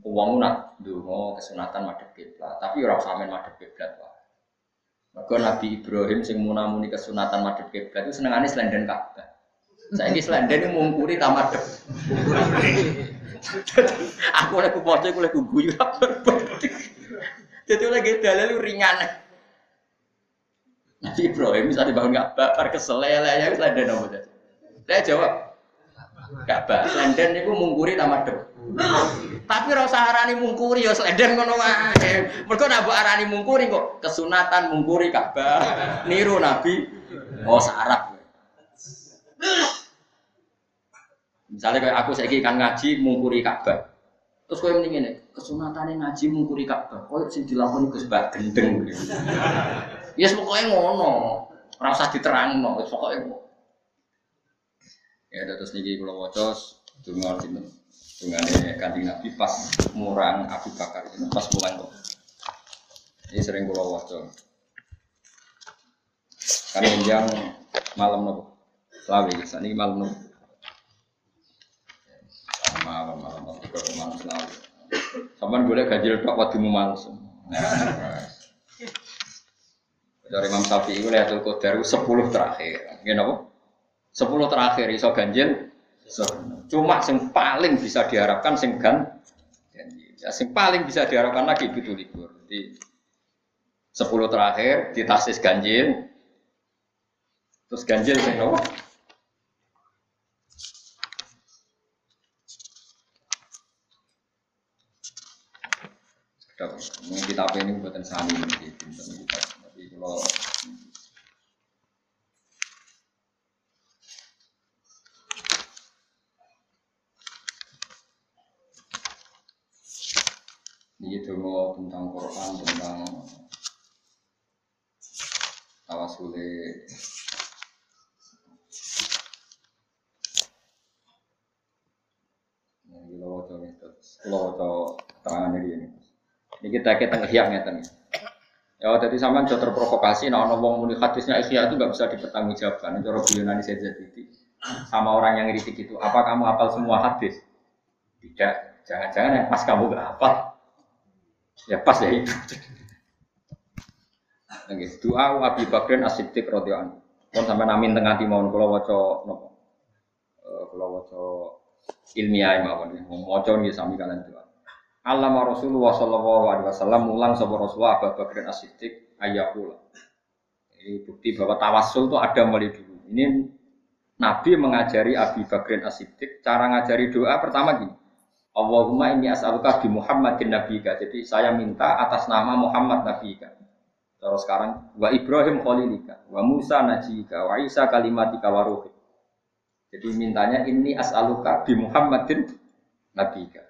Uang nak dungo kesunatan madhep kiblat, tapi ora usah men madhep kiblat wae. Nabi Ibrahim sing munamuni kesunatan madhep kiblat itu senengane slenden Ka'bah. Saiki slenden mungkuri ta madhep. Aku oleh kupoco, aku oleh gugu Jadi oleh gitu dalil ringan. Nabi Ibrahim bisa dibangun Ka'bah, par kesel ya slenden apa. Saya jawab, Ka'bah, slenden itu mungkuri ta madhep. Tapi ora usah arani mungkuri ya slender ngono wae. Mergo nek mbok arani mungkuri kok kesunatan mungkuri Ka'bah. Niru Nabi oh sarap. Misalnya kayak aku saiki kan ngaji mungkuri Ka'bah. Terus kowe mending ngene, kesunatane ngaji mungkuri Ka'bah. Koyo sing dilakoni Gus Bak gendeng. Ya yes, pokoknya ngono. Ora usah diterangno, wis pokoke Ya terus niki kula waca donga sinten dengan kanjeng Nabi pas murang Abu Bakar itu pas mulang kok. Ini sering kalau waktu. Kan yang malam nopo. Lawi, saat ini malam nopo. Malam malam nopo ke malam selawi. Sampai boleh ganjil tok waktu mau malam. Dari Imam Syafi'i itu lihat Qadar sepuluh terakhir. Gimana? Sepuluh terakhir iso ganjil Cuma yang paling bisa diharapkan sing gan ya sing paling bisa diharapkan lagi itu libur. Jadi sepuluh terakhir di tasis ganjil terus ganjil sing nopo? Mungkin kita ini buatan sani tapi kalau Ini dulu tentang Quran, tentang tawasule Ini kalau wajah ini, kalau wajah terangan ini. Ini kita kita ngehyak ngeten. Ya, jadi sama jauh terprovokasi, nah orang ngomong muni hadisnya ikhya itu nggak bisa dipertanggungjawabkan. Itu orang Yunani jadi sama orang yang ngiritik itu. Apa kamu hafal semua hadis? Tidak. Jangan-jangan yang pas kamu gak hafal, Ya pas ya itu. Oke, doa Abi Bakrin As-Siddiq Kon sampai namin tengah timon kalau waca nopo. Eh, kalau waca ilmiah mawon waca nggih sami kalian doa. Allama Rasulullah sallallahu alaihi wasallam mulang sapa Rasulullah Abu Bakrin As-Siddiq ayakula. Ini bukti bahwa tawassul itu ada mulai dulu. Ini Nabi mengajari Abi Bakrin As-Siddiq cara ngajari doa pertama gini. Allahumma ini as'aluka bi Muhammadin nabiyika. Jadi saya minta atas nama Muhammad nabiyika. Terus sekarang wa Ibrahim khalilika, wa Musa najika, wa Isa kalimatika wa ruhi. Jadi mintanya ini as'aluka bi Muhammadin nabiyika.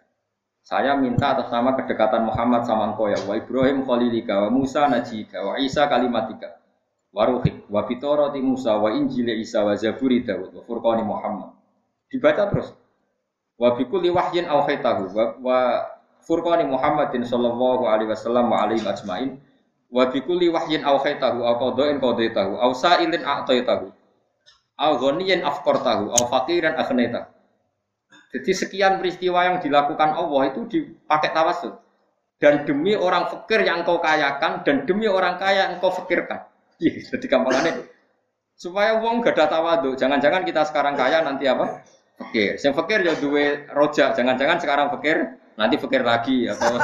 Saya minta atas nama kedekatan Muhammad sama engkau ya. Wa Ibrahim khalilika, wa Musa najika, wa Isa kalimatika. Wa ruhi, wa fitorati Musa, wa Injil Isa, wa Zaburi Dawud, wa Furqani Muhammad. Dibaca terus. Wa bi kulli wahyin awhaytahu wa, wa furqani Muhammadin sallallahu alaihi wasallam wa alaihi ajmain wa bi kulli wahyin awhaytahu aw qada'in qadaitahu aw sa'ilin a'taitahu aw ghaniyan afqartahu aw faqiran aghnaytahu. Jadi sekian peristiwa yang dilakukan Allah itu dipakai tawassul. Dan demi orang fakir yang engkau kayakan dan demi orang kaya yang engkau fakirkan. Jadi gampangannya supaya uang gak ada tawadu. Jangan-jangan kita sekarang kaya nanti apa? Fakir. Yang fakir ya dua rojak. Jangan-jangan sekarang fakir, nanti fakir lagi atau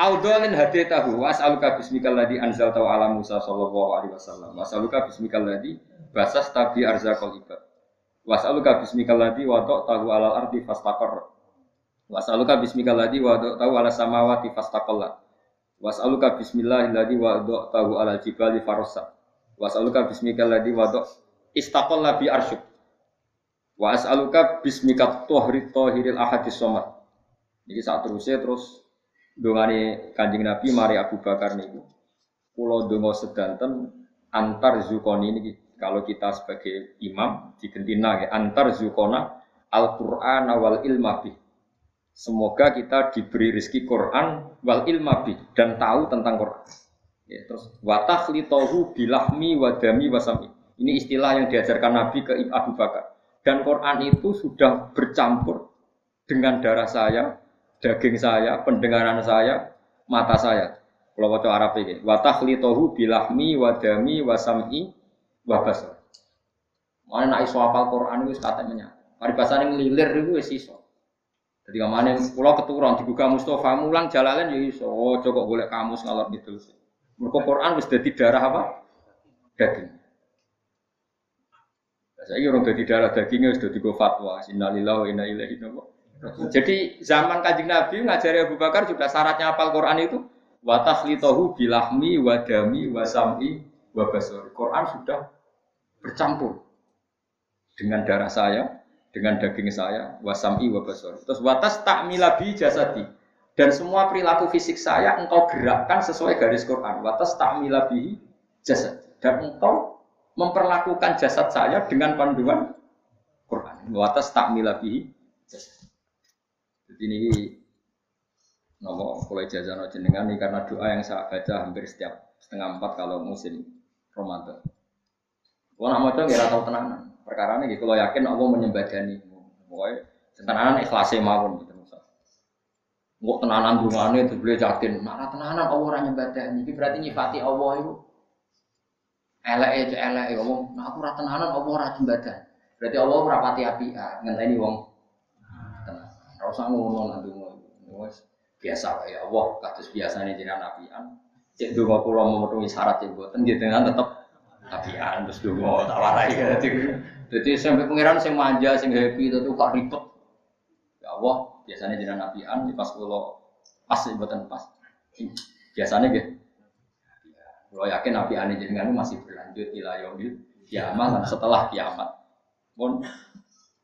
Audolin hati tahu was'aluka bismikal ladzi anzal tahu ala Musa sallallahu alaihi wasallam was'aluka bismikal ladzi basas tabi arzaqal ibad was'aluka bismikal ladzi wadok tahu ala ardi fastaqar Was'aluka bismikal ladzi wa tahu ala samawati fastaqallat. Was'aluka bismillahilladzi wa tahu ala jibali farasat. Was'aluka bismikal ladzi wa istaqalla bi arsyuk. Wa as'aluka bismika tuhri tohiril ahadis somad. Jadi saat terusnya terus dongane kanjeng Nabi mari Abu Bakar niku. Kulo dongo sedanten antar zukoni ini kalau kita sebagai imam digentina antar zukona Al-Qur'an wal ilma bih Semoga kita diberi rezeki Quran wal ilma bi dan tahu tentang Quran. Ya, terus watahlitohu bilahmi wadami wasami. Ini istilah yang diajarkan Nabi ke Abu Bakar. Dan Quran itu sudah bercampur dengan darah saya, daging saya, pendengaran saya, mata saya. Kalau wajah Arab ini, watahlitohu bilahmi wadami wasami wabasar. Mana nak iso apal Quran itu katanya. Mari bahasa ini lilir itu iso. Jadi ke mana pulau keturun dibuka Mustafa mulang jalalan ya iso. Oh, coba boleh kamu ngalor gitu. Mereka Quran wis dadi darah apa? Daging. Saya orang dadi darah dagingnya dadi go fatwa. Innalillahi wa inna ilaihi Jadi zaman kanjeng Nabi ngajari Abu Bakar juga syaratnya apal Quran itu wa tahlitahu bilahmi wa dami wa sam'i wa basari. Quran sudah bercampur dengan darah saya, dengan daging saya, wasami wabasor. Terus watas tak milabi jasadi. Dan semua perilaku fisik saya engkau gerakkan sesuai garis Quran. Watas tak milabi jasad. Dan engkau memperlakukan jasad saya dengan panduan Quran. Watas tak milabi jasad. Jadi ini nopo mulai jazano jenengan ini karena doa yang saya baca hampir setiap setengah empat kalau musim Ramadan. Kalau nak mau coba tahu tenanan. Perkara ini kalau yakin Allah menyembadani. Pokoknya tenanan ikhlasnya mawon gitu misal. Nggak tenanan dungane itu boleh yakin. Nah tenanan Allah orang nyembadani. Ini berarti nyifati Allah itu. Elek aja elek ya ngomong. Nah aku rata tenanan Allah orang nyembadani. Berarti Allah merapati api. Ngenteni wong. Tenang. Rasa ngono nanti biasa ya Allah. Kados biasa nih jinan apian. Cek dua pulau memenuhi syarat cek buatan. Gitu kan tetap apian terus dua tak warai. Jadi sampai pangeran sing manja, sing happy itu kok ribet. Ya Allah, biasanya nabian di pas kulo pas buatan pas. Biasanya gitu. Kalau yakin nabi ane jenengan masih berlanjut ila yaumil kiamat setelah kiamat. Pun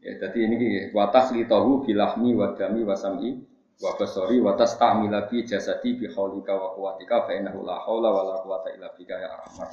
ya jadi ini. Watas li tahu bilahmi wadami wasami wa basori wa tastamila bi jasadi bi haulika wa quwwatika fa innahu la haula wa la bika ya arhamar